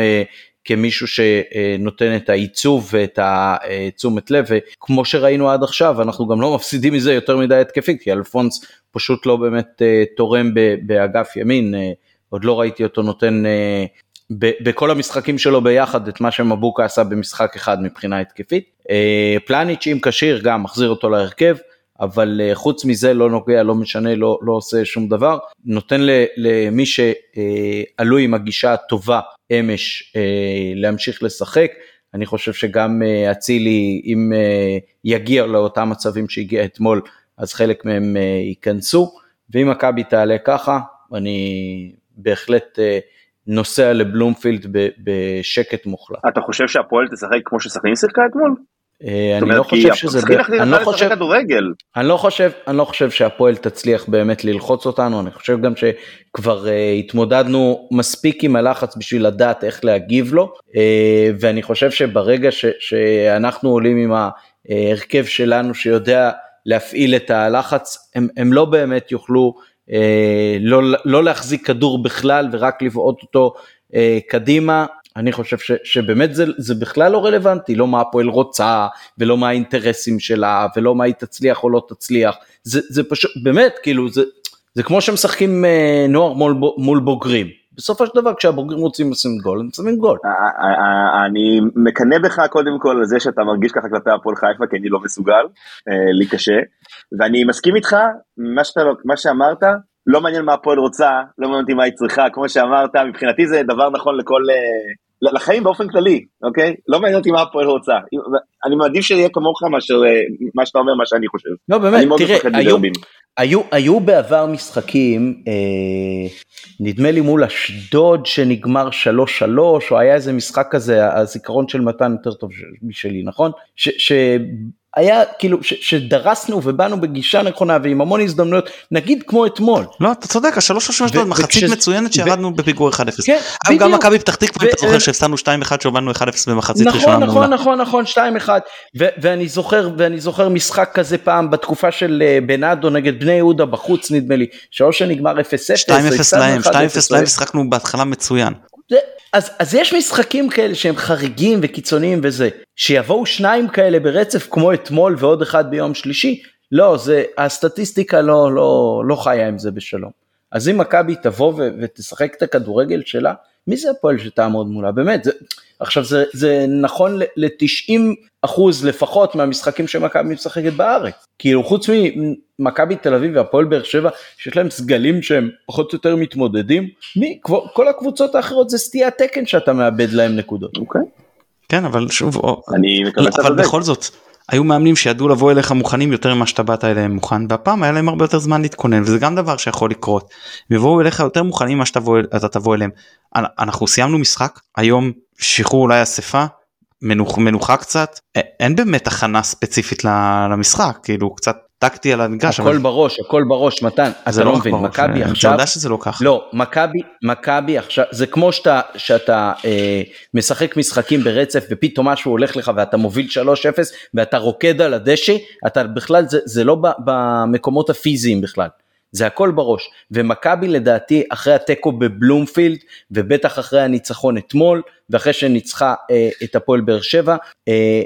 כמישהו שנותן את העיצוב ואת התשומת לב וכמו שראינו עד עכשיו אנחנו גם לא מפסידים מזה יותר מדי התקפית כי אלפונס פשוט לא באמת אה, תורם באגף ימין אה, עוד לא ראיתי אותו נותן אה, בכל המשחקים שלו ביחד את מה שמבוקה עשה במשחק אחד מבחינה התקפית. פלניץ' אם כשיר גם מחזיר אותו להרכב. אבל אה, חוץ מזה לא נוגע, לא משנה, לא, לא עושה שום דבר. נותן למי שעלו עם הגישה הטובה אמש אה, להמשיך לשחק. אני חושב שגם אה, אצילי, אם אה, יגיע לאותם מצבים שהגיע אתמול, אז חלק מהם אה, ייכנסו. ואם מכבי תעלה ככה, אני בהחלט אה, נוסע לבלומפילד בשקט מוחלט. אתה חושב שהפועל תשחק כמו שסכנין שיחקה אתמול? אה, אני לא חושב שזה, אני לא חושב. אני לא חושב, אני לא חושב שהפועל תצליח באמת ללחוץ אותנו, אני חושב גם שכבר uh, התמודדנו מספיק עם הלחץ בשביל לדעת איך להגיב לו, uh, ואני חושב שברגע ש, שאנחנו עולים עם ההרכב שלנו שיודע להפעיל את הלחץ, הם, הם לא באמת יוכלו uh, לא, לא להחזיק כדור בכלל ורק לבעוט אותו קדימה. אני חושב ש, שבאמת זה, זה בכלל לא רלוונטי, לא מה הפועל רוצה ולא מה האינטרסים שלה ולא מה היא תצליח או לא תצליח, זה, זה פשוט, באמת, כאילו, זה, זה כמו שמשחקים אה, נוער מול, מול בוגרים. בסופו של דבר כשהבוגרים רוצים לשים גול, הם שמים גול. אה, אה, אה, אני מקנא בך קודם כל על זה שאתה מרגיש ככה כלפי הפועל חיפה כי אני לא מסוגל, לי קשה, ואני מסכים איתך, מה, שאתה, מה שאמרת, לא מעניין מה הפועל רוצה, לא מעניין אותי מה היא צריכה, כמו שאמרת, מבחינתי זה דבר נכון לכל, לחיים באופן כללי, אוקיי? לא מעניין אותי מה הפועל רוצה, אני מעדיף שיהיה כמוך מאשר אה, מה שאתה אומר, מה שאני חושב. לא באמת, אני מאוד תראה, מפחד היו. היו, היו בעבר משחקים, אה, נדמה לי מול אשדוד שנגמר 3-3, או היה איזה משחק כזה, הזיכרון של מתן יותר טוב ש- משלי, נכון? ש, שהיה כאילו, ש, שדרסנו ובאנו בגישה נכונה ועם המון הזדמנויות, נגיד כמו אתמול. לא אתה צודק השלוש ראשון אשדוד ו- מחצית וכשזה- מצוינת ו- שירדנו בפיגור 1-0. כן, אגב, גם בדיוק. מכבי פתח תקווה אם אתה ו- זוכר שהפסדנו 2-1 שהובלנו 1-0 במחצית נכון, ראשונה נכון, מעולה. נכון, נכון, 2-1, ו- ואני זוכר, ואני זוכר משחק כזה פעם בתקופה של אה, בנאדו נגד בני יהודה בחוץ נדמה לי, שאו שנגמר 0-0, 2-0 להם, 2-0 להם להם, שיחקנו בהתחלה מצוין. זה, אז, אז יש משחקים כאלה שהם חריגים וקיצוניים וזה, שיבואו שניים כאלה ברצף כמו אתמול ועוד אחד ביום שלישי, לא, זה, הסטטיסטיקה לא, לא, לא חיה עם זה בשלום. אז אם מכבי תבוא ו- ותשחק את הכדורגל שלה, מי זה הפועל שתעמוד מולה? באמת, זה, עכשיו זה, זה נכון ל-90 אחוז לפחות מהמשחקים שמכבי משחקת בארץ. כאילו חוץ ממכבי תל אביב והפועל באר שבע, שיש להם סגלים שהם פחות או יותר מתמודדים, מי, כל הקבוצות האחרות זה סטיית תקן שאתה מאבד להם נקודות. אוקיי. כן, אבל שוב, אני לא, אבל. בכל זאת, היו מאמנים שידעו לבוא אליך מוכנים יותר ממה שאתה באת אליהם מוכן, והפעם היה להם הרבה יותר זמן להתכונן, וזה גם דבר שיכול לקרות. הם יבואו אליך יותר מוכנים ממה שאתה תבוא- אליהם. אנ- אנחנו סיימנו משחק, היום שחרור אולי אספה, מנוח, מנוחה קצת, אין באמת הכנה ספציפית למשחק, כאילו קצת טקטי על המגרש, הכל בראש, הכל בראש, מתן, זה אתה לא רק מבין, מכבי אתה עכשיו, יודע שזה לא ככה. לא, מכבי, מכבי עכשיו, זה כמו שאתה, שאתה אה, משחק משחקים ברצף ופתאום משהו הולך לך ואתה מוביל 3-0 ואתה רוקד על הדשא, אתה בכלל, זה, זה לא במקומות הפיזיים בכלל, זה הכל בראש. ומכבי לדעתי אחרי התיקו בבלומפילד ובטח אחרי הניצחון אתמול ואחרי שניצחה אה, את הפועל באר שבע, אה,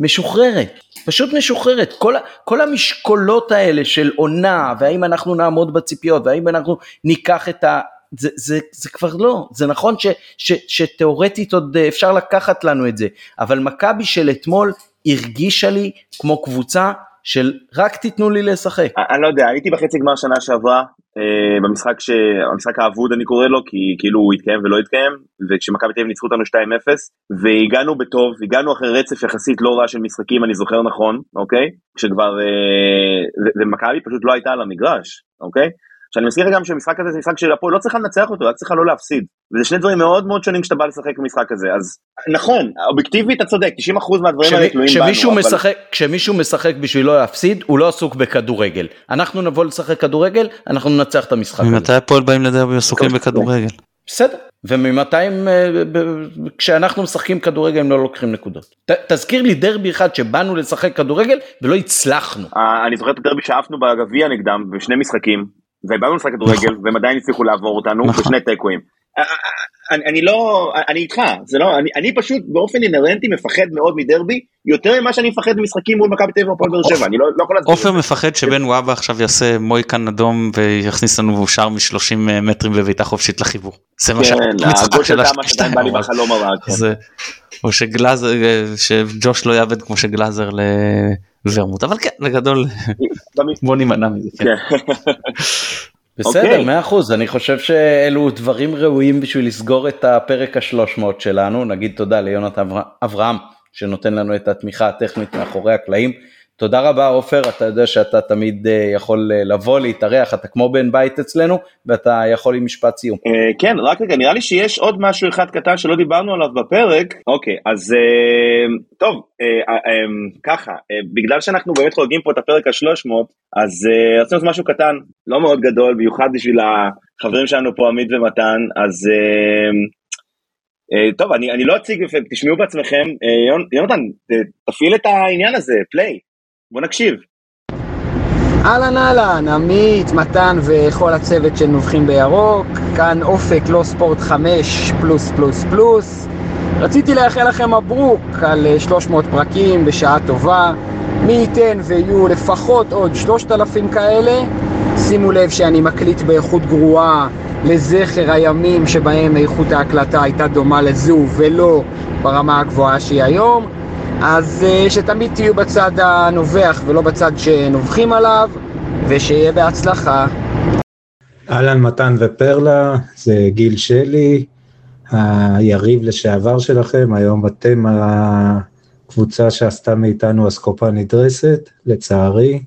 משוחררת, פשוט משוחררת. כל, כל המשקולות האלה של עונה, והאם אנחנו נעמוד בציפיות, והאם אנחנו ניקח את ה... זה, זה, זה כבר לא, זה נכון ש, ש, שתאורטית עוד אה, אפשר לקחת לנו את זה, אבל מכבי של אתמול הרגישה לי כמו קבוצה של רק תיתנו לי לשחק. אני לא יודע, הייתי בחצי גמר שנה שעברה, אה, במשחק ש... המשחק האבוד אני קורא לו, כי כאילו הוא התקיים ולא התקיים, וכשמכבי תל אביב ניצחו אותנו 2-0, והגענו בטוב, הגענו אחרי רצף יחסית לא רע של משחקים, אני זוכר נכון, אוקיי? כשכבר... אה, ומכבי פשוט לא הייתה על המגרש, אוקיי? שאני מזכיר גם שהמשחק הזה זה משחק שהפועל לא צריכה לנצח אותו, רק צריכה לא להפסיד. וזה שני דברים מאוד מאוד שונים כשאתה בא לשחק במשחק הזה, אז נכון, אובייקטיבית אתה צודק, 90% מהדברים האלה תלויים בנו, כשמישהו אבל... משחק, כשמישהו משחק בשביל לא להפסיד, הוא לא עסוק בכדורגל. אנחנו נבוא לשחק כדורגל, אנחנו ננצח את המשחק הזה. ממתי הפועל באים לדרבי עסוקים בכדורגל? בסדר, וממתי הם, אה, כשאנחנו משחקים כדורגל הם לא לוקחים נקודות. ת, תזכיר לי דרבי אחד שבאנו לשחק כדורגל ולא הצלחנו. אה, אני זוכר את הדרבי שעפנו בגביע נגדם בשני משחקים, ובאנו לשחק כדורגל, והם עדיין הצליחו לעבור אותנו נכון. בשני תיקואים. אה, אה, אני, אני לא, אני איתך, זה לא, אני, אני פשוט באופן אינהרנטי מפחד מאוד מדרבי, יותר ממה שאני מפחד ממשחקים מול מכבי תל אביב והפועל באר שבע, אני לא, לא יכול להסביר את עופר. מפחד שבן וואבה עכשיו יעשה מויקן אדום ויכניס לנו שער מ-30 מטרים בביתה חופשית לחיבור. זה מה כן, שהמשחק הגול של בחלום הרע, כן. זה- או שגלאזר שג'וש לא יאבד כמו שגלאזר לוורמוט אבל כן בגדול בוא נימנע מזה. כן. כן. בסדר, אוקיי. מאה אחוז, אני חושב שאלו דברים ראויים בשביל לסגור את הפרק השלוש מאות שלנו, נגיד תודה ליונתן אבר- אברהם שנותן לנו את התמיכה הטכנית מאחורי הקלעים. תודה רבה עופר, אתה יודע שאתה תמיד אה, יכול אה, לבוא, להתארח, אתה כמו בן בית אצלנו, ואתה יכול עם משפט סיום. אה, כן, רק רגע, נראה לי שיש עוד משהו אחד קטן שלא דיברנו עליו בפרק. אוקיי, אז טוב, ככה, בגלל שאנחנו באמת חוגגים פה את הפרק ה-300, אז רצינו לעשות משהו קטן, לא מאוד גדול, במיוחד בשביל החברים שלנו פה, עמית ומתן, אז טוב, אני, אני לא אציג, תשמעו בעצמכם, יונ- יונתן, תפעיל את העניין הזה, פליי, בוא נקשיב. אהלן אהלן, עמית, מתן וכל הצוות של נובחים בירוק, כאן אופק לא ספורט 5 פלוס פלוס פלוס. רציתי לאחל לכם מברוק על אה, 300 פרקים בשעה טובה. מי ייתן ויהיו לפחות עוד 3,000 כאלה. שימו לב שאני מקליט באיכות גרועה לזכר הימים שבהם איכות ההקלטה הייתה דומה לזו ולא ברמה הגבוהה שהיא היום. אז אה, שתמיד תהיו בצד הנובח ולא בצד שנובחים עליו, ושיהיה בהצלחה. אהלן מתן ופרלה, זה גיל שלי, היריב לשעבר שלכם, היום אתם הקבוצה שעשתה מאיתנו אסקופה נדרסת, לצערי.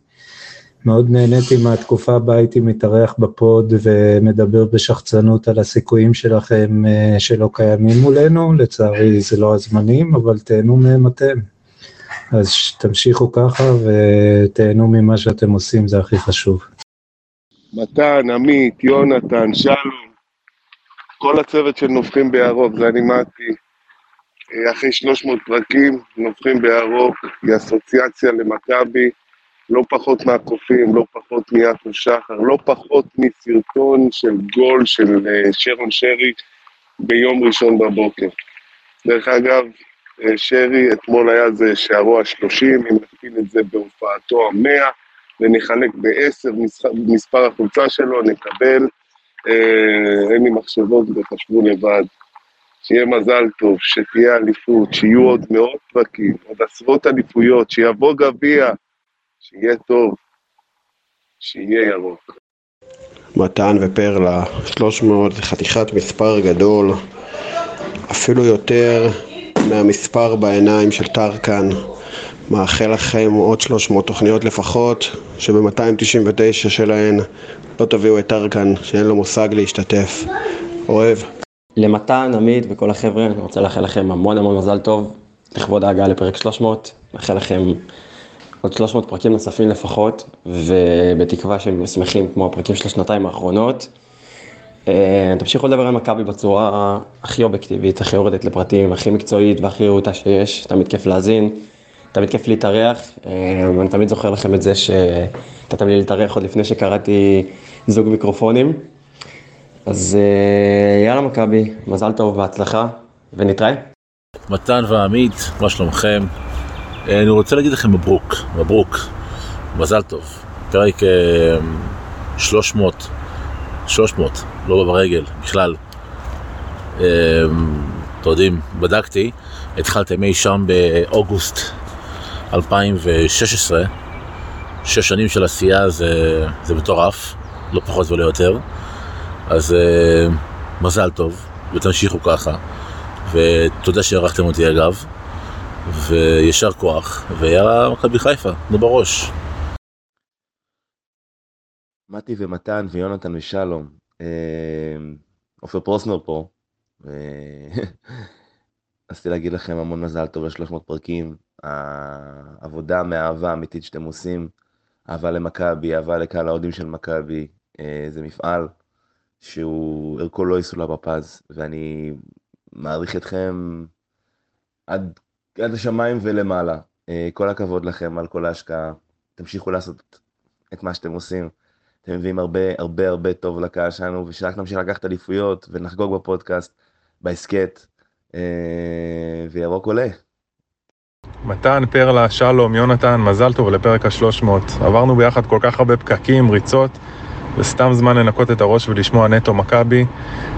מאוד נהניתי מהתקופה בה הייתי מתארח בפוד ומדבר בשחצנות על הסיכויים שלכם אה, שלא קיימים מולנו, לצערי זה לא הזמנים, אבל תהנו מהם אתם. אז תמשיכו ככה ותהנו ממה שאתם עושים, זה הכי חשוב. מתן, עמית, יונתן, שלום, כל הצוות של נובחים בירוק, זה אני מתי. אה, אחרי 300 פרקים, נובחים בירוק היא אסוציאציה למכבי, לא פחות מהקופים, לא פחות מיעקב שחר, לא פחות מסרטון של גול של אה, שרון שרי, ביום ראשון בבוקר. דרך אגב, אה, שרי, אתמול היה זה שערו השלושים, אם נכפיל את זה בהופעתו המאה, ונחלק בעשר מספר החולצה שלו, נקבל, אה, אין לי מחשבות וחשבו לבד. שיהיה מזל טוב, שתהיה אליפות, שיהיו עוד מאות פרקים, עוד עשרות אליפויות, שיבוא גביע, שיהיה טוב, שיהיה ירוק. מתן ופרלה, 300 זה חתיכת מספר גדול, אפילו יותר מהמספר בעיניים של טרקן. מאחל לכם עוד 300 תוכניות לפחות, שב-299 שלהן לא תביאו את טרקן, שאין לו מושג להשתתף. אוהב. למתן, עמית וכל החבר'ה, אני רוצה לאחל לכם המון המון מזל טוב לכבוד ההגעה לפרק 300. מאחל לכם עוד 300 פרקים נוספים לפחות, ובתקווה שהם שמחים כמו הפרקים של השנתיים האחרונות. אה, תמשיכו לדבר על מכבי בצורה הכי אובייקטיבית, הכי יורדת לפרטים, הכי מקצועית והכי רהוטה שיש, תמיד כיף להאזין, תמיד כיף להתארח, אה, ואני תמיד זוכר לכם את זה שנתתם לי להתארח עוד לפני שקראתי זוג מיקרופונים. אז אה, יאללה מכבי, מזל טוב, בהצלחה, ונתראה. מתן ועמית, מה שלומכם? אה, אני רוצה להגיד לכם מברוק, מברוק, מזל טוב. פרק 300, 300, לא ברגל, בכלל. אתם יודעים, בדקתי, התחלתם אי שם באוגוסט 2016, שש שנים של עשייה זה, זה מטורף, לא פחות ולא יותר. אז מזל טוב, ותמשיכו ככה. ותודה שאירחתם אותי אגב, ויישר כוח, ויאללה מכבי חיפה, תנו בראש. מתי ומתן ויונתן ושלום, עופר פרוסנר פה, רציתי להגיד לכם המון מזל טוב ל-300 פרקים, העבודה מהאהבה האמיתית שאתם עושים, אהבה למכבי, אהבה לקהל האוהדים של מכבי, זה מפעל שהוא ערכו לא יסולא בפז, ואני מעריך אתכם עד, עד השמיים ולמעלה. אה, כל הכבוד לכם על כל ההשקעה, תמשיכו לעשות את מה שאתם עושים. אתם מביאים הרבה הרבה הרבה טוב לקהל שלנו, ושרק נמשיך לקחת אליפויות ונחגוג בפודקאסט, בהסכת, אה, וירוק עולה. מתן, פרלה, שלום, יונתן, מזל טוב לפרק השלוש מאות. עברנו ביחד כל כך הרבה פקקים, ריצות. וסתם זמן לנקות את הראש ולשמוע נטו מכבי.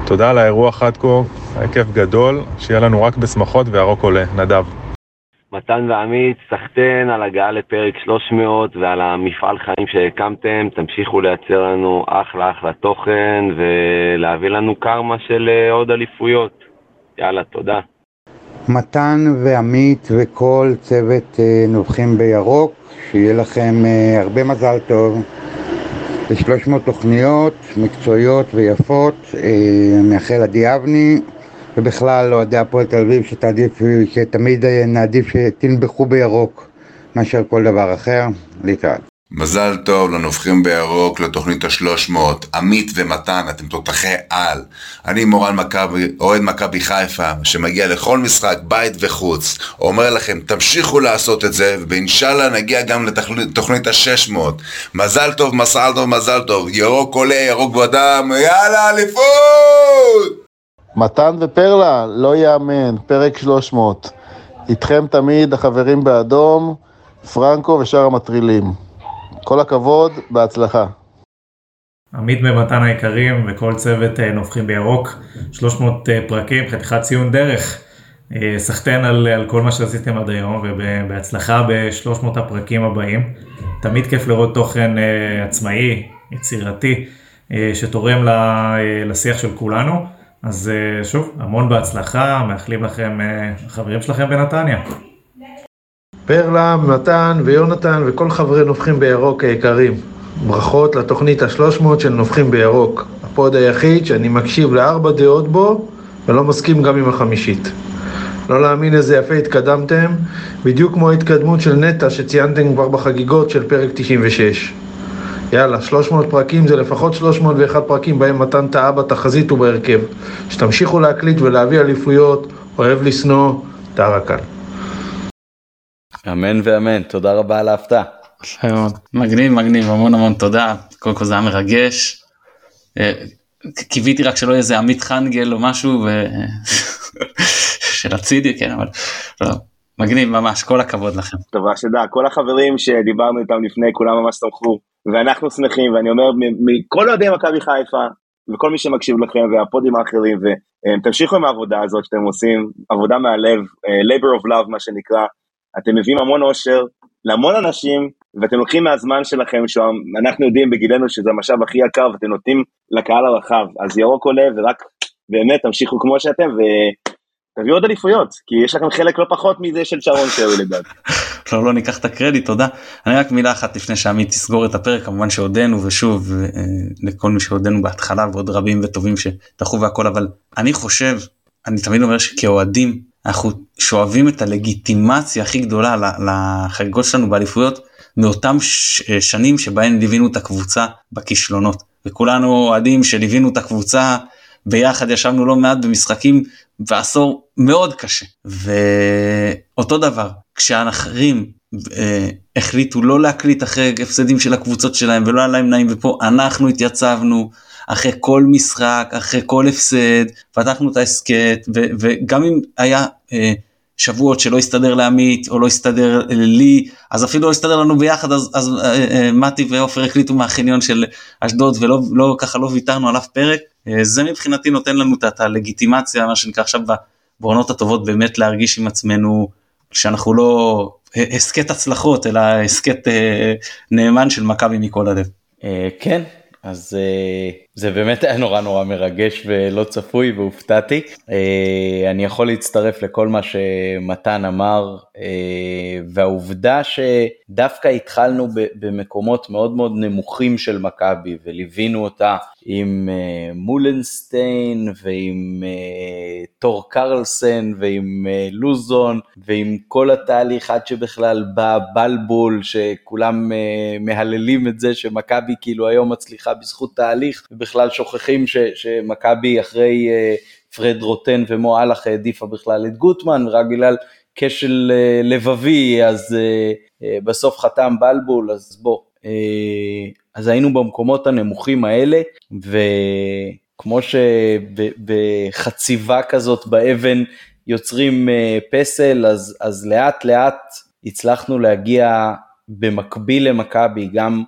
תודה על האירוח עד כה, ההיקף גדול, שיהיה לנו רק בשמחות והרוק עולה. נדב. מתן ועמית, סחטיין על הגעה לפרק 300 ועל המפעל חיים שהקמתם, תמשיכו לייצר לנו אחלה אחלה תוכן ולהביא לנו קרמה של אה, עוד אליפויות. יאללה, תודה. מתן ועמית וכל צוות אה, נובחים בירוק, שיהיה לכם אה, הרבה מזל טוב. ל-300 תוכניות מקצועיות ויפות, מאחל עדי אבני ובכלל אוהדי הפועל תל אביב שתעדיף, שתמיד אה, נעדיף שתנבחו בירוק מאשר כל דבר אחר, להתראות. מזל טוב לנובחים בירוק לתוכנית השלוש מאות, עמית ומתן, אתם תותחי על. אני מורן מכבי, אוהד מכבי חיפה, שמגיע לכל משחק, בית וחוץ. אומר לכם, תמשיכו לעשות את זה, ואינשאללה נגיע גם לתוכנית השש מאות. מזל טוב, מזל טוב, מזל טוב. ירוק עולה, ירוק בדם, יאללה, אליפות! מתן ופרלה, לא יאמן, פרק 300. איתכם תמיד החברים באדום, פרנקו ושאר המטרילים. כל הכבוד, בהצלחה. עמית ומתן היקרים וכל צוות אה, נובחים בירוק, 300 אה, פרקים, חתיכת ציון דרך. אה, סחטיין על, על כל מה שעשיתם עד היום ובהצלחה ב-300 הפרקים הבאים. תמיד כיף לראות תוכן עצמאי, יצירתי, שתורם לשיח של כולנו. אז שוב, המון בהצלחה, מאחלים לכם, החברים שלכם בנתניה. פרלה, מתן ויונתן וכל חברי נובחים בירוק היקרים. ברכות לתוכנית השלוש מאות של נובחים בירוק. הפוד היחיד שאני מקשיב לארבע דעות בו ולא מסכים גם עם החמישית. לא להאמין איזה יפה התקדמתם, בדיוק כמו ההתקדמות של נטע שציינתם כבר בחגיגות של פרק 96. יאללה, 300 פרקים זה לפחות 301 פרקים בהם מתן טעה בתחזית ובהרכב. שתמשיכו להקליט ולהביא אליפויות, אוהב לשנוא, טרקל. אמן ואמן, תודה רבה על ההפתעה. מגניב מגניב המון המון תודה קודם כל זה היה מרגש. אה, קיוויתי רק שלא יהיה איזה עמית חנגל או משהו ו... של אצילי כן אבל לא, מגניב ממש כל הכבוד לכם. טוב רק שתדע כל החברים שדיברנו איתם לפני כולם ממש שמחו ואנחנו שמחים ואני אומר מכל אוהדי מכבי חיפה וכל מי שמקשיב לכם והפודים האחרים ותמשיכו עם העבודה הזאת שאתם עושים עבודה מהלב אה, labor of love מה שנקרא. אתם מביאים המון אושר להמון אנשים ואתם לוקחים מהזמן שלכם שאנחנו יודעים בגילנו שזה המשאב הכי יקר ואתם נותנים לקהל הרחב. אז ירוק עולה ורק באמת תמשיכו כמו שאתם ותביאו עוד אליפויות כי יש לכם חלק לא פחות מזה של שרון שרי לדעתי. לא לא ניקח את הקרדיט תודה אני רק מילה אחת לפני שעמית תסגור את הפרק כמובן שהודינו ושוב אה, לכל מי שהודינו בהתחלה ועוד רבים וטובים שדחו והכל אבל אני חושב אני תמיד אומר שכאוהדים אנחנו שואבים את הלגיטימציה הכי גדולה לחגיגות שלנו באליפויות מאותם שנים שבהן ליווינו את הקבוצה בכישלונות וכולנו אוהדים שליווינו את הקבוצה ביחד ישבנו לא מעט במשחקים בעשור מאוד קשה. ואותו דבר כשהאחרים אה, החליטו לא להקליט אחרי הפסדים של הקבוצות שלהם ולא היה להם נעים ופה אנחנו התייצבנו אחרי כל משחק אחרי כל הפסד פתחנו את ההסכת וגם אם היה אה, שבועות שלא הסתדר לעמית או לא הסתדר לי אז אפילו לא הסתדר לנו ביחד אז, אז אה, אה, מתי ועופר הקליטו מהחניון של אשדוד ולא לא, ככה לא ויתרנו על אף פרק אה, זה מבחינתי נותן לנו את הלגיטימציה מה שנקרא עכשיו בעונות הטובות באמת להרגיש עם עצמנו שאנחנו לא הסכת הצלחות אלא הסכת נאמן של מכבי מכל הלב. כן אז זה באמת היה נורא נורא מרגש ולא צפוי והופתעתי. Uh, אני יכול להצטרף לכל מה שמתן אמר uh, והעובדה שדווקא התחלנו במקומות מאוד מאוד נמוכים של מכבי וליווינו אותה עם uh, מולנסטיין ועם טור קרלסן ועם לוזון ועם כל התהליך עד שבכלל בא בלבול שכולם מהללים את זה שמכבי כאילו היום מצליחה בזכות תהליך ובכלל שוכחים שמכבי אחרי uh, פרד רוטן ומו אהלך העדיפה בכלל את גוטמן רק בגלל כשל uh, לבבי אז uh, uh, בסוף חתם בלבול אז בוא. Uh, אז היינו במקומות הנמוכים האלה, וכמו שבחציבה כזאת באבן יוצרים אה, פסל, אז, אז לאט לאט הצלחנו להגיע במקביל למכבי גם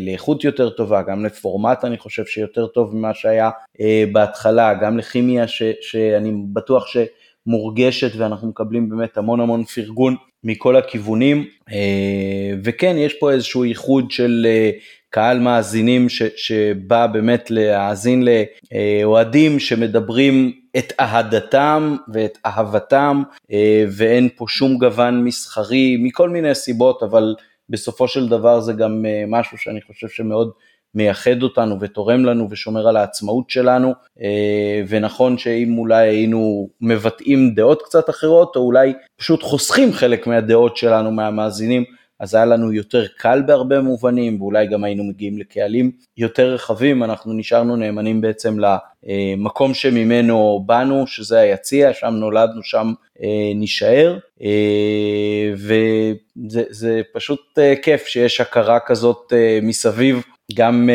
לאיכות יותר טובה, גם לפורמט אני חושב שיותר טוב ממה שהיה אה, בהתחלה, גם לכימיה ש, שאני בטוח שמורגשת ואנחנו מקבלים באמת המון המון פרגון מכל הכיוונים, אה, וכן יש פה איזשהו ייחוד של אה, קהל מאזינים ש, שבא באמת להאזין לאוהדים שמדברים את אהדתם ואת אהבתם אה, ואין פה שום גוון מסחרי מכל מיני סיבות אבל בסופו של דבר זה גם אה, משהו שאני חושב שמאוד מייחד אותנו ותורם לנו ושומר על העצמאות שלנו. אה, ונכון שאם אולי היינו מבטאים דעות קצת אחרות או אולי פשוט חוסכים חלק מהדעות שלנו מהמאזינים אז היה לנו יותר קל בהרבה מובנים, ואולי גם היינו מגיעים לקהלים יותר רחבים, אנחנו נשארנו נאמנים בעצם למקום שממנו באנו, שזה היציע, שם נולדנו, שם אה, נישאר, אה, וזה פשוט אה, כיף שיש הכרה כזאת מסביב, גם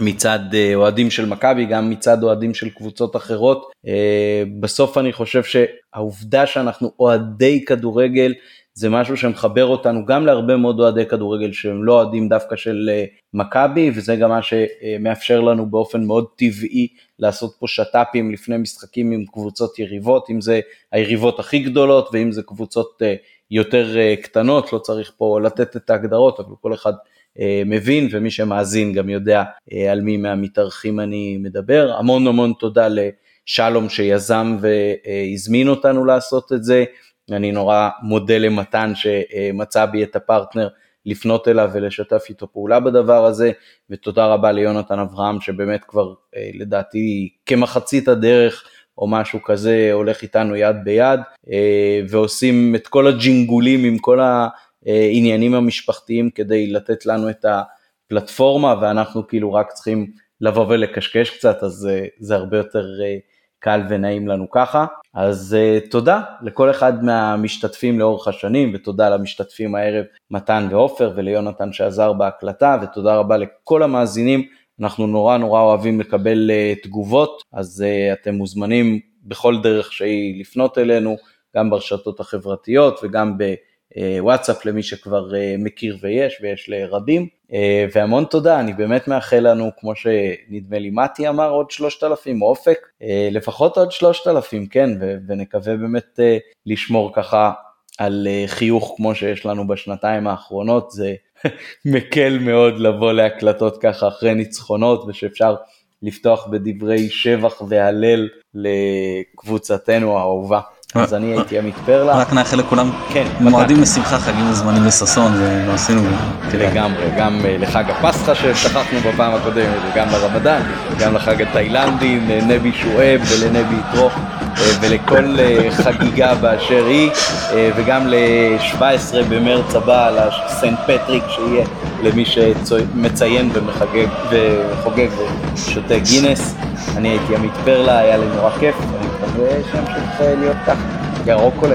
מצד אוהדים של מכבי, גם מצד אוהדים של קבוצות אחרות. בסוף אני חושב שהעובדה שאנחנו אוהדי כדורגל, זה משהו שמחבר אותנו גם להרבה מאוד אוהדי כדורגל שהם לא אוהדים דווקא של אה, מכבי, וזה גם מה שמאפשר לנו באופן מאוד טבעי לעשות פה שת"פים לפני משחקים עם קבוצות יריבות, אם זה היריבות הכי גדולות ואם זה קבוצות אה, יותר אה, קטנות, לא צריך פה לתת את ההגדרות, אבל כל אחד מבין ומי שמאזין גם יודע על מי מהמתארחים אני מדבר. המון המון תודה לשלום שיזם והזמין אותנו לעשות את זה. אני נורא מודה למתן שמצא בי את הפרטנר לפנות אליו ולשתף איתו פעולה בדבר הזה, ותודה רבה ליונתן אברהם שבאמת כבר אה, לדעתי כמחצית הדרך או משהו כזה הולך איתנו יד ביד, אה, ועושים את כל הג'ינגולים עם כל העניינים המשפחתיים כדי לתת לנו את הפלטפורמה, ואנחנו כאילו רק צריכים לבוא ולקשקש קצת, אז אה, זה הרבה יותר קל ונעים לנו ככה. אז uh, תודה לכל אחד מהמשתתפים לאורך השנים, ותודה למשתתפים הערב מתן ועופר וליונתן שעזר בהקלטה, ותודה רבה לכל המאזינים אנחנו נורא נורא אוהבים לקבל אה, תגובות, אז אה, אתם מוזמנים בכל דרך שהיא לפנות אלינו, גם ברשתות החברתיות וגם בוואטסאפ למי שכבר אה, מכיר ויש, ויש לרבים. אה, והמון תודה, אני באמת מאחל לנו, כמו שנדמה לי מתי אמר, עוד 3,000 אופק, אה, לפחות עוד 3,000, כן, ונקווה באמת אה, לשמור ככה על אה, חיוך כמו שיש לנו בשנתיים האחרונות, זה מקל מאוד לבוא להקלטות ככה אחרי ניצחונות ושאפשר לפתוח בדברי שבח והלל לקבוצתנו האהובה. אז אני הייתי עמית פרלה. רק נאחל לכולם כן, מועדים לשמחה, חגים וזמנים לששון, ולא עשינו כדאי. לגמרי, גם אה, לחג הפסחא ששכחנו בפעם הקודמת, וגם לרמדאן, גם לחג התאילנדי, לנבי שועב ולנבי יתרו, אה, ולכל אה, חגיגה באשר היא, אה, וגם ל-17 במרץ הבא, לסנט פטריק, שיהיה למי שמציין ומחגג וחוגג ושותה גינס. אני הייתי עמית פרלה, היה לי נורא כיף, ואני מקווה שימשיך אה, להיות ככה. ירוק עולה.